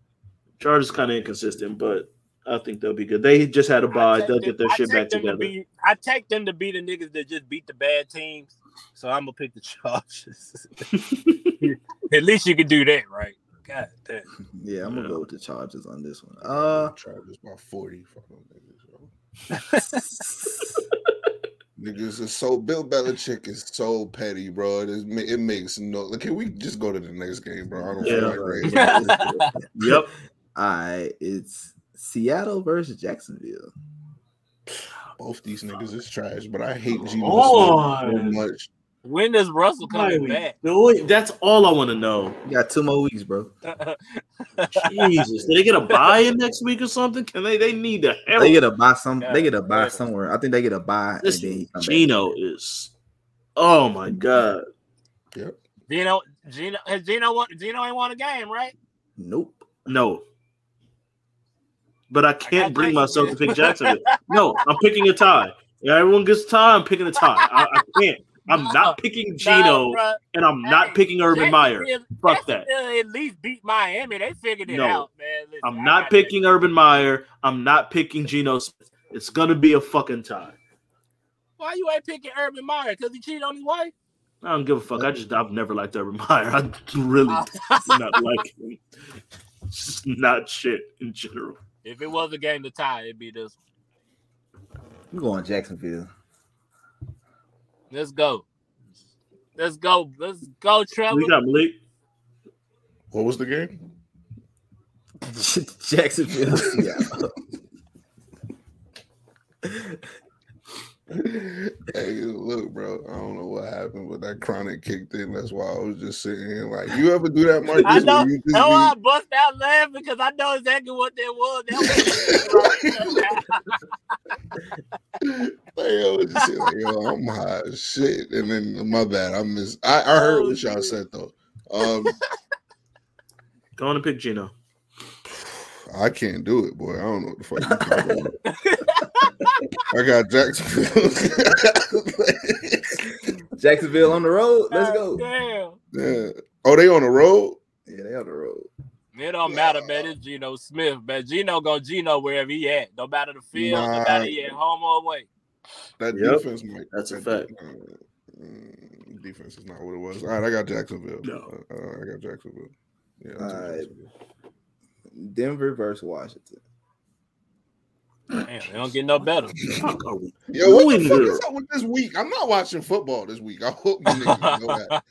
Chargers kind of inconsistent, but I think they'll be good. They just had a bye. They'll them- get their I shit back them to together. be- I take them to be the niggas that just beat the bad teams. So I'm gonna pick the Chargers. *laughs* *laughs* At least you can do that, right? God damn. Yeah, I'm gonna Yeah. go with the Chargers on this one. Uh, Chargers by 40. Fuck them niggas, bro. *laughs* Niggas is so Bill Belichick is so petty, bro. It, is, it makes no. Like, can we just go to the next game, bro? I don't Yeah. feel like right. *laughs* Yep. all right, it's Seattle versus Jacksonville. Both these niggas is trash, but I hate Geno Oh. So much. When does Russell coming back? Boy, That's all I want to know. You got two more weeks, bro. Jesus, did they get a bye in next week or something? Can they? They need the help. They get a bye some. Yeah, They get a bye yeah. somewhere. I think they get a bye, and This then he back. Geno is. Oh my god. Yep. Geno, Geno, has Geno won? Geno ain't won a game, right? Nope. No. But I can't bring myself to pick Jacksonville. No, I'm picking a tie. Yeah, everyone gets a tie. I'm picking a tie. I, I can't. I'm not picking Geno, Nah, bruh. and I'm not picking Urban Meyer. Jacksonville- Fuck that. At least beat Miami. They figured it No. out, man. Listen, I'm not got picking Urban Meyer. I'm not picking Geno Smith. It's gonna be a fucking tie. Why you ain't picking Urban Meyer? Because he cheated on his wife? I don't give a fuck. I just I've never liked Urban *laughs* Meyer. I really oh. do not like him. It's just not shit in general. if it was a game to tie, it'd be this. one. I'm going Jacksonville. Let's go. Let's go. Let's go, Trevor. We got Malik. What was the game? *laughs* Jacksonville. Seattle. *laughs* *laughs* hey, look, bro. I don't know what happened, but that chronic kicked in. That's why I was just sitting here like, you ever do that, Marcus? I know. you just No, be- I bust out laughing because I know exactly what that was. That was *laughs* like, yo, it's just like, yo, I'm high as shit. And then my bad, I missed. I, I *laughs* heard Oh, what y'all shit. said though. Um, Go on and pick Geno. I can't do it, boy. I don't know what the fuck you're talking about. *laughs* I got Jacksonville. *laughs* Jacksonville on the road. Let's go. Damn. yeah. Oh, they on the road? Yeah, they on the road. It don't matter, man. It's Geno Smith, man. Geno go Geno wherever he at. No matter the field, no Nah. matter he at home or away. That Yep. defense might. That's a that- fact. uh, mm, defense is not what it was. All right, I got Jacksonville. No. Uh, I got Jacksonville. Yeah. I All took right. Jacksonville. Denver versus Washington. Man, they don't get no better. Fuck are we Yo, what the fuck here? is up with this week? I'm not watching football this week. I hope you niggas know that.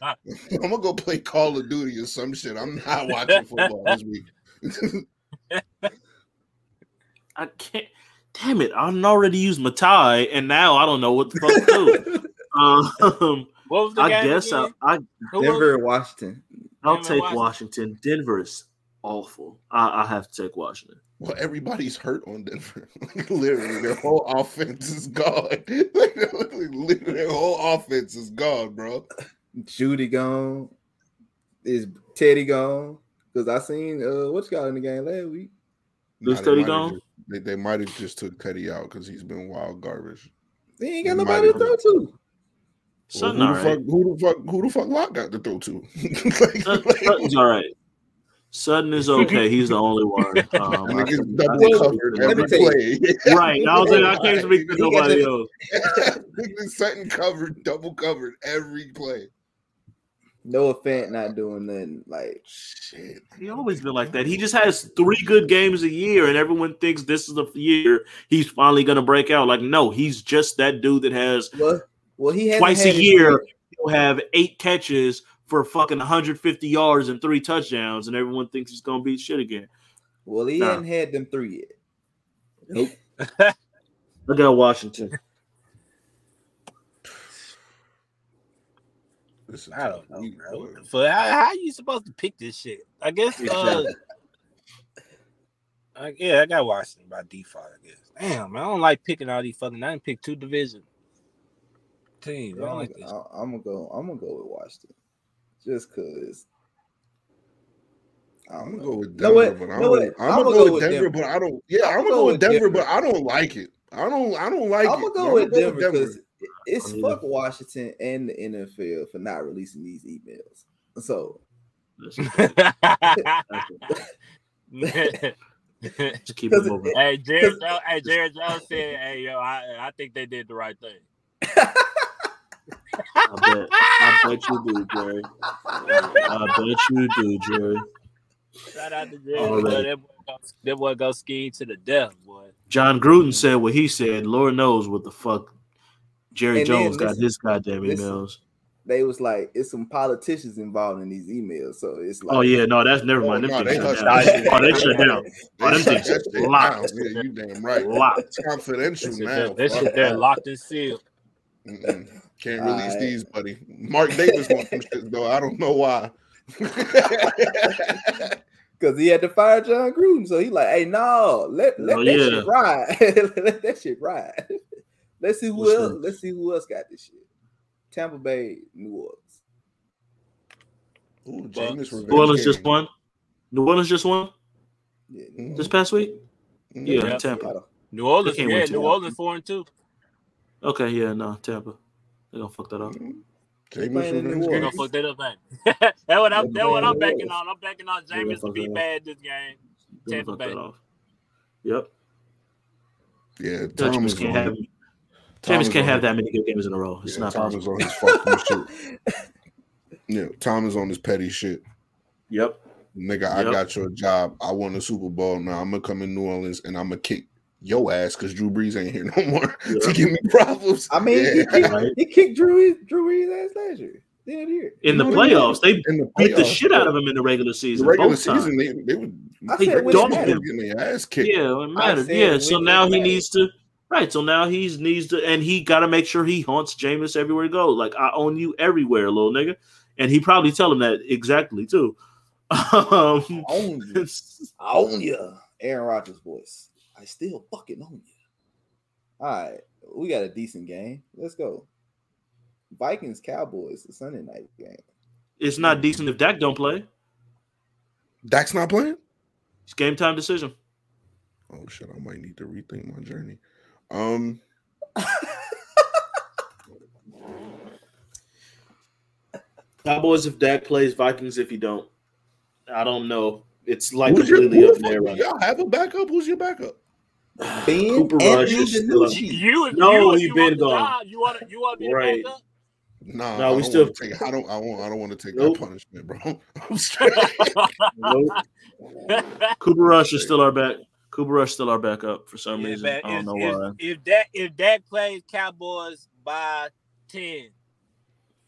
I'm gonna go play Call of Duty or some shit. I'm not watching football this week. *laughs* I can't. Damn it! I already used my tie, and now I don't know what the fuck to do. *laughs* Um, What was the I guess I, again? I Who Denver and Washington. I'll Denver, take Washington. Washington. Denver is awful. I, I have to take Washington. well, everybody's hurt on Denver. *laughs* Literally, their whole offense is gone. *laughs* Literally, their whole offense is gone, bro. Jeudy gone. Is Teddy gone? Because I seen uh what you got in the game last week. Who's they Teddy might have gone? just- They, they might have just took Teddy out because he's been wild garbage. They ain't got They nobody to throw to. Well, who, the right. fuck, who the fuck? Who the fuck? Lock got to throw to? *laughs* Like- Sut- like- all right. Sutton is okay. He's the only one. *laughs* Um, That I nigga's think- double I covered every play. *laughs* Right. I was like, I can't speak for *laughs* nobody the- else. Niggas Sutton covered, double covered every play. No offense, not doing nothing. Like Shit. He always been like that. He just has three good games a year, and everyone thinks this is the year he's finally gonna break out. Like, no, he's just that dude that has well, well he twice a year he'll have eight catches for fucking 150 yards and three touchdowns, and everyone thinks he's gonna be shit again. Well, he Nah. hadn't had them three yet. Nope. *laughs* I got Washington. This is I don't know, bro. What the? How, how you supposed to pick this shit? I guess. *laughs* Uh, I, yeah, I got Washington by default. I guess. Damn, man, I don't like picking all these fucking. I didn't pick two division teams. I Yeah, don't I'm, like this. gonna- I'm gonna go. I'm gonna go with Washington, just cause. I I'm don't gonna know. go with Know Denver, what? but I Know don't. what? I'm, I'ma gonna go with Denver, but I don't. Yeah, I'm, gonna go with Denver, but I don't like it. I don't. I don't like I'm it. gonna go I'ma with Denver because it's Yeah. fuck Washington and the NFL for not releasing these emails. So Listen, *laughs* Just keep it moving. hey, Jerry, Jones, hey, Jerry Jones said, "Hey, yo, I, I think they did the right thing." *laughs* I bet. I bet you do, Jerry. I bet you do, Jerry. Shout out to Jerry. All right. That boy, go, that boy go skiing to the death, boy. Jon Gruden said what he said. Lord knows what the fuck Jerry And then Jones got listen- his goddamn listen. emails. they was like, it's some politicians involved in these emails. So it's oh, like, Oh yeah, no, that's never mind. Oh, them Oh, no, things they shut hush down. that Oh, they shit. shut down. Oh, them They things locked. down. Yeah, you damn right. Locked. Confidential That shit, now. there, that shit there that. locked and sealed. Mm-mm. Can't release Alright. these, buddy. Mark Davis wants some shit though. I don't know why. *laughs* because he had to fire Jon Gruden. So he like, hey, no, let, let Oh, that yeah. shit ride. *laughs* let that shit ride. *laughs* Let's see who What's else. that? Let's see who else got this shit. Tampa Bay, New Orleans. Ooh, Jameis revenge New Orleans just won. New Orleans just won Yeah, Mhm. this past week. Mhm. Yeah, Yeah. Tampa. New Orleans, yeah, New. Orleans four and two. Okay, yeah, no, Tampa. They gonna fuck that up. Mm-hmm. They Jameis playing in New revenge They game. gonna fuck that up, man. *laughs* that's what I'm. That's what I'm backing on. I'm backing on They gonna Jameis to fuck be that up. bad this game. They gonna Tampa fuck Bay. that off. Yep. Yeah, James Thomas can't on have. it. Jameis can't have that many good games in a row. It's Yeah, not Tom possible. on his fucking *laughs* shit. Yeah, Tom is on his petty shit. Yep. Nigga, I Yep. got your job. I won the Super Bowl. Now I'm gonna come in New Orleans and I'm gonna kick your ass because Drew Brees ain't here *laughs* no more to give me problems. I mean, he, kicked, Right. he kicked Drew Drew Brees ass last year. They didn't. In the You know what I playoffs, they in the beat the playoffs, shit out of him in the regular The season. regular both times. season, they, they would I They said when dogged it him. getting their ass kicked. Yeah, it mattered. Yeah, so now he mattered. needs to. Right, so now he's needs to, and he got to make sure he haunts Jameis everywhere he goes. Like I own you everywhere, little nigga, and he probably tell him that exactly too. *laughs* Um, Own you. I own you. *laughs* Aaron Rodgers voice. I still fucking own you. All right. We got a decent game. Let's go. Vikings Cowboys, the Sunday night game. it's not decent if Dak don't play. Dak's not playing. It's game time decision. Oh shit! I might need to rethink my journey. Um, *laughs* Cowboys if Dak plays, Vikings if he don't. I don't know. It's like who's completely who up there. Right y'all have a backup? Who's your backup? Ben Cooper Rush is still up. You, No, you, he you been the gone. You want to, you want to be Right. the backup? Nah, No, we still- take. I don't. I won't. I don't want to take Nope. that punishment, bro. *laughs* I'm *laughs* straight. Nope. *laughs* Cooper Rush is still our back. Cooper Rush still our backup for some Yeah, reason. man, I don't if, know if, why. if that if Dak plays Cowboys by ten,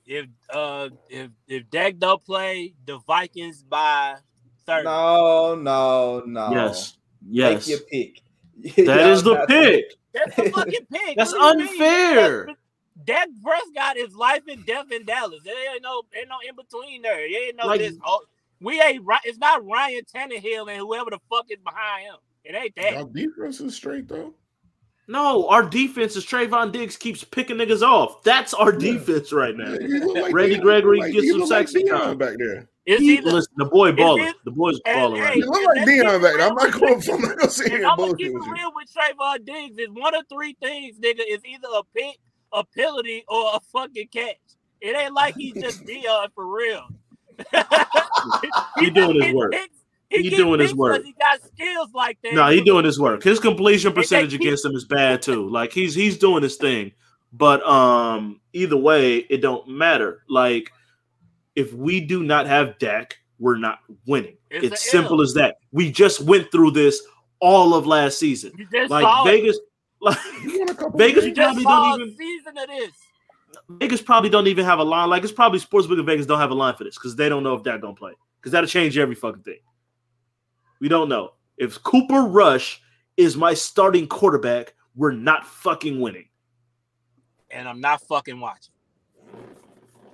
if uh if if Dak don't play the Vikings by thirty, No, no, no. Yes, Make yes, your pick. *laughs* that is the pick. that's the fucking *laughs* pick. That's What do you mean? unfair. That's- Dak Prescott is life and death in Dallas. There ain't no ain't no in between there. There ain't no Like- this. Oh, we ain't right. It's not Ryan Tannehill and whoever the fuck is behind him. It ain't that. Y'all defense is straight though. No, our defense is Trevon Diggs keeps picking niggas off. That's our Yeah. defense right now. Yeah, like Randy Deion- Gregory like, gets some look like sexy time. back there. It's He, either listen, the boy balling. it- The boy's and- balling right You look like let's Deion keep back there. I'm not real. going from. I'm not gonna sit And here I'm gonna bullshit keep it you. real with Trevon Diggs. Is one of three things, nigga. Is either a pick, a penalty, or a fucking catch. It ain't like he's just *laughs* Deion for real. He doing his work. picks- He get doing his work. He got skills like that. No, he doing his work. His completion They- they percentage against him is bad too. Like he's he's doing his thing. But um either way, it don't matter. Like if we do not have Dak, we're not winning. It's It's, simple L. as that. We just went through this all of last season. You just Like saw it. Vegas, *laughs* like You won a couple Vegas You games. just probably don't even season of this. Vegas probably don't even have a line. Like it's probably sportsbook in Vegas don't have a line for this because they don't know if Dak don't play because that'll change every fucking thing. We don't know if Cooper Rush is my starting quarterback. we're not fucking winning. and I'm not fucking watching.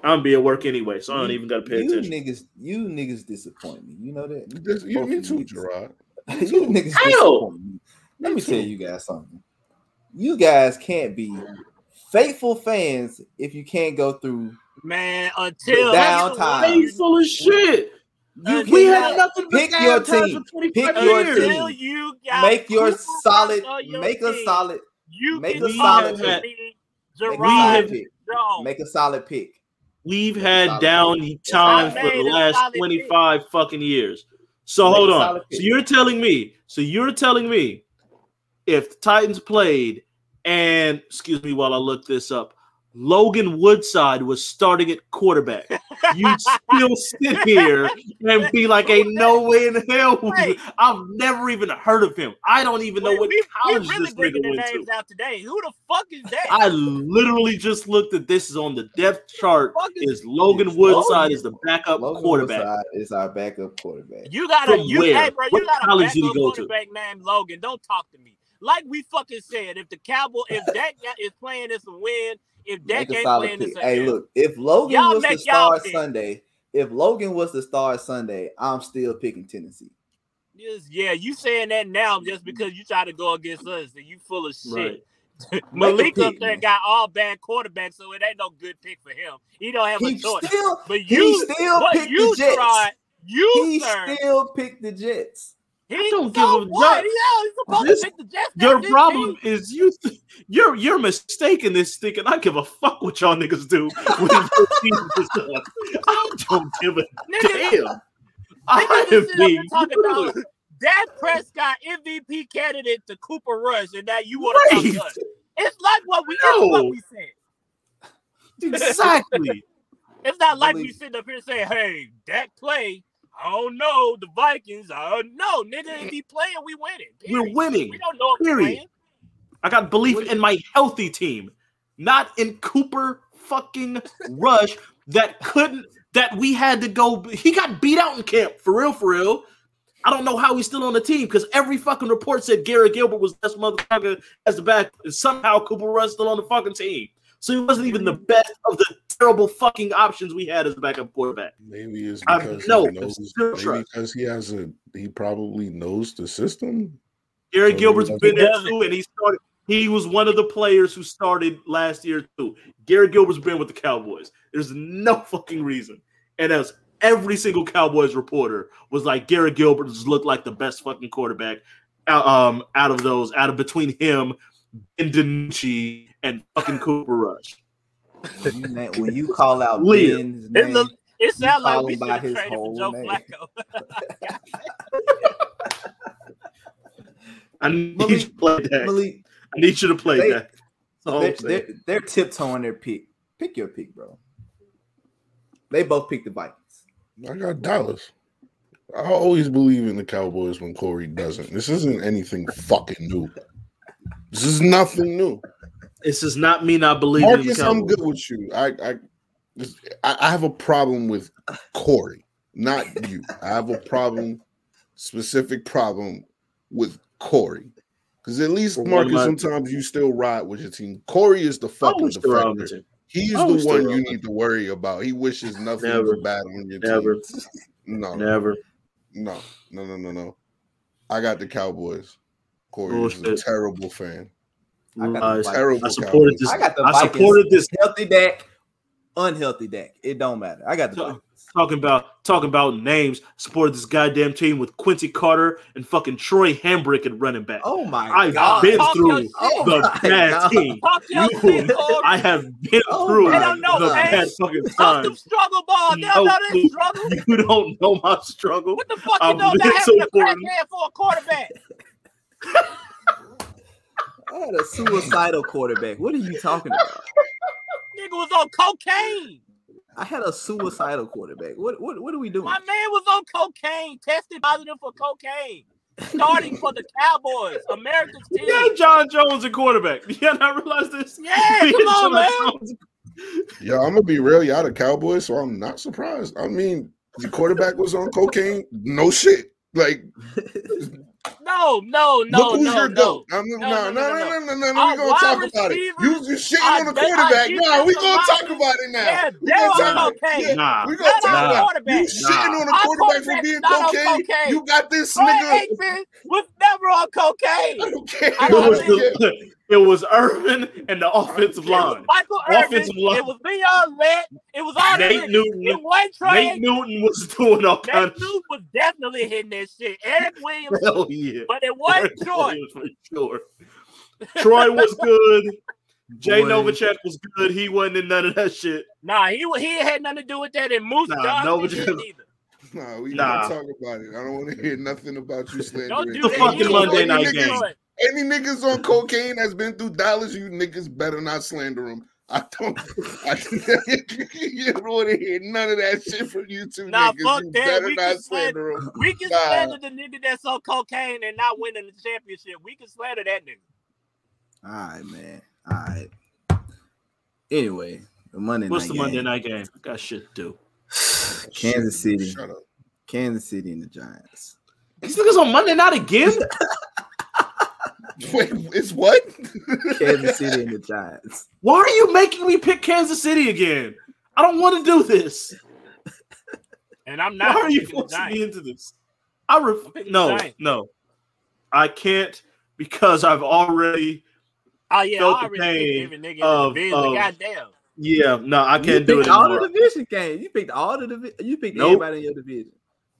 I'm be at work anyway, so I don't You- even gotta pay you attention. niggas, you niggas disappoint me. You know that. This- you, Both me too, *laughs* you. Gerard. you niggas Hell. disappoint me. Let Me me tell you guys something. You guys can't be faithful fans if you can't go through. Man, until downtime. Hey, full of shit. You Uh, We cannot had nothing but pick your downtimes team. Pick your years. team. until you got make your solid, your make a team, solid, You make a solid to pick. me, make a Gerard solid pick. Make a solid pick. We've had down pick. times for the last solid pick. 25 fucking years. So hold on. So you're telling me, so you're telling me if the Titans played and excuse me while I look this up, Logan Woodside was starting at quarterback. You'd still sit here and be like, ain't no way in hell. we- Wait. I've never even heard of him. I don't even know We- what we, college we really this nigga went names to. out today. Who the fuck is that? I literally just looked at this is on the depth chart. Fuck is- Is Logan Woodside Logan- is the backup Logan quarterback? Woodside is our backup quarterback. You got a From you where? hey bro, you What got a college did he backup go to? quarterback named Logan. Don't talk to me. Like we fucking said, if the Cowboy if Dak got- is playing it's a win, if Dak Make a ain't playing pick. it's Hey, look, if Logan Y'all was the make star. Sunday, if Logan was the star Sunday, I'm still picking Tennessee. Just- yeah, you saying that now just because you try to go against us and you full of shit. Right. *laughs* Malik Make up there man. got all bad quarterbacks, so it ain't no good pick for him. He don't have a choice. still, But he you, still but picked you the Jets. tried. You He sir, still picked the Jets. He don't give a what? damn. Yeah, This- to pick the Jets. Your problem team. is you. Th- you're you're mistaken this thinking I give a fuck what y'all niggas do when your *laughs* team is up. I don't give a Nigga, damn. I Niggas am is sitting up here being talking about good. Dak Prescott MVP candidate to Cooper Rush, and that you want to Right. talk to us. It's like what we No. what we said. exactly. *laughs* It's not like we Believe- sitting up here saying, "Hey, Dak play." I don't know the Vikings. I don't know, nigga. If he playing, we winning. We're winning. We don't know if Period. playing. I got belief in my healthy team, not in Cooper fucking Rush that couldn't that we had to go. He got beat out in camp for real, for real. I don't know how he's still on the team because every fucking report said Garrett Gilbert was this motherfucker as the back, and somehow Cooper Rush still on the fucking team. So he wasn't even the best of the terrible fucking options we had as a backup quarterback. Maybe it's because he knows. Maybe because he has a. He probably knows the system. Gary So Gilbert's been there too, and he started. He was one of the players who started last year too. Gary Gilbert's been with the Cowboys. There's no *laughs* fucking reason, and as every single Cowboys reporter was like, Gary Gilbert just looked like the best fucking quarterback out, um, out of those, out of between him, Ben DiNucci, and fucking Cooper Rush. When you, na- when you call out Leah. Ben's It, name, look, it sounds like we him should by have his traded for whole Joe name. Flacco. *laughs* I need Malik- you to play that. Malik, I need you to play they- that. That's all they're, they're, they're tiptoeing their pick. Pick your pick, bro. They both picked the Vikings. I got Dallas. I always believe in the Cowboys when Corey doesn't. This isn't anything fucking new. This is nothing new. This is not me not the Marcus, I'm good with you. I I, I I have a problem with Corey, not you. I have a problem, specific problem with Corey. Because at least one Marcus, sometimes you still ride with your team. Corey is the fucking defender. He's the one you need to worry about. He wishes nothing Never. bad on your Never, team. *laughs* No, never. no, no, no, no, no. I got the Cowboys. Corey oh, is a terrible fan. I got uh, the Vikings. Terrible I supported this. I got the I Vikings. supported this Healthy Dak, unhealthy Dak. It don't matter. I got the So- Vikings. talking about talking about names. Supported this goddamn team with Quincy Carter and fucking Troy Hambrick at running back. Oh my god. I've god! been Talk through your. Oh the bad God. team. You- shit, I have been Oh through They don't know, the man. bad fucking Talk them times. struggle ball. They don't No know this struggle. You don't know my struggle. What the fuck I've you know been about having a supporting- crackhead for a quarterback? *laughs* I had a suicidal quarterback. What are you talking about? Nigga was on cocaine. I had a suicidal quarterback. What what what are we doing? My man was on cocaine, tested positive for cocaine. Starting for the *laughs* Cowboys, America's team. Yeah, John Jones a quarterback. *laughs* Yeah, not realize this? Yeah, come *laughs* on, John man. Jones- Yeah, I'm gonna be real. Y'all the Cowboys, so I'm not surprised. I mean, the quarterback was on cocaine. No shit. Like No, no, no, Look who's no, your no. goat. I'm, No, no, no, no, no, no, no, no, no, no, no. We're gonna talk about it. You, receivers, you shitting on the quarterback. Nah, we gonna talk about it now. Yeah, We they're gonna on talk- cocaine. Yeah, Nah, we gonna talk about it. You shitting on the quarterback for being is not on cocaine. cocaine. You got this Troy nigga. Aikman was never on cocaine. *laughs* I don't care. *laughs* I It was, think- the, it was Irvin and the offensive It was line. Michael Irvin. Offensive line. It was Leon Lett. It was all Nate that. Newton. It wasn't Troy Nate Newton was doing all Nate kinds of Newton was definitely hitting that shit. Erik Williams, hell yeah. but it wasn't Troy. For sure. Troy was good. *laughs* Jay Boy. Novacek was good. He wasn't in none of that shit. Nah, he he had nothing to do with that, and Moose Nah, Johnston no, but didn't you- either. *laughs* Nah, we Nah. gonna talk about it. I don't want to hear nothing about you slandering. Don't do The fucking Monday night game. Troy. Any niggas on cocaine that's been through Dallas, you niggas better not slander them. I don't. I, *laughs* you don't want to hear none of that shit from you two Nah, niggas. fuck you that. better We not can slander- slander them. We can Nah. slander the nigga that's on cocaine and not winning the championship. We can slander that nigga. All right, man. All right. Anyway, the Monday What's night the Monday night game? I got shit to do. *sighs* Kansas City, Shut up. Kansas City, and the Giants. These niggas on Monday night again? *laughs* *laughs* Wait, it's what? Kansas City and the Giants. Why are you making me pick Kansas City again? I don't want to do this. And I'm not. Why not. are you picking forcing me into this? I ref- I'm picking the no, no. I can't because I've already Oh yeah, felt I the already pain picked every nigga in of- the of- Goddamn. yeah, no, I can't do it picked all anymore. the division game. You picked all the division. You picked Nope. everybody in your division.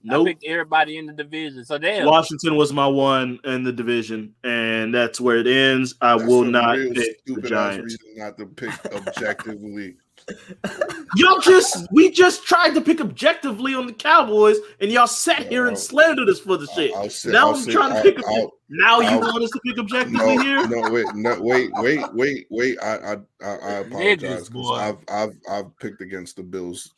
I Nope. picked everybody in the division. So damn. Washington was my one in the division, and that's where it ends. I That's will a not real pick the Giants. reason not to pick *laughs* objectively. Y'all just we just tried to pick objectively on the Cowboys, and y'all sat here and slandered us for the shit. I'll say, now I'll I'm say, trying to I'll- pick. I'll- now you I'll- want us to pick objectively no, here? no, wait, no, wait, wait, wait, wait. I, I, I, I apologize Niggas. I've, I've, I've picked against the Bills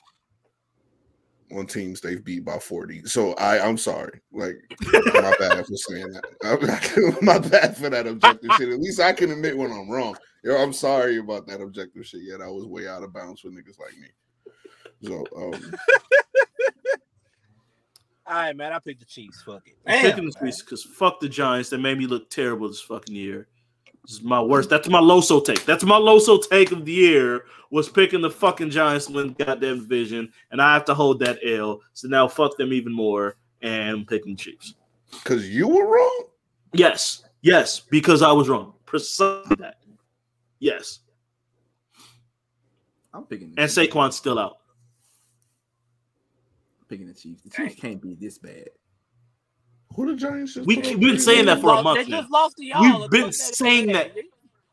on teams they've beat by forty. So I, I'm sorry. Like, my *laughs* bad for saying that. *laughs* I'm, my bad for that objective shit. At least I can admit when I'm wrong. Yo, I'm sorry about that objective shit. Yeah, that was way out of bounds for niggas like me. So, um, All right, man. I picked the Chiefs. Fuck it. I'm picking the Chiefs because fuck the Giants. That made me look terrible this fucking year. This is my worst. That's my Loso take. That's my Loso take of the year was picking the fucking Giants to win the goddamn division, and I have to hold that L. So now fuck them even more, and I'm picking the Chiefs. because you were wrong. Yes, yes, because I was wrong. Precisely that. Yes, I'm picking the and Chiefs. Saquon's still out. I'm picking the Chiefs. The Chiefs can't be this bad. Who the Giants? just We- put up we've been saying that for a month They just lost to y'all. We've been put that in saying that.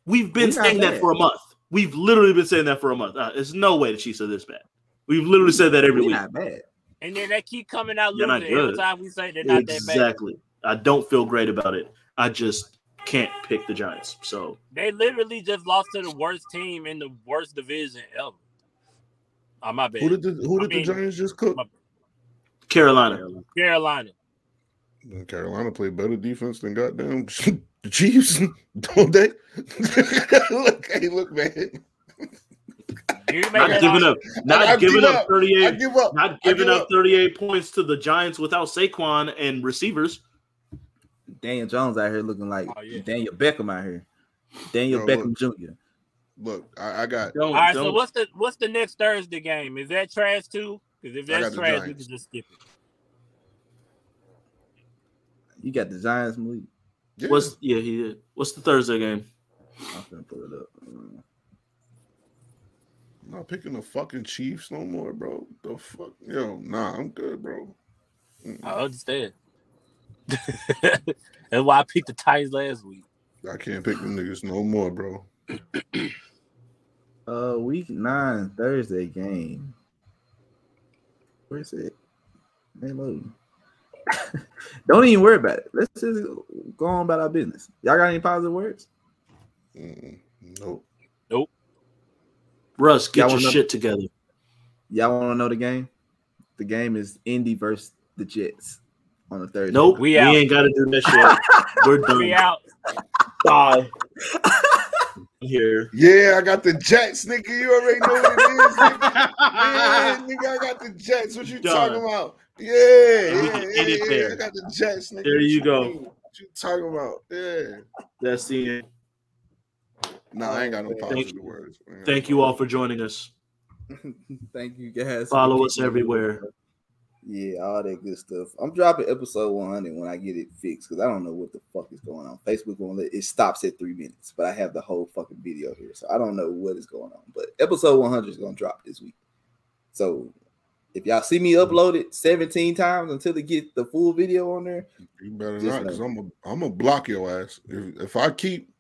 We've been saying that for a month. We've literally been saying that for a month. Uh, there's no way the Chiefs are this bad. We've literally said that every week. not bad. And then they keep coming out They're losing every time we say they're not that bad. Exactly. I don't feel great about it. I just can't pick the Giants. So They literally just lost to the worst team in the worst division ever. Oh my bad. Who did the Who I did mean, the Giants just cook? Carolina. Carolina. Carolina played better defense than goddamn *laughs* the Chiefs, *laughs* don't they? *laughs* look, hey, look, man. Not giving up. Not I giving give up up. I 38. give up. Not I giving give up up. 38 points to the Giants without Saquon and receivers. Daniel Jones out here looking like Oh, yeah. Daniel Beckham out here. Daniel Bro, Beckham Jr. Look, I, I got. Don't, All right, so don't- what's the what's the next Thursday game? Is that trash too? Because if that's trash, we can just skip it. You got the Giants, Malik. Yeah, what's yeah, he did. What's the Thursday game? I'm gonna pull it up. I'm not picking the fucking Chiefs no more, bro. The fuck, yo, nah, I'm good, bro. Mm, I understand. *laughs* That's why I picked the Titans last week. I can't pick them niggas no more, bro. *clears throat* Uh, week nine Thursday game. Where's it? Hey, look. *laughs* Don't even worry about it. Let's just go on about our business. Y'all got any positive words? Mm, nope. Russ, get Y'all your wanna- shit together. Y'all want to know the game? The game is Indy versus the Jets on the Thursday. Nope, We we, out. ain't got to do this shit. *laughs* We're done. We out. Bye. *laughs* Here. Yeah, I got the Jets, nigga. You already know what it is. nigga. Yeah, nigga, I got the Jets. What you Done. talking about? Yeah, we yeah, can yeah, end it there. I got the Jets, nigga. There What you go. mean? What What you talking about? Yeah. That's the end. No, I ain't got no Thank positive you. words. I ain't got Thank you all for joining us. *laughs* Thank you guys. Follow us everywhere. Yeah, all that good stuff. I'm dropping episode 100 when I get it fixed because I don't know what the fuck is going on. Facebook won't let it stops at three minutes, but I have the whole fucking video here, so I don't know what is going on. But episode 100 is gonna drop this week. So if y'all see me mm. upload it 17 times until they get the full video on there, You better not, because. I'm gonna I'm gonna block your ass. If if I keep,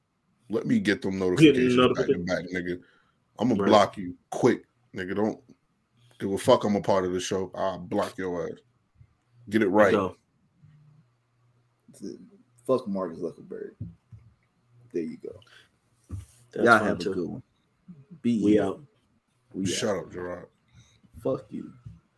let me get them notifications back to back, nigga. I'm gonna Right. block you quick, nigga. Don't give a fuck. I'm a part of the show. I'll block your ass. Get it right. Go. fuck Marcus Zuckerberg. There you go. That's y'all have too. a good one. Be We out. We out. Shut up, Gerard. Fuck you.